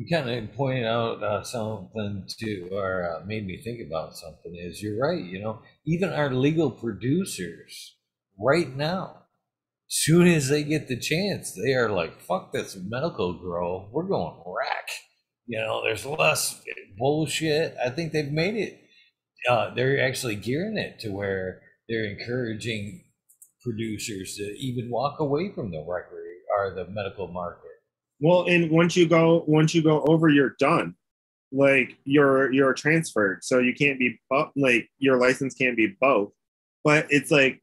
You kind of pointed out uh, something too, or uh, made me think about something. Is you're right. You know, even our legal producers right now, soon as they get the chance, they are like, "Fuck this medical grow. We're going rack." You know, there's less bullshit. I think they've made it. Uh, they're actually gearing it to where they're encouraging producers to even walk away from the record or the medical market well, and once you go once you go over, you're done. Like you're you're transferred, so you can't be like your license can't be both. But it's like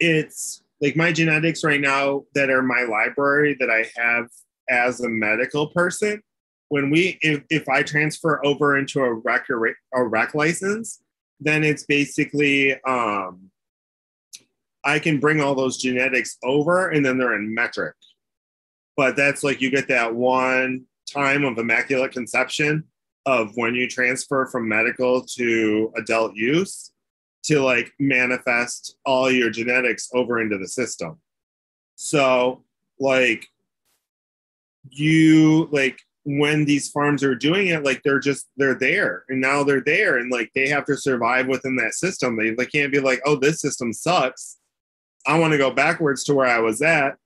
it's like my genetics right now that are my library that I have as a medical person. When we if, if I transfer over into a rec a rec license, then it's basically um I can bring all those genetics over and then they're in Metrc but that's like you get that one time of immaculate conception of when you transfer from medical to adult use to like manifest all your genetics over into the system. So, like, you like when these farms are doing it, like they're just they're there and now they're there and like they have to survive within that system. They, they can't be like, oh, this system sucks. I want to go backwards to where I was at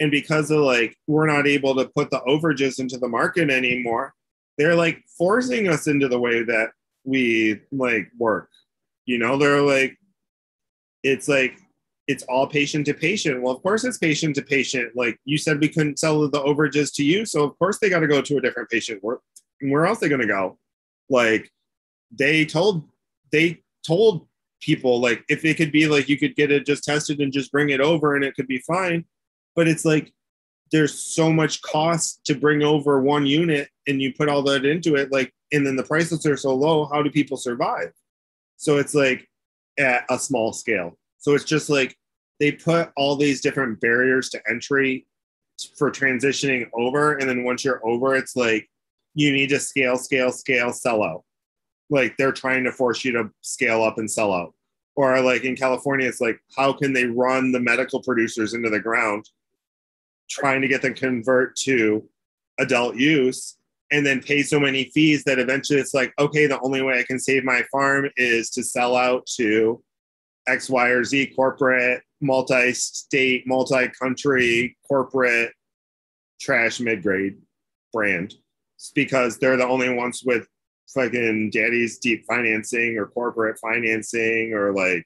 and because of like we're not able to put the overages into the market anymore they're like forcing us into the way that we like work. You know they're like it's like it's all patient to patient. Well of course it's patient to patient. Like you said we couldn't sell the overages to you so of course they got to go to a different patient. Where, where else they going to go? Like they told they told people like if it could be like you could get it just tested and just bring it over and it could be fine but it's like there's so much cost to bring over one unit and you put all that into it like and then the prices are so low how do people survive? So it's like at a small scale. So it's just like they put all these different barriers to entry for transitioning over and then once you're over it's like you need to scale scale scale sell out. Like they're trying to force you to scale up and sell out. Or like in california it's like how can they run the medical producers into the ground trying to get them convert to adult use and then pay so many fees that eventually it's like okay the only way i can save my farm is to sell out to x y or z corporate multi-state multi-country corporate trash mid grade brand it's because they're the only ones with fucking daddy's deep financing or corporate financing or like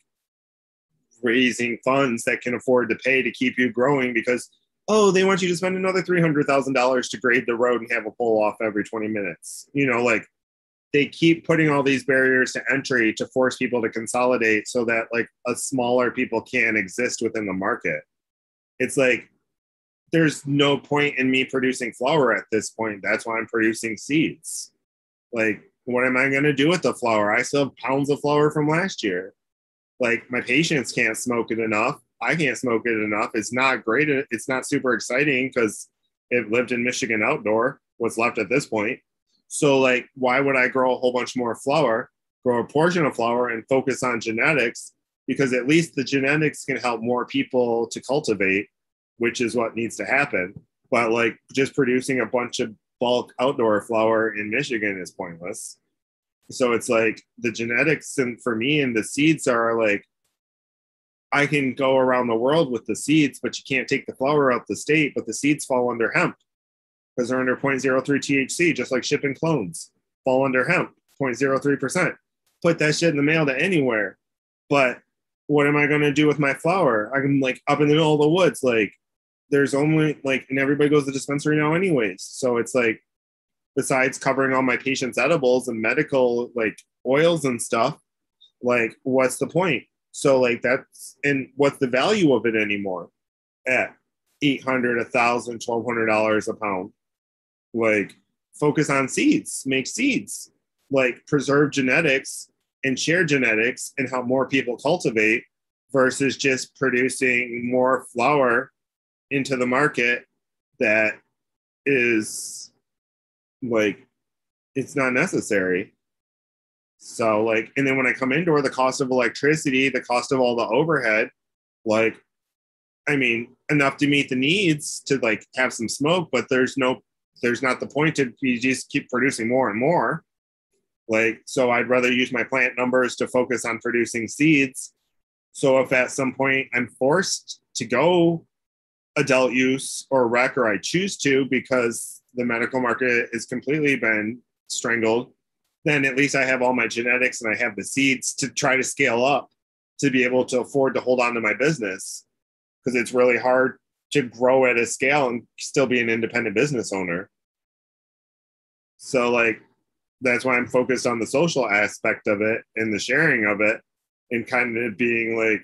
raising funds that can afford to pay to keep you growing because oh they want you to spend another $300000 to grade the road and have a pull off every 20 minutes. You know like they keep putting all these barriers to entry to force people to consolidate so that like a smaller people can exist within the market. It's like there's no point in me producing flower at this point. That's why i'm producing seeds. Like what am i going to do with the flower? I still have pounds of flower from last year. Like my patients can't smoke it enough i can't smoke it enough. It's not great. It's not super exciting because it lived in michigan outdoor what's left at this point. So like why would i grow a whole bunch more flower grow a portion of flower and focus on genetics? Because at least the genetics can help more people to cultivate which is what needs to happen. But like just producing a bunch of bulk outdoor flower in michigan is pointless. So it's like the genetics and for me and the seeds are like I can go around the world with the seeds, but you can't take the flower out the state, but the seeds fall under hemp because they're under 0.03 THC, just like shipping clones fall under hemp, 0.03%. Put that shit in the mail to anywhere. But what am I going to do with my flower? I'm like up in the middle of the woods. Like there's only like, and everybody goes to the dispensary now anyways. So it's like, besides covering all my patients' edibles and medical like oils and stuff, like what's the point? So like that's and what's the value of it anymore? At eight hundred, a thousand, twelve hundred dollars a pound. Like focus on seeds, make seeds, like preserve genetics and share genetics and help more people cultivate versus just producing more flower into the market that is like it's not necessary. So like, and then when I come indoor, the cost of electricity, the cost of all the overhead, like, I mean, enough to meet the needs to like have some smoke, but there's no, there's not the point to you just keep producing more and more. Like, so I'd rather use my plant numbers to focus on producing seeds. So if at some point I'm forced to go adult use or rec, or I choose to because the medical market has completely been strangled, then at least I have all my genetics and I have the seeds to try to scale up to be able to afford to hold on to my business because it's really hard to grow at a scale and still be an independent business owner. So like that's why I'm focused on the social aspect of it and the sharing of it and kind of being like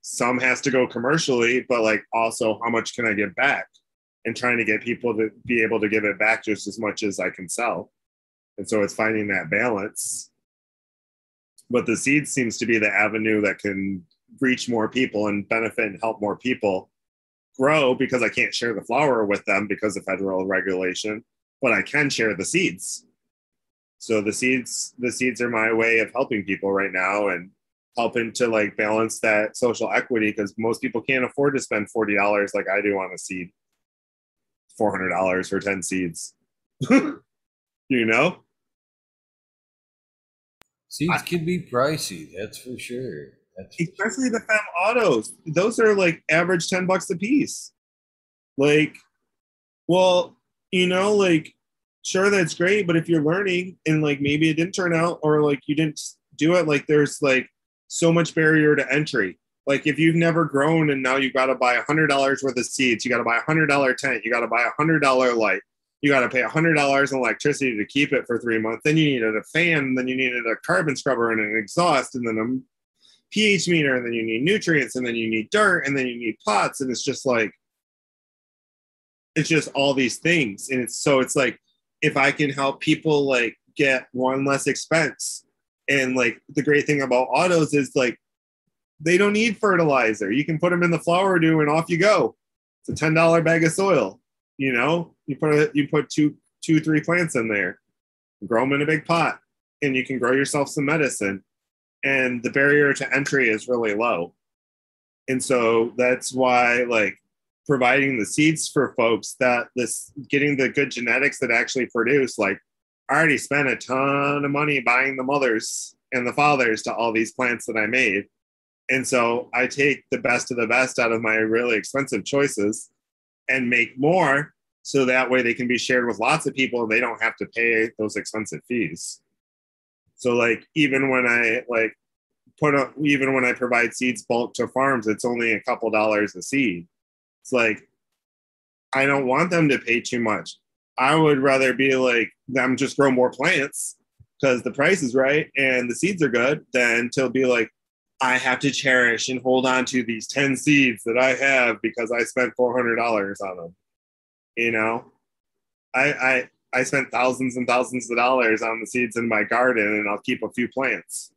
some has to go commercially, but like also how much can I get back? and trying to get people to be able to give it back just as much as I can sell. And so it's finding that balance. But the seed seems to be the avenue that can reach more people and benefit and help more people grow because I can't share the flower with them because of federal regulation, but I can share the seeds. So the seeds, the seeds are my way of helping people right now and helping to like balance that social equity because most people can't afford to spend $40 like I do on a seed four hundred dollars for ten seeds. <laughs> you know, seeds I, can be pricey. That's for sure. That's for especially sure. the fem autos. Those are like average ten bucks a piece. Like, well, you know, like sure that's great, but if you're learning and like maybe it didn't turn out or like you didn't do it, like there's like so much barrier to entry like if you've never grown and now you got to buy a hundred dollars worth of seeds, you got to buy a hundred dollar tent, you got to buy a hundred dollar light, you got to pay a hundred dollars in electricity to keep it for three months. Then you needed a fan, then you needed a carbon scrubber and an exhaust, and then a pH meter, and then you need nutrients, and then you need dirt, and then you need pots, and it's just like it's just all these things, and it's so it's like if I can help people like get one less expense, and like the great thing about autos is like they don't need fertilizer. You can put them in the flower doo and off you go. It's a ten dollar bag of soil. You know, you put a, you put two two three plants in there, grow them in a big pot, and you can grow yourself some medicine. And the barrier to entry is really low, and so that's why like providing the seeds for folks that this getting the good genetics that actually produce like I already spent a ton of money buying the mothers and the fathers to all these plants that I made. And so I take the best of the best out of my really expensive choices and make more so that way they can be shared with lots of people they don't have to pay those expensive fees. So like even when I like put up even when I provide seeds bulk to farms, it's only a couple dollars a seed. It's like I don't want them to pay too much. I would rather be like them just grow more plants because the price is right and the seeds are good than to be like, I have to cherish and hold on to these 10 seeds that I have because I spent $400 on them. You know, I, I, I spent thousands and thousands of dollars on the seeds in my garden and I'll keep a few plants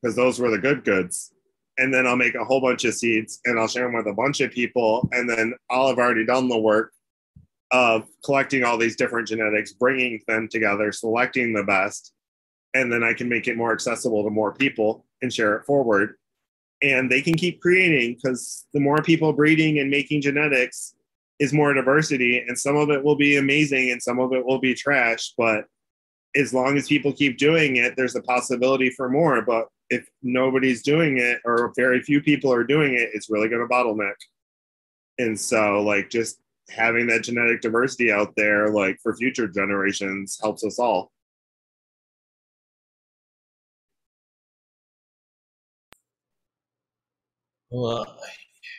because those were the good goods. And then I'll make a whole bunch of seeds and I'll share them with a bunch of people. And then I'll have already done the work of collecting all these different genetics, bringing them together, selecting the best, and then I can make it more accessible to more people and share it forward. And they can keep creating because the more people breeding and making genetics is more diversity, and some of it will be amazing and some of it will be trash. But as long as people keep doing it, there's a possibility for more. But if nobody's doing it or very few people are doing it, it's really going to bottleneck. And so, like, just having that genetic diversity out there, like for future generations, helps us all. Well,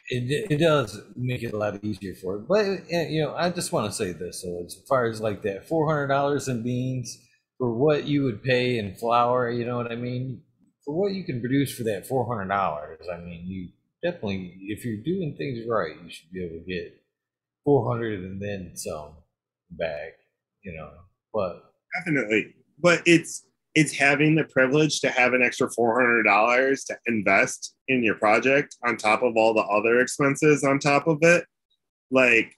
it, it does make it a lot easier for it. But, eh, you know, I just want to say this. So, as far as like that $400 in beans for what you would pay in flower, you know what I mean? For what you can produce for that $400, I mean, you definitely, if you're doing things right, you should be able to get 400 and then some back, you know. But definitely, but it's it's having the privilege to have an extra $400 to invest in your project on top of all the other expenses on top of it. Like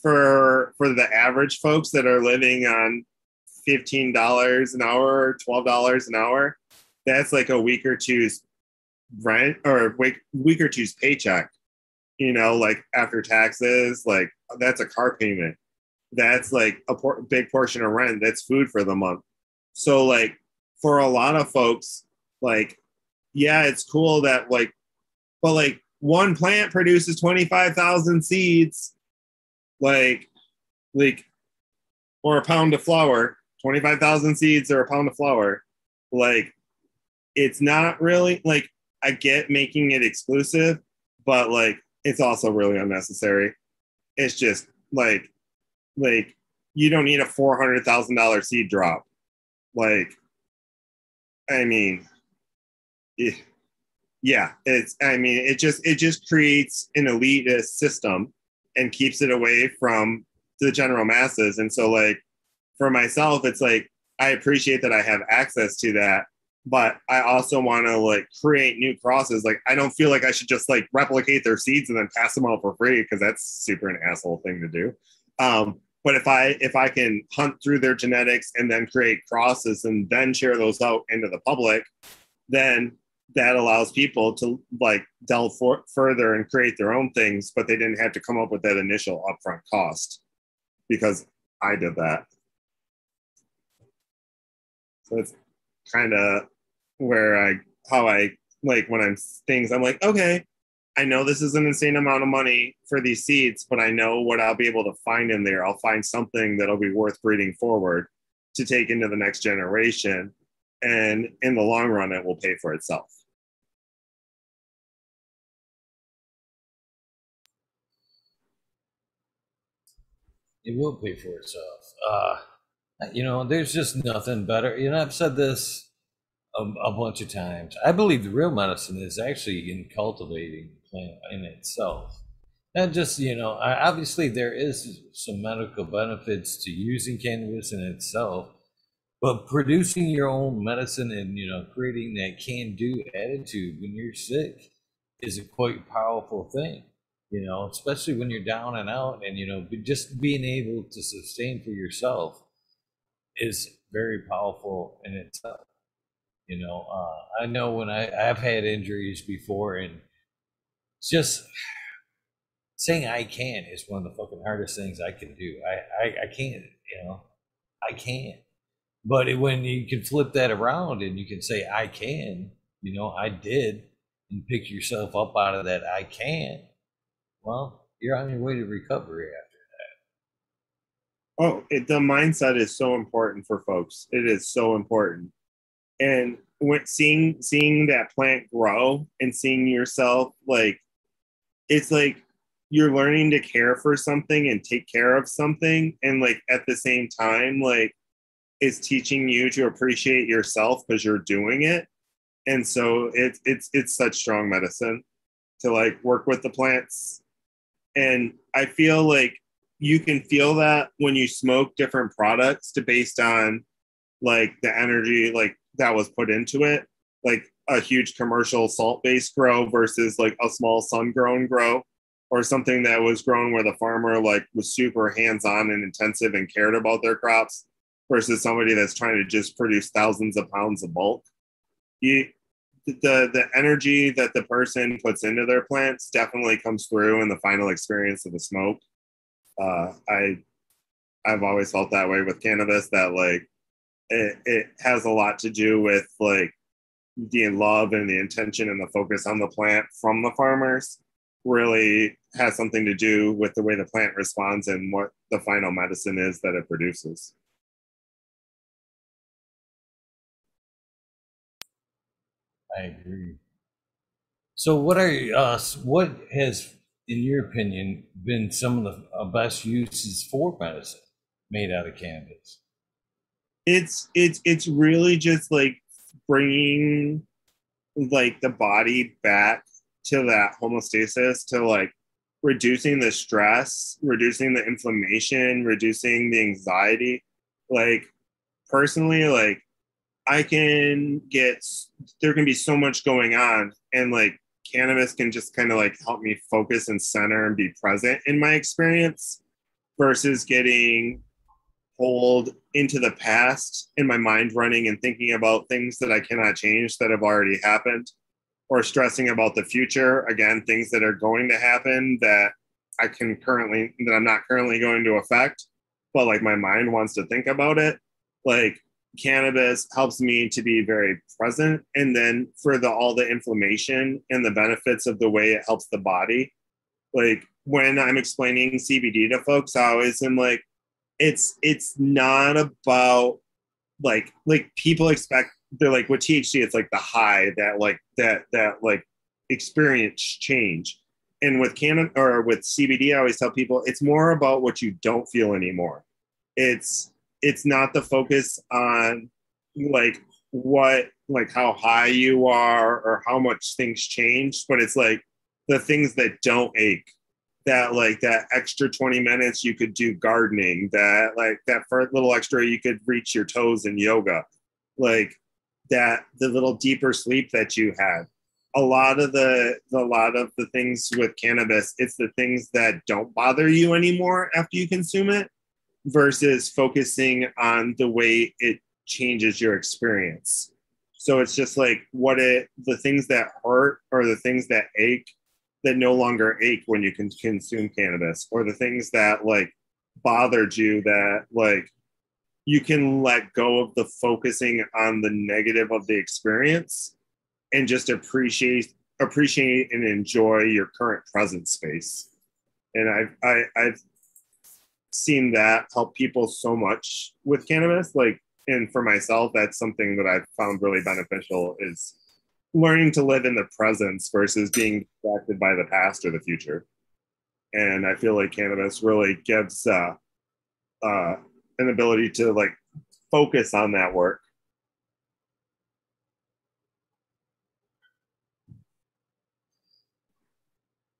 for for the average folks that are living on $15 an hour or $12 an hour, that's like a week or two's rent or week, week or two's paycheck you know, like after taxes, like that's a car payment. That's like a por- big portion of rent. That's food for the month. So, like, for a lot of folks, like, yeah, it's cool that, like, but like one plant produces 25,000 seeds, like, like, or a pound of flower, 25,000 seeds or a pound of flower. Like, it's not really like I get making it exclusive, but like it's also really unnecessary. It's just like like you don't need a four hundred thousand dollar seed drop. Like, I mean, yeah, it's. I mean, it just it just creates an elitist system and keeps it away from the general masses. And so, like for myself, it's like I appreciate that I have access to that, but I also want to like create new crosses. Like I don't feel like I should just like replicate their seeds and then pass them out for free because that's super an asshole thing to do. Um, but if I if I can hunt through their genetics and then create crosses and then share those out into the public, then that allows people to like delve for, further and create their own things, but they didn't have to come up with that initial upfront cost because I did that. So it's kind of where I how I like when I'm things I'm like, okay, I know this is an insane amount of money for these seeds, but I know what I'll be able to find in there. I'll find something that'll be worth breeding forward to take into the next generation. And in the long run, it will pay for itself. It will pay for itself. Uh, you know, there's just nothing better. You know, I've said this a, a, bunch of times. I believe the real medicine is actually in cultivating in itself. And just, you know, obviously there is some medical benefits to using cannabis in itself, but producing your own medicine and, you know, creating that can do attitude when you're sick is a quite powerful thing, you know, especially when you're down and out and, you know, just being able to sustain for yourself is very powerful in itself. You know, uh, I know when I, I've had injuries before, and just saying I can is one of the fucking hardest things I can do. I, I, I can't, you know, I can't. But it, when you can flip that around and you can say, I can, you know, I did, and pick yourself up out of that, I can, well, you're on your way to recovery after. That. Oh, it, the mindset is so important for folks. It is so important, and when seeing seeing that plant grow and seeing yourself like, it's like you're learning to care for something and take care of something, and like at the same time, like it's teaching you to appreciate yourself because you're doing it, and so it's it's it's such strong medicine to like work with the plants, and I feel like you can feel that when you smoke different products to based on like the energy like that was put into it. Like a huge commercial salt based grow versus like a small sun grown grow or something that was grown where the farmer like was super hands on and intensive and cared about their crops versus somebody that's trying to just produce thousands of pounds of bulk. You the the energy that the person puts into their plants definitely comes through in the final experience of the smoke. Uh, I I've always felt that way with cannabis that like it, it has a lot to do with like the love and the intention and the focus on the plant from the farmers really has something to do with the way the plant responds and what the final medicine is that it produces. I agree. So, what are uh, what has in your opinion, been some of the uh, best uses for medicine made out of cannabis? It's it's it's really just like bringing like the body back to that homeostasis to like reducing the stress, reducing the inflammation, reducing the anxiety. Like personally, like I can get there can be so much going on and like cannabis can just kind of like help me focus and center and be present in my experience versus getting pulled into the past in my mind running and thinking about things that I cannot change that have already happened or stressing about the future. Again things that are going to happen that I can currently that I'm not currently going to affect but like my mind wants to think about it. Like cannabis helps me to be very present and then for the all the inflammation and the benefits of the way it helps the body. Like when i'm explaining cbd to folks i always am like it's it's not about like like people expect they're like with thc it's like the high that like that that like experience change. And with canon or with cbd i always tell people it's more about what you don't feel anymore. It's it's not the focus on like what like how high you are or how much things change but it's like the things that don't ache that like that extra 20 minutes you could do gardening that like that first little extra you could reach your toes in yoga like that the little deeper sleep that you had a lot of the a lot of the things with cannabis it's the things that don't bother you anymore after you consume it versus focusing on the way it changes your experience. So it's just like what it the things that hurt or the things that ache that no longer ache when you can consume cannabis or the things that like bothered you that like you can let go of the focusing on the negative of the experience and just appreciate appreciate and enjoy your current present space and i've I, i've seen that help people so much with cannabis. Like, and for myself, that's something that I've found really beneficial is learning to live in the presence versus being distracted by the past or the future. And I feel like cannabis really gives uh, uh, an ability to like focus on that work.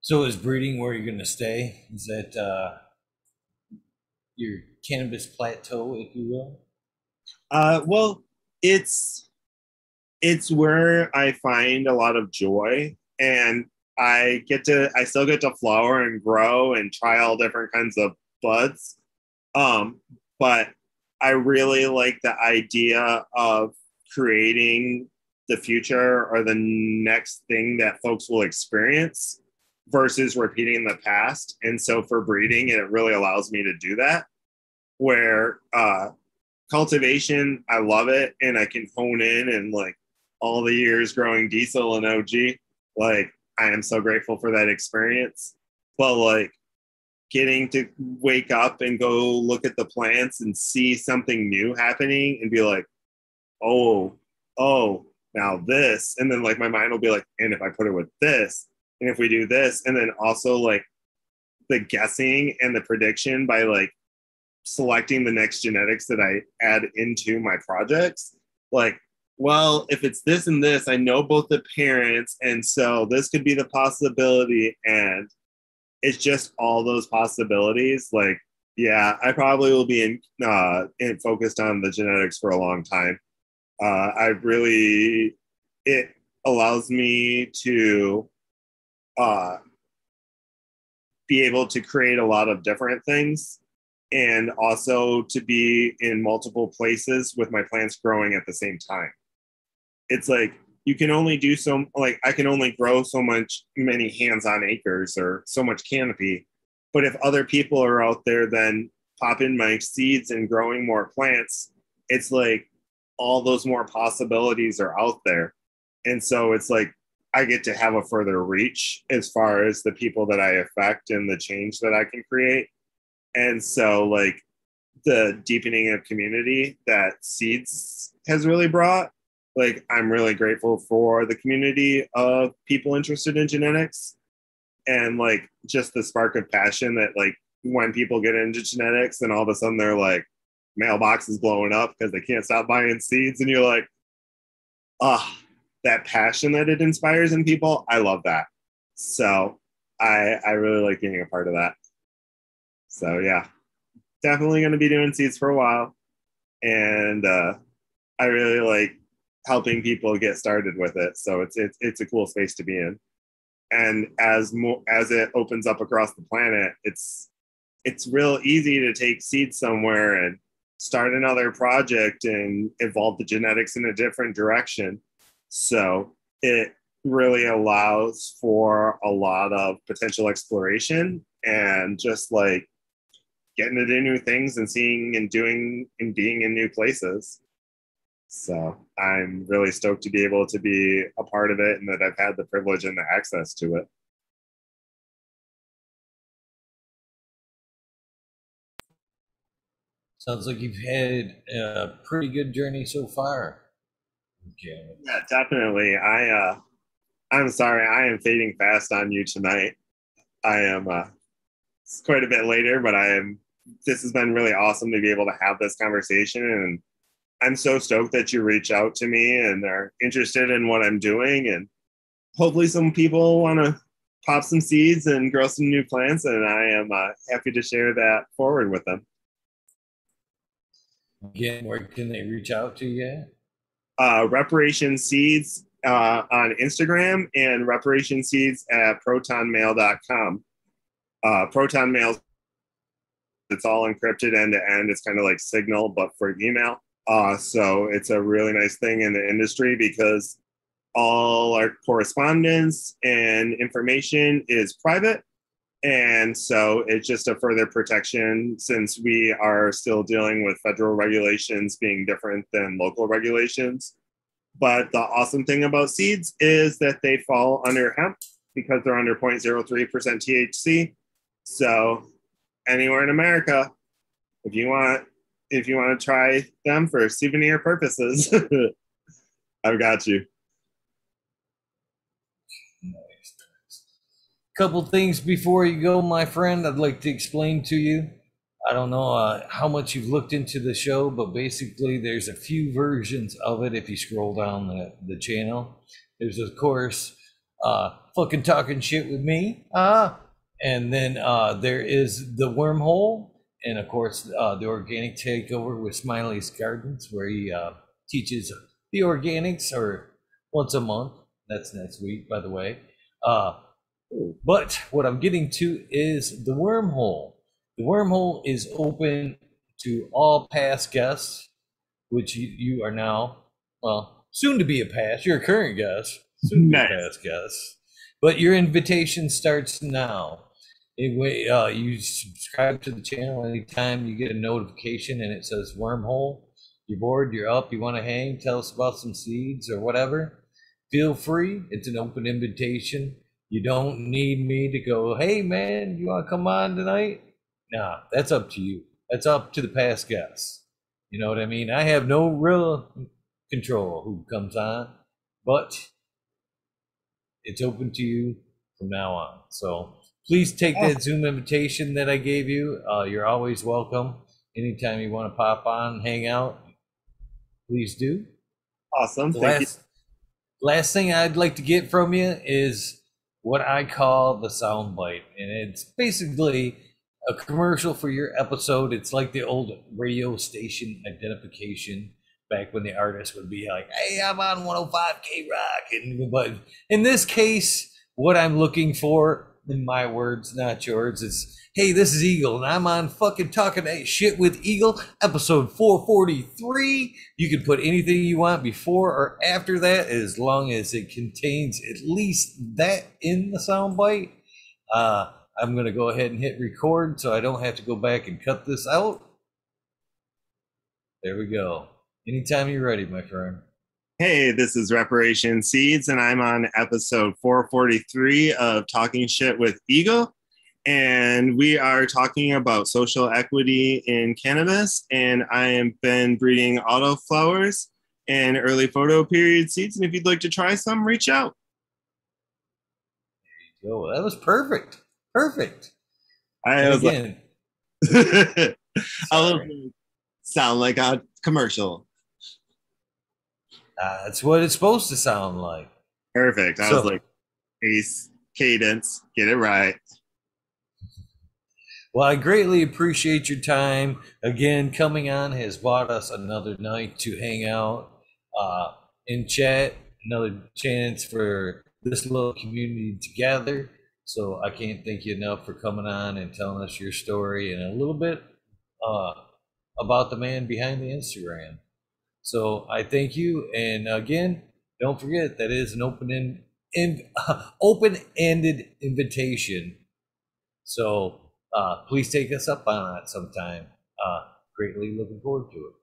So is breeding where you're going to stay? Is that uh, your cannabis plateau, if you will? Uh, well, it's it's where I find a lot of joy, and I get to I still get to flower and grow and try all different kinds of buds. Um, but I really like the idea of creating the future or the next thing that folks will experience versus repeating the past. And so for breeding, it really allows me to do that. Where uh, cultivation, I love it, and I can hone in and like all the years growing diesel and OG, like I am so grateful for that experience. But like getting to wake up and go look at the plants and see something new happening and be like, oh, oh, now this. And then like my mind will be like, and if I put it with this, and if we do this, and then also like the guessing and the prediction by like selecting the next genetics that I add into my projects. Like, well, if it's this and this, I know both the parents, and so this could be the possibility. And it's just all those possibilities. Like, yeah, I probably will be in, uh, in focused on the genetics for a long time. Uh, I really, it allows me to uh, be able to create a lot of different things and also to be in multiple places with my plants growing at the same time. It's like you can only do so like I can only grow so much many hands-on acres or so much canopy. But if other people are out there then popping my seeds and growing more plants, it's like all those more possibilities are out there. And so it's like I get to have a further reach as far as the people that I affect and the change that I can create. And so like the deepening of community that seeds has really brought like i'm really grateful for the community of people interested in genetics and like just the spark of passion that like when people get into genetics and all of a sudden they're like mailbox is blowing up because they can't stop buying seeds and you're like ah that passion that it inspires in people i love that. So i i really like being a part of that. So yeah. Definitely going to be doing seeds for a while. And uh i really like helping people get started with it. So it's it's it's a cool space to be in. And as more as it opens up across the planet, it's it's real easy to take seeds somewhere and start another project and evolve the genetics in a different direction. So it really allows for a lot of potential exploration and just like getting to do new things and seeing and doing and being in new places. So I'm really stoked to be able to be a part of it and that I've had the privilege and the access to it. Sounds like you've had a pretty good journey so far. Okay. Yeah, definitely. I uh I'm sorry, I am fading fast on you tonight. I am uh it's quite a bit later, but I am this has been really awesome to be able to have this conversation and I'm so stoked that you reach out to me and are interested in what I'm doing. And hopefully, some people want to pop some seeds and grow some new plants. And I am uh, happy to share that forward with them. Again, where can they reach out to you? Uh, Reparation Seeds uh, on Instagram and Reparation Seeds at protonmail.com. Uh, Proton Mail, it's all encrypted end to end. It's kind of like Signal, but for email. Uh, so it's a really nice thing in the industry because all our correspondence and information is private. And so it's just a further protection since we are still dealing with federal regulations being different than local regulations. But the awesome thing about seeds is that they fall under hemp because they're under 0.03% THC. So anywhere in America, if you want if you want to try them for souvenir purposes, <laughs> I've got you. Couple things before you go, my friend. I'd like to explain to you. I don't know uh, how much you've looked into the show, but basically, there's a few versions of it. If you scroll down the, the channel, there's of course uh, fucking talking shit with me, uh, and then uh, there is the wormhole, and of course uh, the organic takeover with Smiley's Gardens, where he uh, teaches the organics, or once a month. That's next week, by the way. Uh, but what I'm getting to is the wormhole. The wormhole is open to all past guests, which you, you are now, well, soon to be a past. You're a current guest, soon to be a past guest. But your invitation starts now. Anyway, uh, you subscribe to the channel anytime you get a notification and it says wormhole. You're bored, you're up, you want to hang, tell us about some seeds or whatever. Feel free. It's an open invitation. You don't need me to go, hey man, you want to come on tonight? nah, that's up to you. That's up to the past guests. You know what I mean? I have no real control who comes on, but it's open to you from now on. So please take that Zoom invitation that I gave you. Uh, you're always welcome. Anytime you want to pop on, hang out, please do. Awesome. The Thank you. last, last thing I'd like to get from you is what I call the soundbite, and it's basically a commercial for your episode. It's like the old radio station identification back when the artist would be like, "Hey, I'm on 105K Rock," and but in this case, what I'm looking for, in my words, not yours, It's "Hey, this is Eagle, and I'm on fucking talking shit with Eagle, episode 443." You can put anything you want before or after that, as long as it contains at least that in the soundbite. Uh, I'm to go ahead and hit record so I don't have to go back and cut this out. There we go. Anytime you're ready, my friend. Hey, this is Reparation Seeds, and I'm on episode 443 of Talking Shit with Eagle. And we are talking about social equity in cannabis. And I have been breeding autoflowers and early photo period seeds. And if you'd like to try some, reach out. Yo, that was perfect. Perfect. I And was like, <laughs> I sound like a commercial. Uh, that's what it's supposed to sound like. Perfect. I So- was like, ace, cadence, get it right. Well, I greatly appreciate your time. Again, coming on has bought us another night to hang out uh, and chat, another chance for this little community together. So I can't thank you enough for coming on and telling us your story and a little bit uh, about the man behind the Instagram. So I thank you, and again, don't forget that is an open in, in <laughs> open-ended invitation. So uh, please take us up on that sometime. Uh, greatly looking forward to it.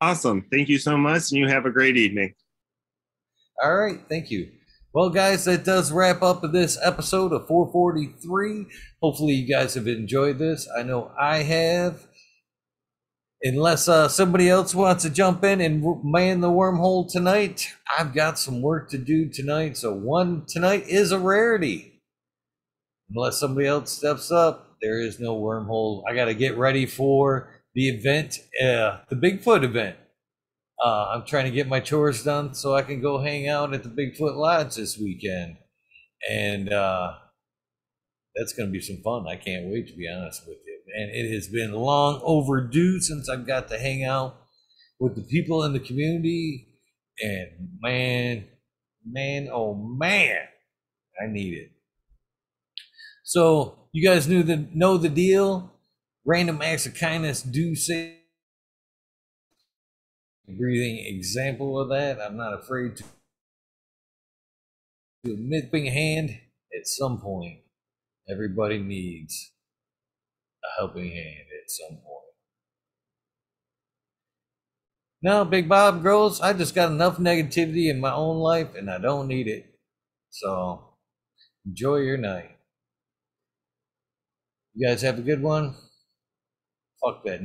Awesome. Thank you so much. And you have a great evening. All right, thank you. Well, guys, that does wrap up this episode of 443. Hopefully, you guys have enjoyed this. I know I have. Unless uh, somebody else wants to jump in and man the wormhole tonight, I've got some work to do tonight. So, one tonight is a rarity. Unless somebody else steps up, there is no wormhole. I got to get ready for the event, uh, the Bigfoot event. Uh, I'm trying to get my chores done so I can go hang out at the Bigfoot Lodge this weekend. And uh, that's going to be some fun. I can't wait to be honest with you. And it has been long overdue since I've got to hang out with the people in the community. And man, man, oh man, I need it. So you guys knew the know the deal. Random acts of kindness do say breathing example of that. I'm not afraid to, to admit being hand at some point. Everybody needs a helping hand at some point. No, Big Bob girls, I just got enough negativity in my own life and I don't need it. So enjoy your night. You guys have a good one. Fuck that.